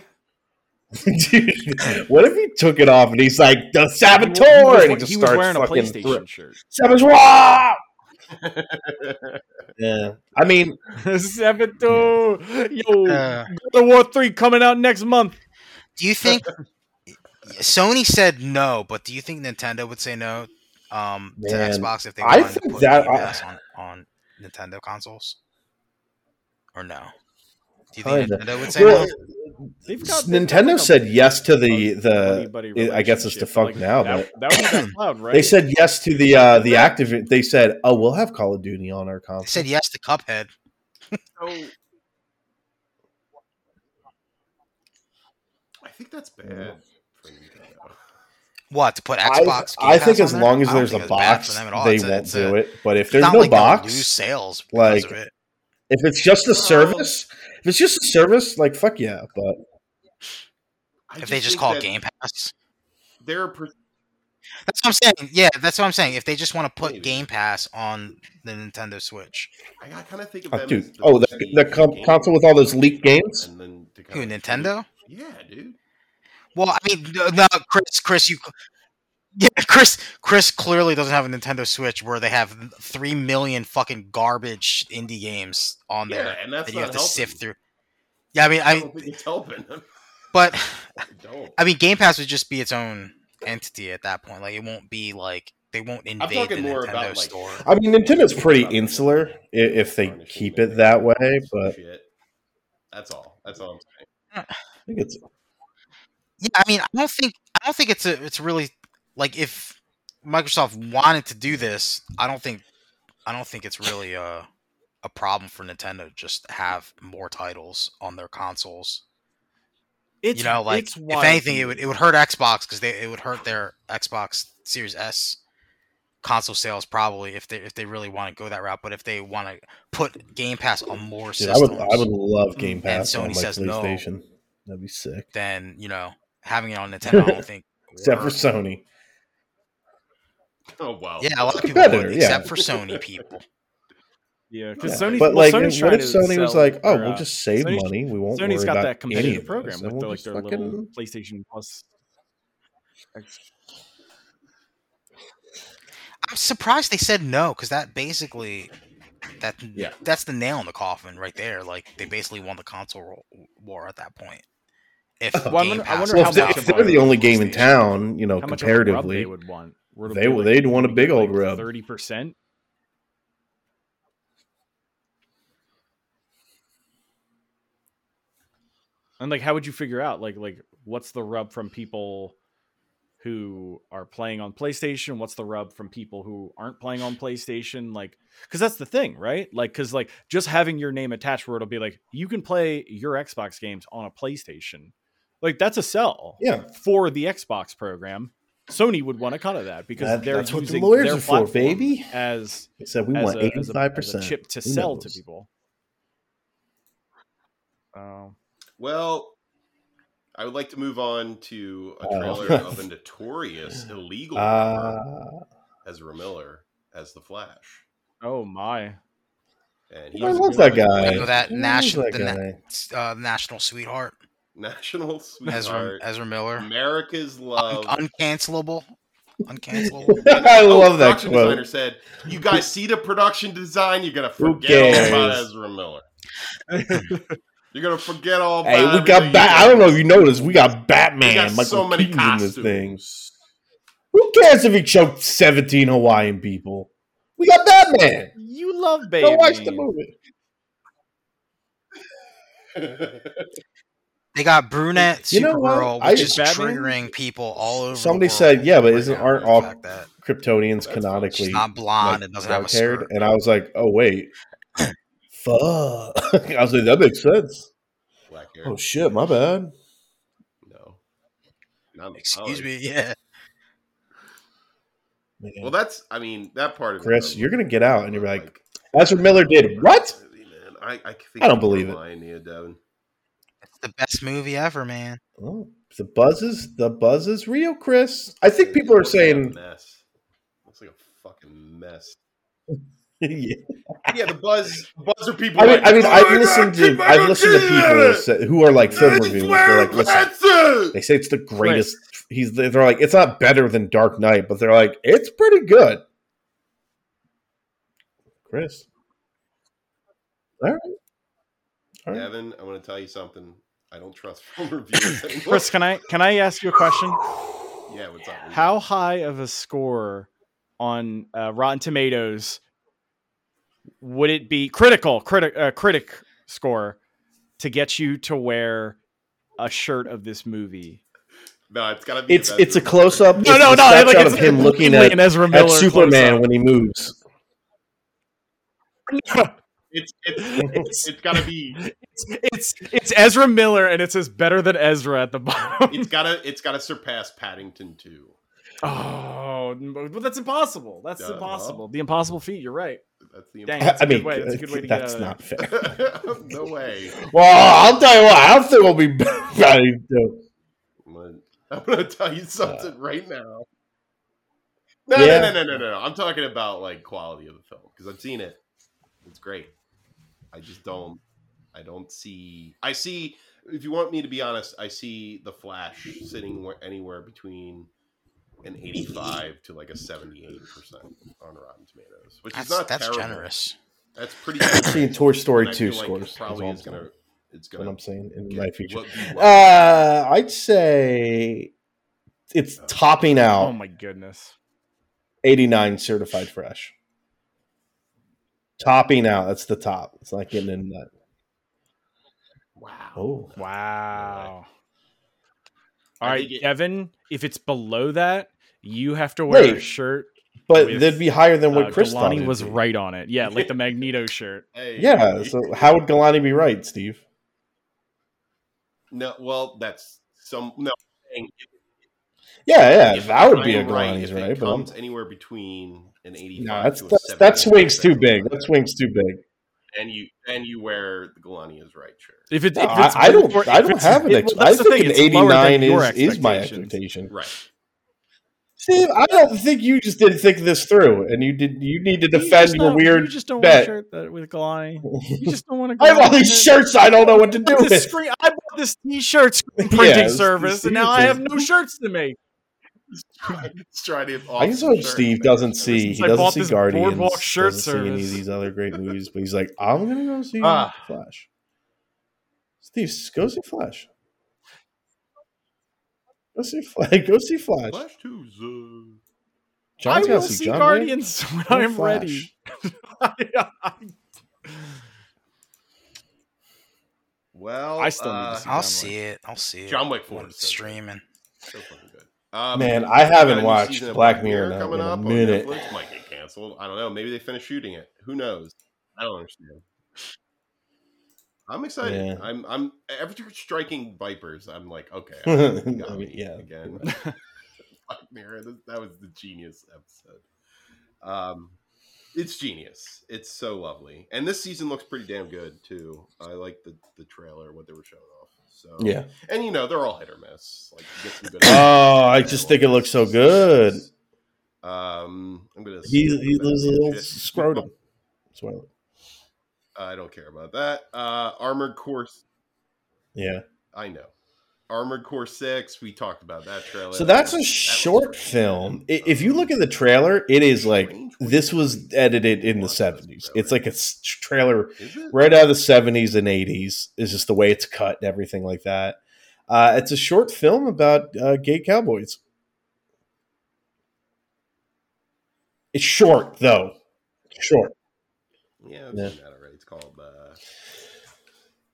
Dude, what if he took it off and he's like the He was- Saboteur, and he just he was starts wearing a fucking PlayStation shirt. Saboteur. yeah, I mean, Saboteur. Yo, Uh, God of War Three coming out next month. do you think Sony said no? But do you think Nintendo would say no um, to Xbox if they I wanted to think put that- Game I- Pass on, on Nintendo consoles? Or no? Do you think Kinda. Nintendo would say well, no? They've got- they've got Nintendo like a- said yes to the the. buddy-buddy I guess it's relationship, defunct like, now, That, but that was that cloud, right? they said yes to the uh the Activision. They said, "Oh, we'll have Call of Duty on our console." They said yes to Cuphead. So, I think that's bad for Nintendo. What to put I, Xbox? Game I think as on there? long as there's a box, for them at all. they It's won't it's do a- it. But if there's no like box, lose sales like, of it. if it's just a service, if it's just a service, like fuck yeah. But I If they just call it Game Pass, There are per- that's what I'm saying. Yeah, that's what I'm saying. If they just want to put Maybe. Game Pass on the Nintendo Switch, I, I kind of think of oh, them dude, as oh, the, the console with all those leaked games. and then who kinda- Nintendo? Yeah, dude. Well, I mean, no, no, Chris, Chris, you, yeah, Chris, Chris clearly doesn't have a Nintendo Switch where they have three million fucking garbage indie games on Yeah, there and that's that you not have to sift through. Yeah, I mean, I I, don't think it's helping but I don't. I mean, Game Pass would just be its own entity at that point. Like, it won't be like they won't invade the talking more Nintendo about, like, store. I mean, Nintendo's pretty insular i- if they keep it that way. But Shit. That's all. That's all I'm saying. I think it's Yeah, I mean, I don't think I don't think it's a it's really like if Microsoft wanted to do this, I don't think I don't think it's really a a problem for Nintendo to just have more titles on their consoles. It's, you know, like it's if anything, it would it would hurt Xbox because they it would hurt their Xbox Series S console sales probably if they if they really want to go that route. But if they want to put Game Pass on more dude, I systems, would I would love Game And Pass on Sony my says no. PlayStation. That'd be sick. then you know having it on Nintendo, I don't think. would Except for. Sony. Oh wow. Yeah, a lot of people competitor, would, yeah. except for Sony people. yeah, because Yeah. Sony's but well, like, Sony's what if Sony was like, "Oh, or, we'll uh, just save Sony's- money. We won't Sony's worry got about that any competitive of program this, with we'll their, like their fucking little PlayStation Plus. I'm surprised they said no because that basically that Yeah. that's the nail in the coffin right there. Like they basically won the console war at that point. If Well, I Game wonder- I wonder Well, was if, they, if they're the only game in town, you know, How much of a rub comparatively, they would want? Would they would- like, they'd want a maybe big like old rub. Thirty percent. And like, how would you figure out like like what's the rub from people who are playing on PlayStation? What's the rub from people who aren't playing on PlayStation? Like, because that's the thing, right? Like, because like just having your name attached, where it'll be like you can play your Xbox games on a PlayStation, like that's a sell yeah, for the Xbox program. Sony would want a cut of that because That- they're that's what the using lawyers their are for, platform baby. as they said we as want a- as a- eighty five as a percent chip to sell to people. Um, Well, I would like to move on to a Oh. trailer of a notorious illegal rapper, Uh, Ezra Miller as the Flash, oh my! and he I love that guy. You know that national- that the na- uh, national sweetheart national Ezra sweetheart, Ezra Miller, America's Un- love. uncancelable, uncancelable. I Oh, love that production designer said, "You guys see the production design, you're gonna forget all about? Ezra Miller." You're gonna forget all. Hey, about we got everything Bat. I don't know if you noticed, we got We Batman. got Michael so many Keaton's in this costumes. thing. Who cares if he choked seventeen Hawaiian people? We got Batman. You love baby. Go watch the movie. They got brunette You know what? Supergirl, I- which is Batman? triggering people all over. the Somebody world said, yeah, but isn't aren't all that Kryptonians That's canonically she's not blonde like, and doesn't have a skirt? And I was like, oh wait, fuck. I was like, that makes sense. Black hair. Oh shit, my bad. no. Not Excuse me, yeah. Man. Well, that's. I mean, that part of it, Chris, you're gonna get out, and you're like, like, what Miller did what? Man, I, I, think I don't you're believe it. lying to you, Devon. It's the best movie ever, man. Oh, the buzz is the buzz is real, Chris. I think people are Looks like a saying, mess. Looks like a fucking mess. yeah. Yeah, the buzz. Buzz are people. I mean, like, I mean, "Oh I've listened to I've listened to people say, who are like film reviewers. They're like, listen, they say it's the greatest. He's they're like, it's not better than Dark Knight, but they're like, it's pretty good. Chris, all right, all right. Devon, I want to tell you something. I don't trust film reviews. anymore. Chris, can I can I ask you a question? Yeah, what's up? How high of a score on uh, Rotten Tomatoes would it be? Critical, critic, uh, critic score to get you to wear a shirt of this movie. No, it's got to be. It's it's a close up. No, no, no. Snapshot Like it's of him looking like at, Ezra at Superman close-up. when he moves. It's it's it's got to be. It's, it's it's Ezra Miller, and it says better than Ezra at the bottom. It's got to it's got to surpass Paddington 2. oh, but that's impossible. That's Yeah, impossible. well. the impossible feat. You're right. That's the. Dang. I, That's a I good mean, way- that's a good way to get that's out not fair. no way. Well, I'll tell you what. I don't think we'll be Paddington. I'm gonna, tell you something uh, right now. No, Yeah. no, no, no, no, no. I'm talking about like quality of the film because I've seen it. It's great. I just don't. I don't see. I see. If you want me to be honest, I see the Flash sitting anywhere between an 85 to like a 78 percent on Rotten Tomatoes, which That's is not that's terrible. generous. That's pretty. I've generous. seen Toy Story two like scores. Probably is gonna. It's gonna. I'm saying in my future. Uh, I'd say it's topping out. Oh my goodness. 89 certified fresh. Topping out. That's the top. It's not getting in that. wow. Oh, Wow. I All right, think it- Devon. If it's below that, you have to wear a shirt. but With, that'd be higher than what Uh, Chris. Galanti was be. right on it. Yeah, like the Magneto shirt. Hey. Yeah. So how would Galanti be right, Steve? No, well, that's some no. Yeah, yeah. if that would be a I'm right, if right. it But I'm, comes anywhere between an eighty-five no, that's, to a that's that swing's too big. right. That swing's too big. And you and you wear the Galanti is right shirt. If it, No, if I, it's I don't. I don't have an. it- Ex- well, I think an it's lower than 89 is is my expectation. Right. Steve, I don't think you just didn't think this through, and you did. You need to defend just your weird You just don't bet. want a shirt that, with Galanti. You just don't want to. I have all these shirts. I don't know what to do I bought with. this, screen, I bought this T-shirt screen printing Yeah, service, and now I have no shirts to make. Let's. I just hope Steve doesn't see. since He I doesn't see Guardians. Boardwalk shirt doesn't see any of these other great movies, but he's like, I'm gonna go see Ah. Flash. Steve, go see Flash. Go see Flash. Go see Flash. Flash two's, uh, John's I will see see John Wick. Guardians when Go I'm Flash. ready. Well, I still need to uh, see I'll John see it. I'll see it. John Wick when 4 is it's so good. streaming. so fucking good. Um, Man, I haven't watched Black Mirror now coming in a up minute. Netflix. Might get canceled. I don't know. Maybe they finish shooting it. Who knows? I don't understand. I'm excited. Yeah. I'm. I'm. After striking vipers, I'm like, okay. I got mean, me yeah. Again. Black Mirror. That, that was the genius episode. Um, it's genius. It's so lovely, and this season looks pretty damn good too. I like the the trailer, what they were showing off. So Yeah. and you know they're all hit or miss. Like you get some good. Oh, I just think it looks so good. Um, I'm gonna. He he loses a little scrotum. I don't care about that. Uh, armored course. Yeah. I know. Armored Core Six. We talked about that trailer. So that's That a was- short film. If you look at the trailer, it is like this was edited in the seventies. It's like a trailer right out of the seventies and eighties. Is just the way it's cut and everything like that. Uh, it's a short film about uh, gay cowboys. It's short though. Short. Yeah, Yeah. it's yeah. right. It's called. Uh,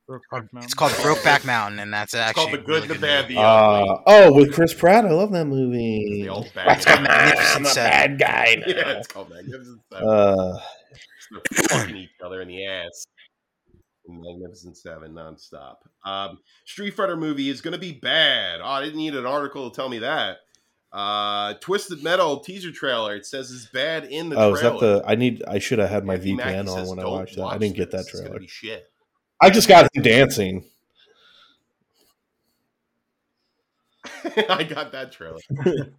It's called Brokeback Mountain, and that's it's actually called the good, really the good bad, the ugly. Uh, oh, with Chris Pratt, I love that movie. the old bad. It's called guy. Magnificent I'm Seven. bad guy. now. yeah, it's called Magnificent Seven. Uh, They're fucking each other in the ass. Magnificent Seven nonstop. Um, Street Fighter movie is going to be bad. Oh, I didn't need an article to tell me that. Uh, Twisted Metal teaser trailer. It says it's bad in the oh, is that the? I need. I should have had my Anthony Mackie VPN on when I "Don't watched that. I didn't get that this. It's trailer. be shit. I just got him dancing. I got that trailer.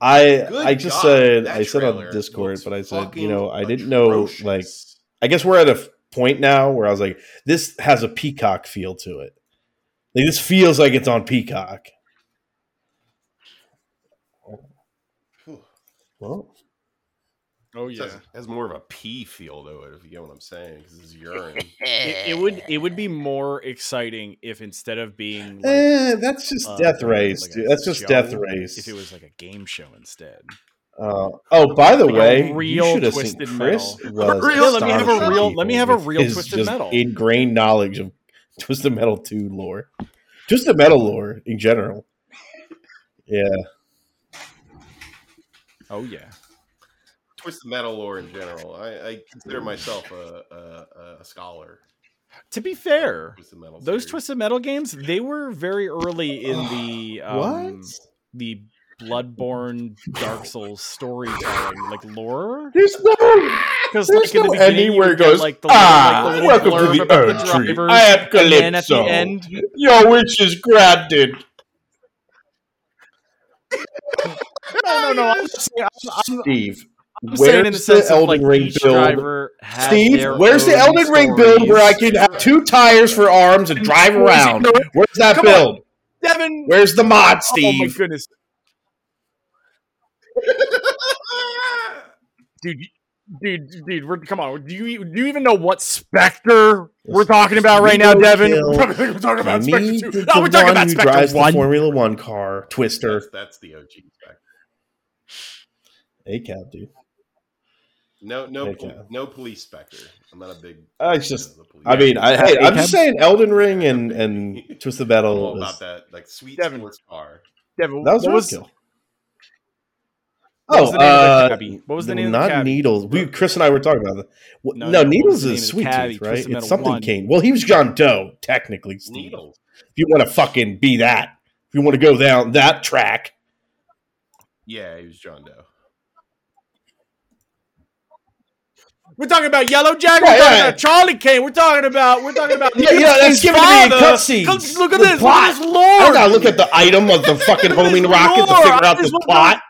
I Good I just God, said I said on Discord, but I said you know I didn't know like. I guess we're at a point now where I was like this has a Peacock feel to it. Like this feels like it's on Peacock. Well, Oh It yeah. has, has more of a pee feel to it, if you get what I'm saying, because it's urine. It, it would it would be more exciting if instead of being like, eh, that's just uh, Death Race. like dude. That's just Death Race. If it was like a game show instead. Uh, oh, by the Like way, real you should have seen Twisted Chris Metal. was Real- let me have a real- let me have a real Twisted just Metal. Ingrained knowledge of Twisted Metal 2 lore. Twisted Metal lore in general. Yeah. Oh yeah. Twisted Metal lore in general. I, I consider myself a, a, a scholar. To be fair, Twisted those series. Twisted Metal games they were very early in the um, what? the Bloodborne Dark Souls storytelling, like lore. There's no Because There's like no the beginning, ending you where it would get, goes, like the "Ah, like, the welcome to the Earth Tree. drivers, I am and then at the end, your wish is granted. no, no, no. I'm, just saying, I'm, I'm, Steve, I'm saying in the where's sense the of Elden like Ring build? Steve, where's the own Elden Ring build where I can have two tires for arms and drive around? going? Where's that Come on. build? Devon? Where's the mod, Steve? Oh my goodness, dude, dude, dude. We're, come on. Do you do you even know what Spectre we're talking about right now, Devon? We're talking about Spectre me two. Oh, the, No, we're talking one about who Spectre drives the. Formula One car, Twister. That's, that's the OG spec. A cab, dude. No, no, Okay. pol- no police specter. I'm not a big. Uh, it's just- the police. I mean, I, hey, I'm just saying Elden Ring and and Twisted I'm all Metal. about is- that, like sweet Devon. sports car. Devon, That was what was, roadkill. what was Oh, the name of the uh, cabbie? What was the name of not the? Needles. We Chris and I were talking about that. Well, No, no, no, Needles is Sweet cabbie? Tooth, right? It's something one. Kane. Well, he was John Doe, technically. Steve. Needles. If you want to fucking be that, if you want to go down that track, Yeah, he was John Doe. We're talking about Yellow Jacket. Right, we're talking yeah. about Charlie Kane. We're talking about. We're talking about. Yeah, yeah, that's given me in father. cutscenes. Look, look at The this. plot. Look at this I lore. don't gotta look at the item of the fucking homing rocket to figure out I the plot.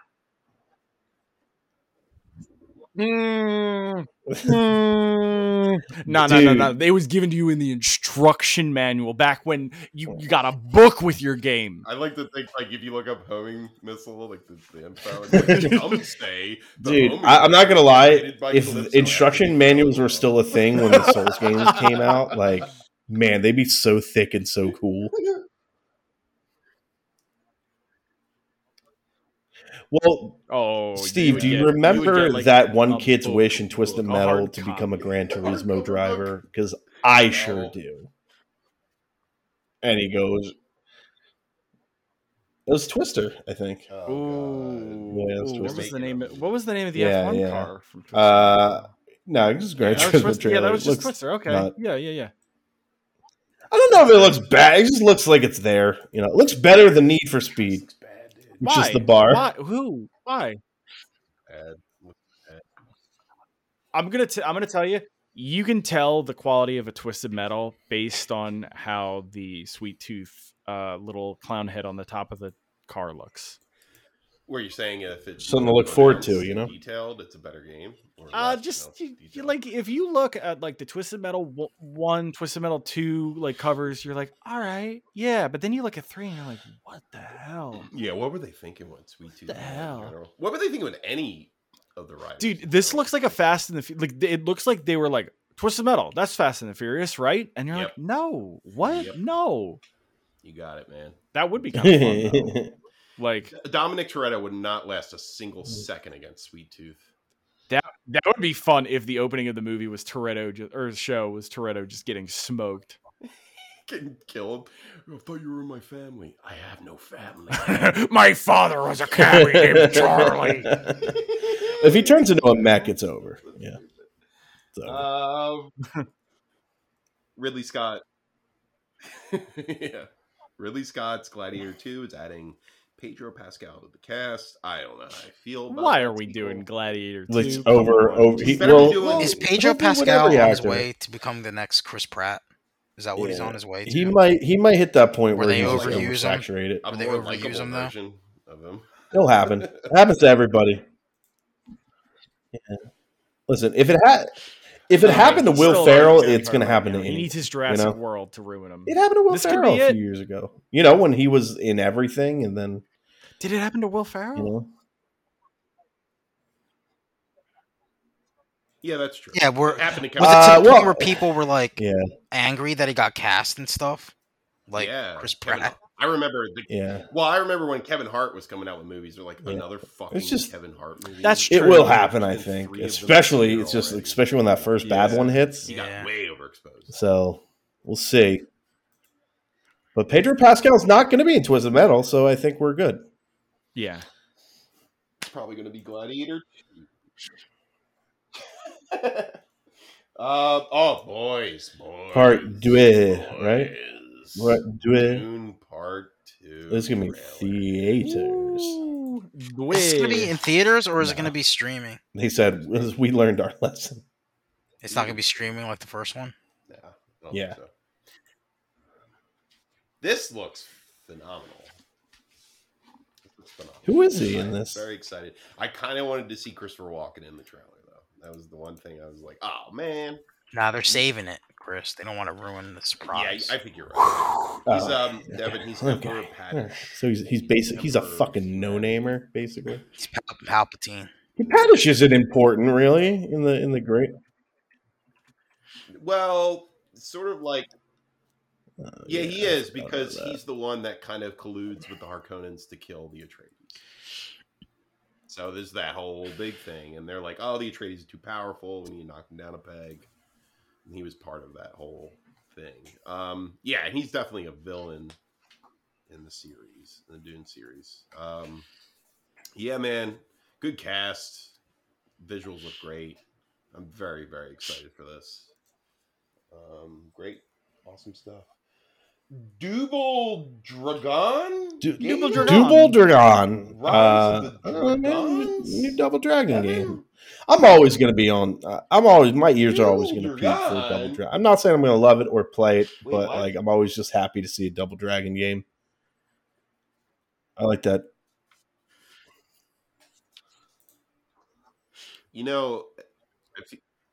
Mm, mm. No, no, no, no. Dude. It was given to you in the instruction manual back when you, you got a book with your game. I like to think like if you look up homing missile, like the, the info, it's like, some say Dude, I, I'm not gonna lie. If instruction manuals were still a thing when the Souls games came out, like man, they'd be so thick and so cool. Well, Oh, Steve, would do you get- would remember get, like, that one a kid's book, wish in Twisted a Metal hard to become a. Gran Turismo driver? Because I No. sure do. And he goes, "It was Twister, I think." Oh, Ooh, Yeah, that's ooh, what was the name? What was the name of the Yeah, F1 yeah. car from Twisted? Uh, no, it was Gran that was Turismo Twister. trailer. Yeah, that was just looks Twister. Okay, not- yeah, yeah, yeah. I don't know if it looks bad. It just looks like it's there. You know, it looks better than Need for Speed, Looks bad, which is Why? the bar. Why? Who? Why? I'm gonna t- I'm gonna tell you. You can tell the quality of a twisted metal based on how the sweet tooth uh, little clown head on the top of the car looks. Where you're saying if it's Something to look forward to, you know? detailed, it's a better game. Or Uh, less, just you you, know, you, like if you look at like the Twisted Metal one, Twisted Metal two, like covers, you're like, all right, yeah. But then you look at three, and you're like, what the hell, Yeah, what were they thinking when Sweet Tooth? the came out in hell? What were they thinking with any of the riders? dude? This looks like a Fast and the Fu- like it looks like they were like Twisted Metal. That's Fast and the Furious, right? And you're Yep. like, no, what? Yep. No, You got it, man. that would be kind of fun. Though. Like Dominic Toretto would not last a single second against Sweet Tooth. that that would be fun if the opening of the movie was Toretto ju- or the show was Toretto just getting smoked. Can kill him. I thought you were in my family. I have no family. My father was a cabby named Charlie. if he turns into a mech, it's over. Yeah. So, Um, Ridley Scott. yeah. Ridley Scott's Gladiator 2 is adding Pedro Pascal to the cast. I don't know how I feel about Why are we sequel. doing Gladiator like, 2? over, over. He, Better be well, doing- Is Pedro Pascal every on his way to become the next Chris Pratt? Is that what he's on his way to? He might. He might hit that point Where where, they he's just overuse him? oversaturated. A They more overuse him, though? version of him. It'll happen. It happens to everybody. Yeah. Listen, if it had, if it Okay, happened to Will still Ferrell, it's going to happen right to him. He needs his Jurassic know? World to ruin him. It happened to Will This could Ferrell be a few years ago. You know when he was in everything, and then Did it happen to Will Ferrell? you know. Yeah, that's true. Yeah, we're It happened to was Kevin. it to Uh, point well- where people were like Yeah, angry that he got cast and stuff, like yeah, Chris Kevin- Pratt. I remember the yeah. Well, I remember when Kevin Hart was coming out with movies. They're like Yeah. another fucking it's just- Kevin Hart movie. That's true. It True. will happen, I think. three of them Especially, it's just already. especially when that first bad one hits. He Yeah. got way overexposed. So we'll see. But Pedro Pascal's not going to be in Twisted Metal, so I think we're good. Yeah. It's probably going to be Gladiator. uh, oh, boys, boys. Part deux, right? boys. What do it? Dune Part Two. This is going to be theaters. Ooh, Is it gonna be in theaters or is it gonna be streaming? They said we learned our lesson. It's not gonna be streaming like the first one. Yeah. Yeah. so. This looks phenomenal. This looks phenomenal. Who is he in I'm this? Very excited. I kind of wanted to see Christopher Walken in the trailer though. That was the one thing I was like, oh man. Nah, they're saving it, Chris. They don't want to ruin the surprise. Yeah, I think you're right. He's Oh, um Devon. He's Emperor okay. So he's he's basic. He's a fucking no namer, basically. He's Pal- Palpatine. Padishah isn't important, really, in the in the great. Well, sort of like Uh, yeah, he I is because he's the one that kind of colludes with the Harkonnens to kill the Atreides. So there's that whole big thing, and they're like, "Oh, the Atreides are too powerful. We need to knock them down a peg." And he was part of that whole thing. Um, yeah, and he's definitely a villain in the series, in the Dune series. Um, yeah, man, good cast. Visuals look great. I'm very, very excited for this. Um, great, awesome stuff. Double Dragon? Du- game? Double Dragon. Double Dragon. Rise Uh, of the uh, man, Dragons? new Double Dragon Evan? game. I'm always going to be on. Uh, I'm always my ears are always going to Double peak for Dragon? Double Dragon. I'm not saying I'm going to love it or play it, Wait, but what? like I'm always just happy to see a Double Dragon game. I like that. You know,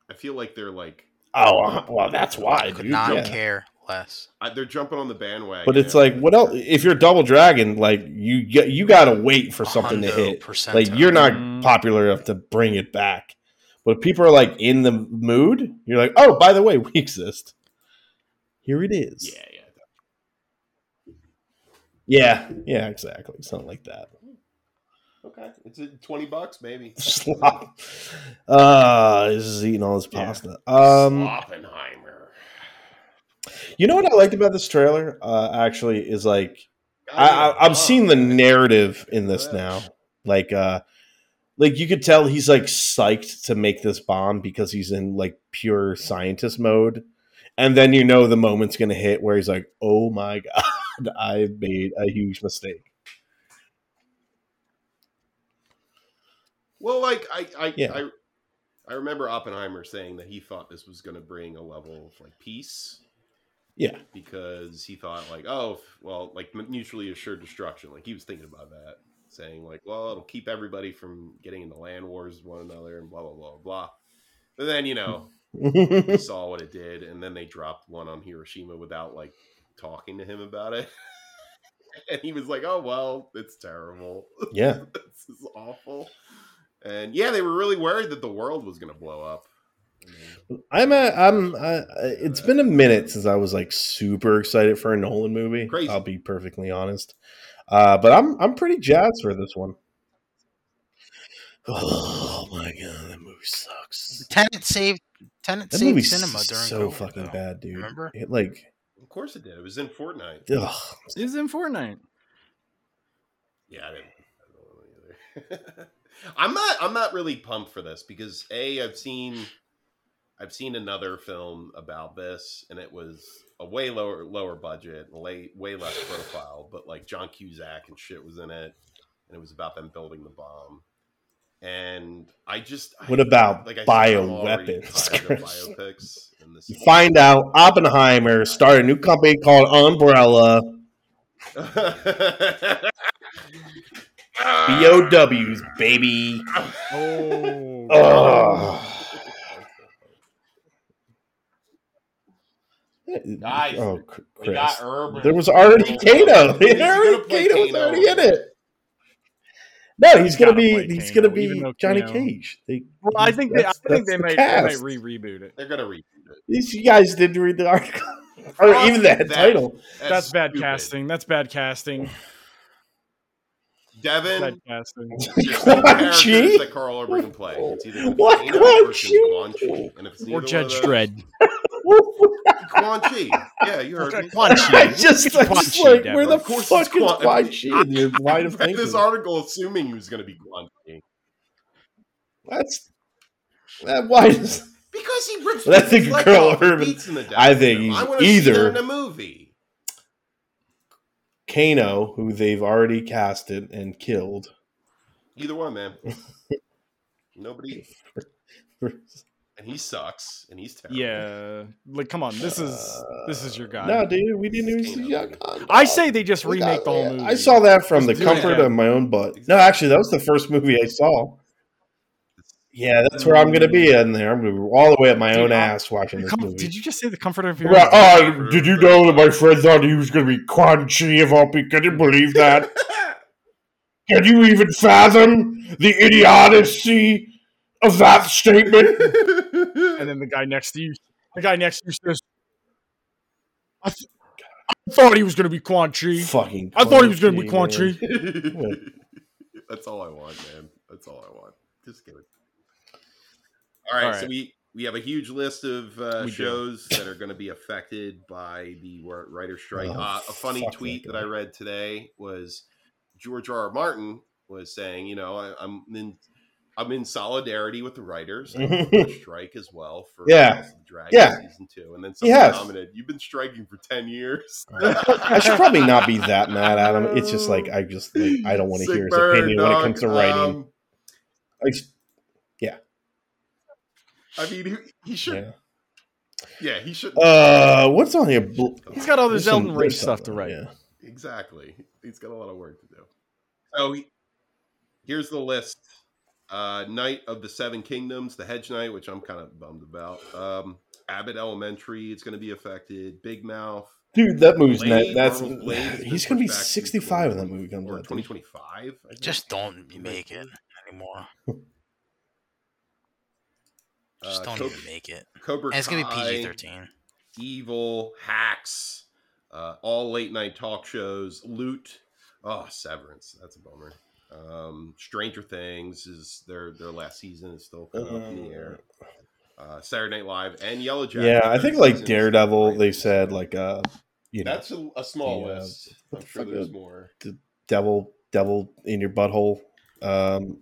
I feel like they're like Oh well, that's why, I could dude. not yeah. care less. I- they're jumping on the bandwagon. But it's like, what else? If you're Double Dragon, like you get, you got to wait for something to hit. Like you're not Mm. popular enough to bring it back. But if people are like in the mood, you're like, oh, by the way, we exist. Here it is. yeah, yeah. yeah, yeah, exactly. Something like that. Okay, it's twenty bucks, maybe. Slop. Uh, he's just eating all his Yeah. pasta. Um, Oppenheimer. You know what I liked about this trailer? Uh, actually, is like I, I, I'm seeing the narrative in this now. Like, uh, like you could tell he's like psyched to make this bomb because he's in like pure scientist mode, and then you know the moment's gonna hit where he's like, "Oh my god, I made a huge mistake." Well, like I, I, Yeah. I, I remember Oppenheimer saying that he thought this was going to bring a level of like peace Yeah, because he thought like, oh, well, like mutually assured destruction. Like he was thinking about that. saying like, "Well, it'll keep everybody from getting into land wars with one another," and blah blah blah blah. But then you know we saw what it did, and then they dropped one on Hiroshima without like talking to him about it. and he was like, "Oh well, it's terrible. yeah. this is awful." And yeah, they were really worried that the world was going to blow up. I mean, I'm a, I'm I, it's been a minute since I was like super excited for a Nolan movie. Crazy. I'll be perfectly honest. Uh, but I'm I'm pretty jazzed for this one. Oh my god, that movie sucks. Tenet saved Tenet That saved movie's cinema during so COVID, fucking though. bad, dude. Remember? It, like, of course it did. It was in Fortnite. ugh. was in Fortnite. Yeah, I didn't. I don't know either. I'm not. I'm not really pumped for this because a I've seen, I've seen another film about this, and it was a way lower lower budget, way way less profile, but like John Cusack and shit was in it, and it was about them building the bomb. And I just What I- about like I said, I'm already bioweapons, tired biopics, and this find out Oppenheimer started a new company called Umbrella. BOWs, baby. Oh, Ugh. Guys, oh, C- we got Chris. Urban. There was already Kano. He's gonna Already play Kano was Kano. already in it. No, he's He's gonna be he's Kano, gonna be though Johnny Kano- Cage. They, well, I think they, I think they the might, they might re reboot it. They're gonna reboot it. These you guys didn't read the article or Fuck even that, that. title. That's bad casting. That's bad casting. Devon, Bad casting. there's two Quan characters Chi? that Karl Urban can play. It's either gonna be What Quan or it's gonna be Chi? Quan Chi. And if it's Or Judge one of those- Dredd. Quan Chi. Yeah, you heard me. Quan I Chi. just, I Quan just Chi, like, where the fuck is Quan- Quan Chi in your line of read this article assuming he was gonna be Quan Chi. That's that. Why does Because he rips I think Karl Urban- beats in the I think he's I either- in a movie. Kano, who they've already casted and killed? Either one, man. Nobody and he sucks and he's terrible. Yeah, like come on, this is this is your uh, guy. No, dude, we didn't even see Kano. Young I say they just We remake got- the whole yeah, movie. I saw that from Just the comfort of my own butt. No, actually, that was the first movie I saw. Yeah, that's where I'm gonna be mm. in there. I'm gonna be all the way at my Dude, own I- ass watching The this com- movie. Did you just say the comfort of your Right, uh, oh, did you know that my friend thought he was going to be Quan Chi of all people? Can you believe that? Can you even fathom the idiocy of that statement? And then the guy next to you, the guy next to you says, "I, th- I thought he was going to be Quan Chi. Fucking. I thought he was going to be Quan Quan Chi, Chi." That's all I want, man. That's all I want. Just kidding. All right, All so we we have a huge list of uh, We do. shows that are going to be affected by the wor- writer strike. Oh, uh, a funny tweet that that I read today was George R. R. Martin was saying, you know, I, I'm in I'm in solidarity with the writers. I think they're strike as well for Yeah. House Dragon Yeah. season two. And then He someone has. commented, "You've been striking for ten years." I should probably not be that mad at him. It's just like I just like, I don't want to hear his burn, opinion when it comes to writing. Um, I just- I mean, he, he should. yeah. Yeah, he should. Uh, what's on here? He's got other there's some- Elden Ring stuff to write. yeah. Exactly. He's got a lot of work to do. So he, here's the list. Uh, Knight of the Seven Kingdoms, the Hedge Knight, which I'm kind of bummed about. Um, Abbott Elementary, it's going to be affected. Big Mouth. Dude, that movie's Blade, not. That's Marvel's Blade he's gonna be pushed back to 65 when that movie comes or out. 2025. I. Just don't make it anymore. Just Uh, don't Co- even make it. Cobra And it's gonna be PG thirteen. Evil, Hacks, uh, all late night talk shows, Loot, oh Severance, that's a bummer. Um, Stranger Things is their their last season is still kind of up in the air. Uh, Saturday Night Live and Yellow Jacket. Yeah, I think like Daredevil, they said like uh, you know, that's a, a small the, uh, list. what I'm the sure there's uh, more. devil, devil in your butthole, um,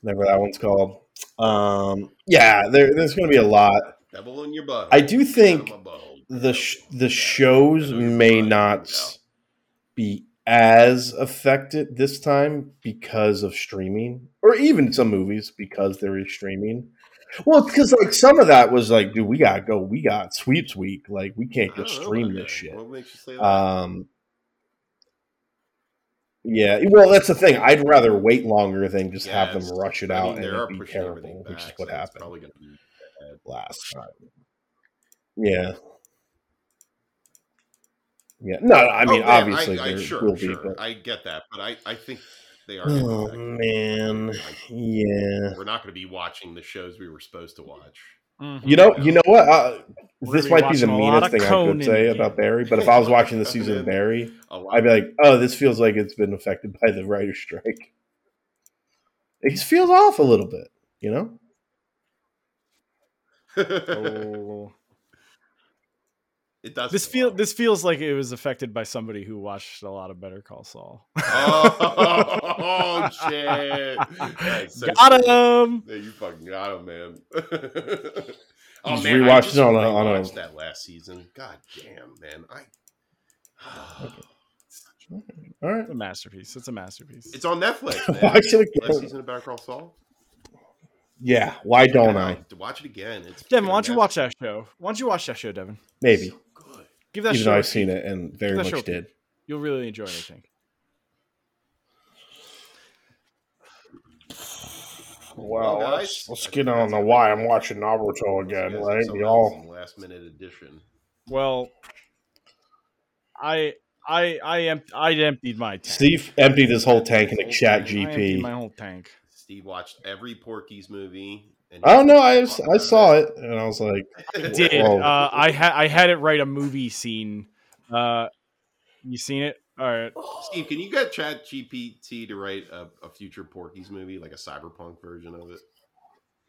whatever that one's called. Um, yeah, there, there's gonna be a lot. Devil in your butt. I do think Out of my butthole. the sh- the shows may not be as affected this time because of streaming, or even some movies because there is streaming. Well, because like some of that was like, dude, we gotta go. We got sweeps week. Like we can't just stream about this shit. What makes you say that? Um, Yeah, well, that's the thing. I'd rather wait longer than just have them rush it I out mean, and they it are be terrible, everything which is what so happened Probably gonna be bad. last time. Yeah. Yeah. No, I mean, Oh, man, obviously I, I, there sure, will be, sure. but I get that, but I, I think they are. oh man. Like, yeah. we're not going to be watching the shows we were supposed to watch. You know, you know what? Uh, this might be the watching a lot meanest of thing I could say about Barry, but if I was watching the season of Barry, I'd be like, "Oh, this feels like it's been affected by the writer's strike." It just feels off a little bit, you know. Oh. It does. This feel this feels like it was affected by somebody who watched a lot of Better Call Saul. Oh, shit! That's so Got stupid. him. Yeah, you fucking got him, man. oh Just man, rewatched I just it on a- on a- rewatched that last season. God damn, man, I. All right, It's a masterpiece. It's a masterpiece. It's on Netflix. Man. Watch it Last season of Better Call Saul. Yeah, why don't Yeah, I? watch it again? It's Devon, why don't you watch that show? Why don't you watch that show, Devon? Maybe, So good. Give that even show. though a I've seen it and very much show did. You'll really enjoy it. I think. Well, Well, let's, let's get on the why I'm watching Naruto again, right? Y'all, last minute edition. Well, I I I em- I emptied my tank. Steve emptied his whole tank in Whole Chat tank. I emptied GP. my whole tank. Steve watched every Porky's movie. And I don't know. I was, I saw it and I was like, Did Whoa. uh, I had I had it write a movie scene? Uh, you seen it? All right. Steve, can you get Chat GPT to write a, a future Porky's movie, like a cyberpunk version of it?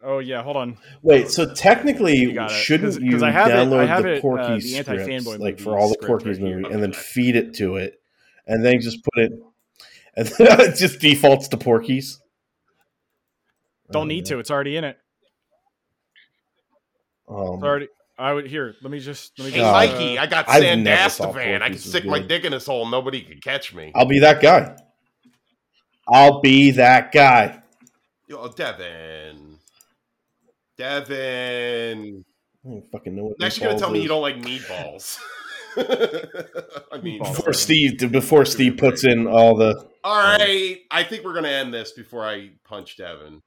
Oh yeah, hold on. wait. So technically, You got it. shouldn't 'Cause- you 'cause I have it- I download have the it, uh, Porky's the scripts, like for all the Porky's right here. movie, and then feed it to it, and then just put it, and then it just defaults to Porky's? Don't need to. It's already in it. Um, It's already. I would here. Let me just. Let me Hey, just, Uh, I got I've Sandevistan. I can Porky's was stick my dick in this hole. Nobody can catch me. I'll be that guy. I'll be that guy. Yo, Devon. Devon. I don't fucking know what. You're actually gonna tell me you don't like meatballs. I mean, Meatballs. before Steve before Steve puts in all the all right. I think we're going to end this before I punch Devon.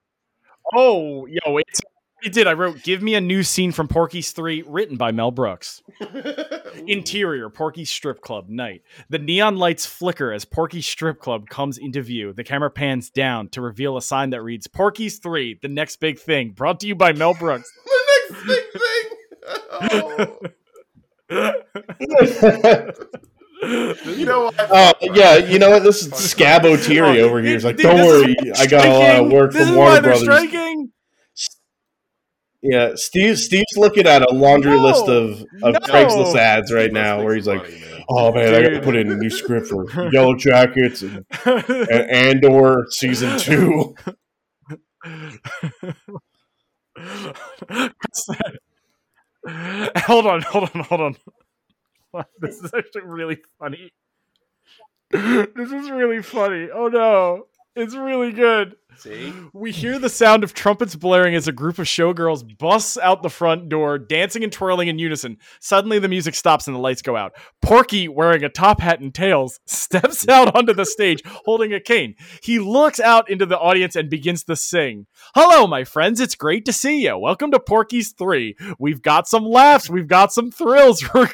Oh, yo, it's, it did. I wrote, "Give me a new scene from Porky's 3, written by Mel Brooks." Interior: Porky's strip club night. The neon lights flicker as Porky's strip club comes into view. The camera pans down to reveal a sign that reads "Porky's 3: The Next Big Thing." Brought to you by Mel Brooks. the next big thing. Oh. You know what? Oh yeah, you know what? This is Scabo Thierry over here. He's like, don't worry, I got a lot of striking. work This from is why Warner they're Brothers. striking. Yeah, Steve. Steve's looking at a laundry No, list of of no. Craigslist ads right He now, where he's some like, money, man. "Oh man, I got to put in a new script for Yellow Jackets and, and Andor season two. hold on, hold on, hold on. This is actually really funny. This is really funny. Oh no. It's really good. See? We hear the sound of trumpets blaring as a group of showgirls busts out the front door, dancing and twirling in unison. Suddenly, the music stops and the lights go out. Porky, wearing a top hat and tails, steps out onto the stage holding a cane. He looks out into the audience and begins to sing. Hello, my friends. It's great to see you. Welcome to Porky's 3. We've got some laughs. We've got some thrills. We're,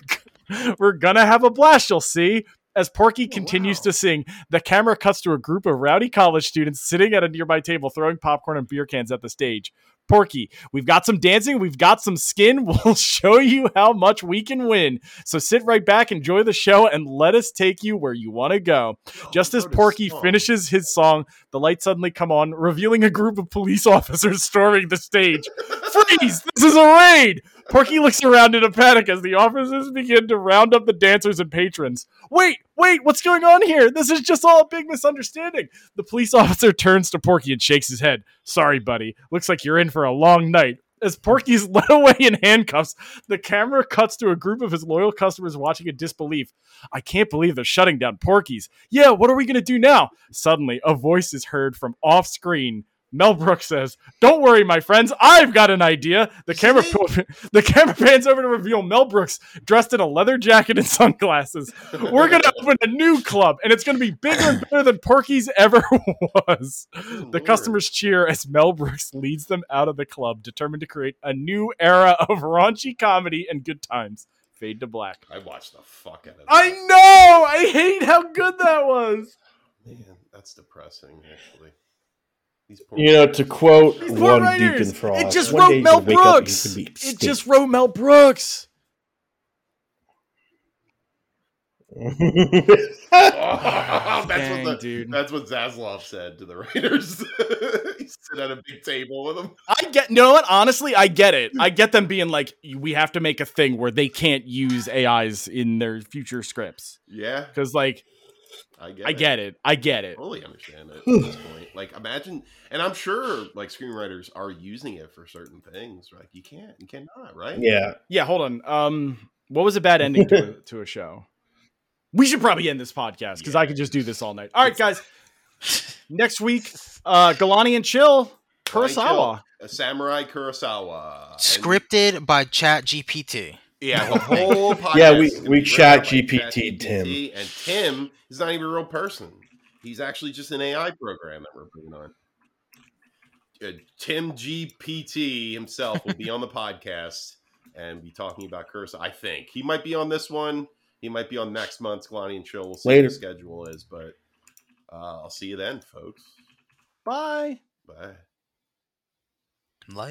we're gonna have a blast, you'll see. As Porky continues wow. to sing, the camera cuts to a group of rowdy college students sitting at a nearby table throwing popcorn and beer cans at the stage. Porky, we've got some dancing, we've got some skin. We'll show you how much we can win. So sit right back, enjoy the show, and let us take you where you want to go. Just as Porky finishes his song, the lights suddenly come on, revealing a group of police officers storming the stage. Freeze! This is a raid! Porky looks around in a panic as the officers begin to round up the dancers and patrons. Wait, wait, what's going on here? This is just all a big misunderstanding. The police officer turns to Porky and shakes his head. Sorry, buddy. Looks like you're in for a long night. As Porky's led away in handcuffs, the camera cuts to a group of his loyal customers watching in disbelief. I can't believe they're shutting down Porky's. Yeah, what are we going to do now? Suddenly, a voice is heard from off screen. Mel Brooks says, "Don't worry, my friends. I've got an idea." The camera the camera pans over to reveal Mel Brooks dressed in a leather jacket and sunglasses. We're gonna open a new club, and it's gonna be bigger and better than Porky's ever was. The customers cheer as Mel Brooks leads them out of the club, determined to create a new era of raunchy comedy and good times. Fade to black. I watched the fuck out of that. I know. I hate how good that was. Man, that's depressing. Actually, You know, to quote one writers. Deacon Frost, It just wrote Mel could wake up and you Brooks. It just wrote Mel Brooks. that's Dang, what the, dude. That's what Zaslav said to the writers. he sit at a big table with them. I get. You know what? Honestly, I get it. I get them being like, we have to make a thing where they can't use AIs in their future scripts Yeah, because, like, I get. I get it. I get it. Totally understand it at this point. Like, imagine, and I'm sure like screenwriters are using it for certain things. Like, you can't, you cannot, right? yeah. Yeah. Hold on. Um, what was a bad ending to a, to a show? We should probably end this podcast because I could just do this all night. All right, guys. Next week, uh, Galanti and Chill, Galanti Chill. Kurosawa. A Samurai Kurosawa. And- Scripted by Chat GPT. Yeah, the whole podcast. Yeah, we- we chat written GPT Tim. And Tim is not even a real person. He's actually just an AI program that we're putting on. Uh, Tim GPT himself will be on the podcast and be talking about Curse. I think he might be on this one. He might be on next month's Galanti and Chill. We'll see Later. what the schedule is, but uh, I'll see you then, folks. Bye. Bye. Like.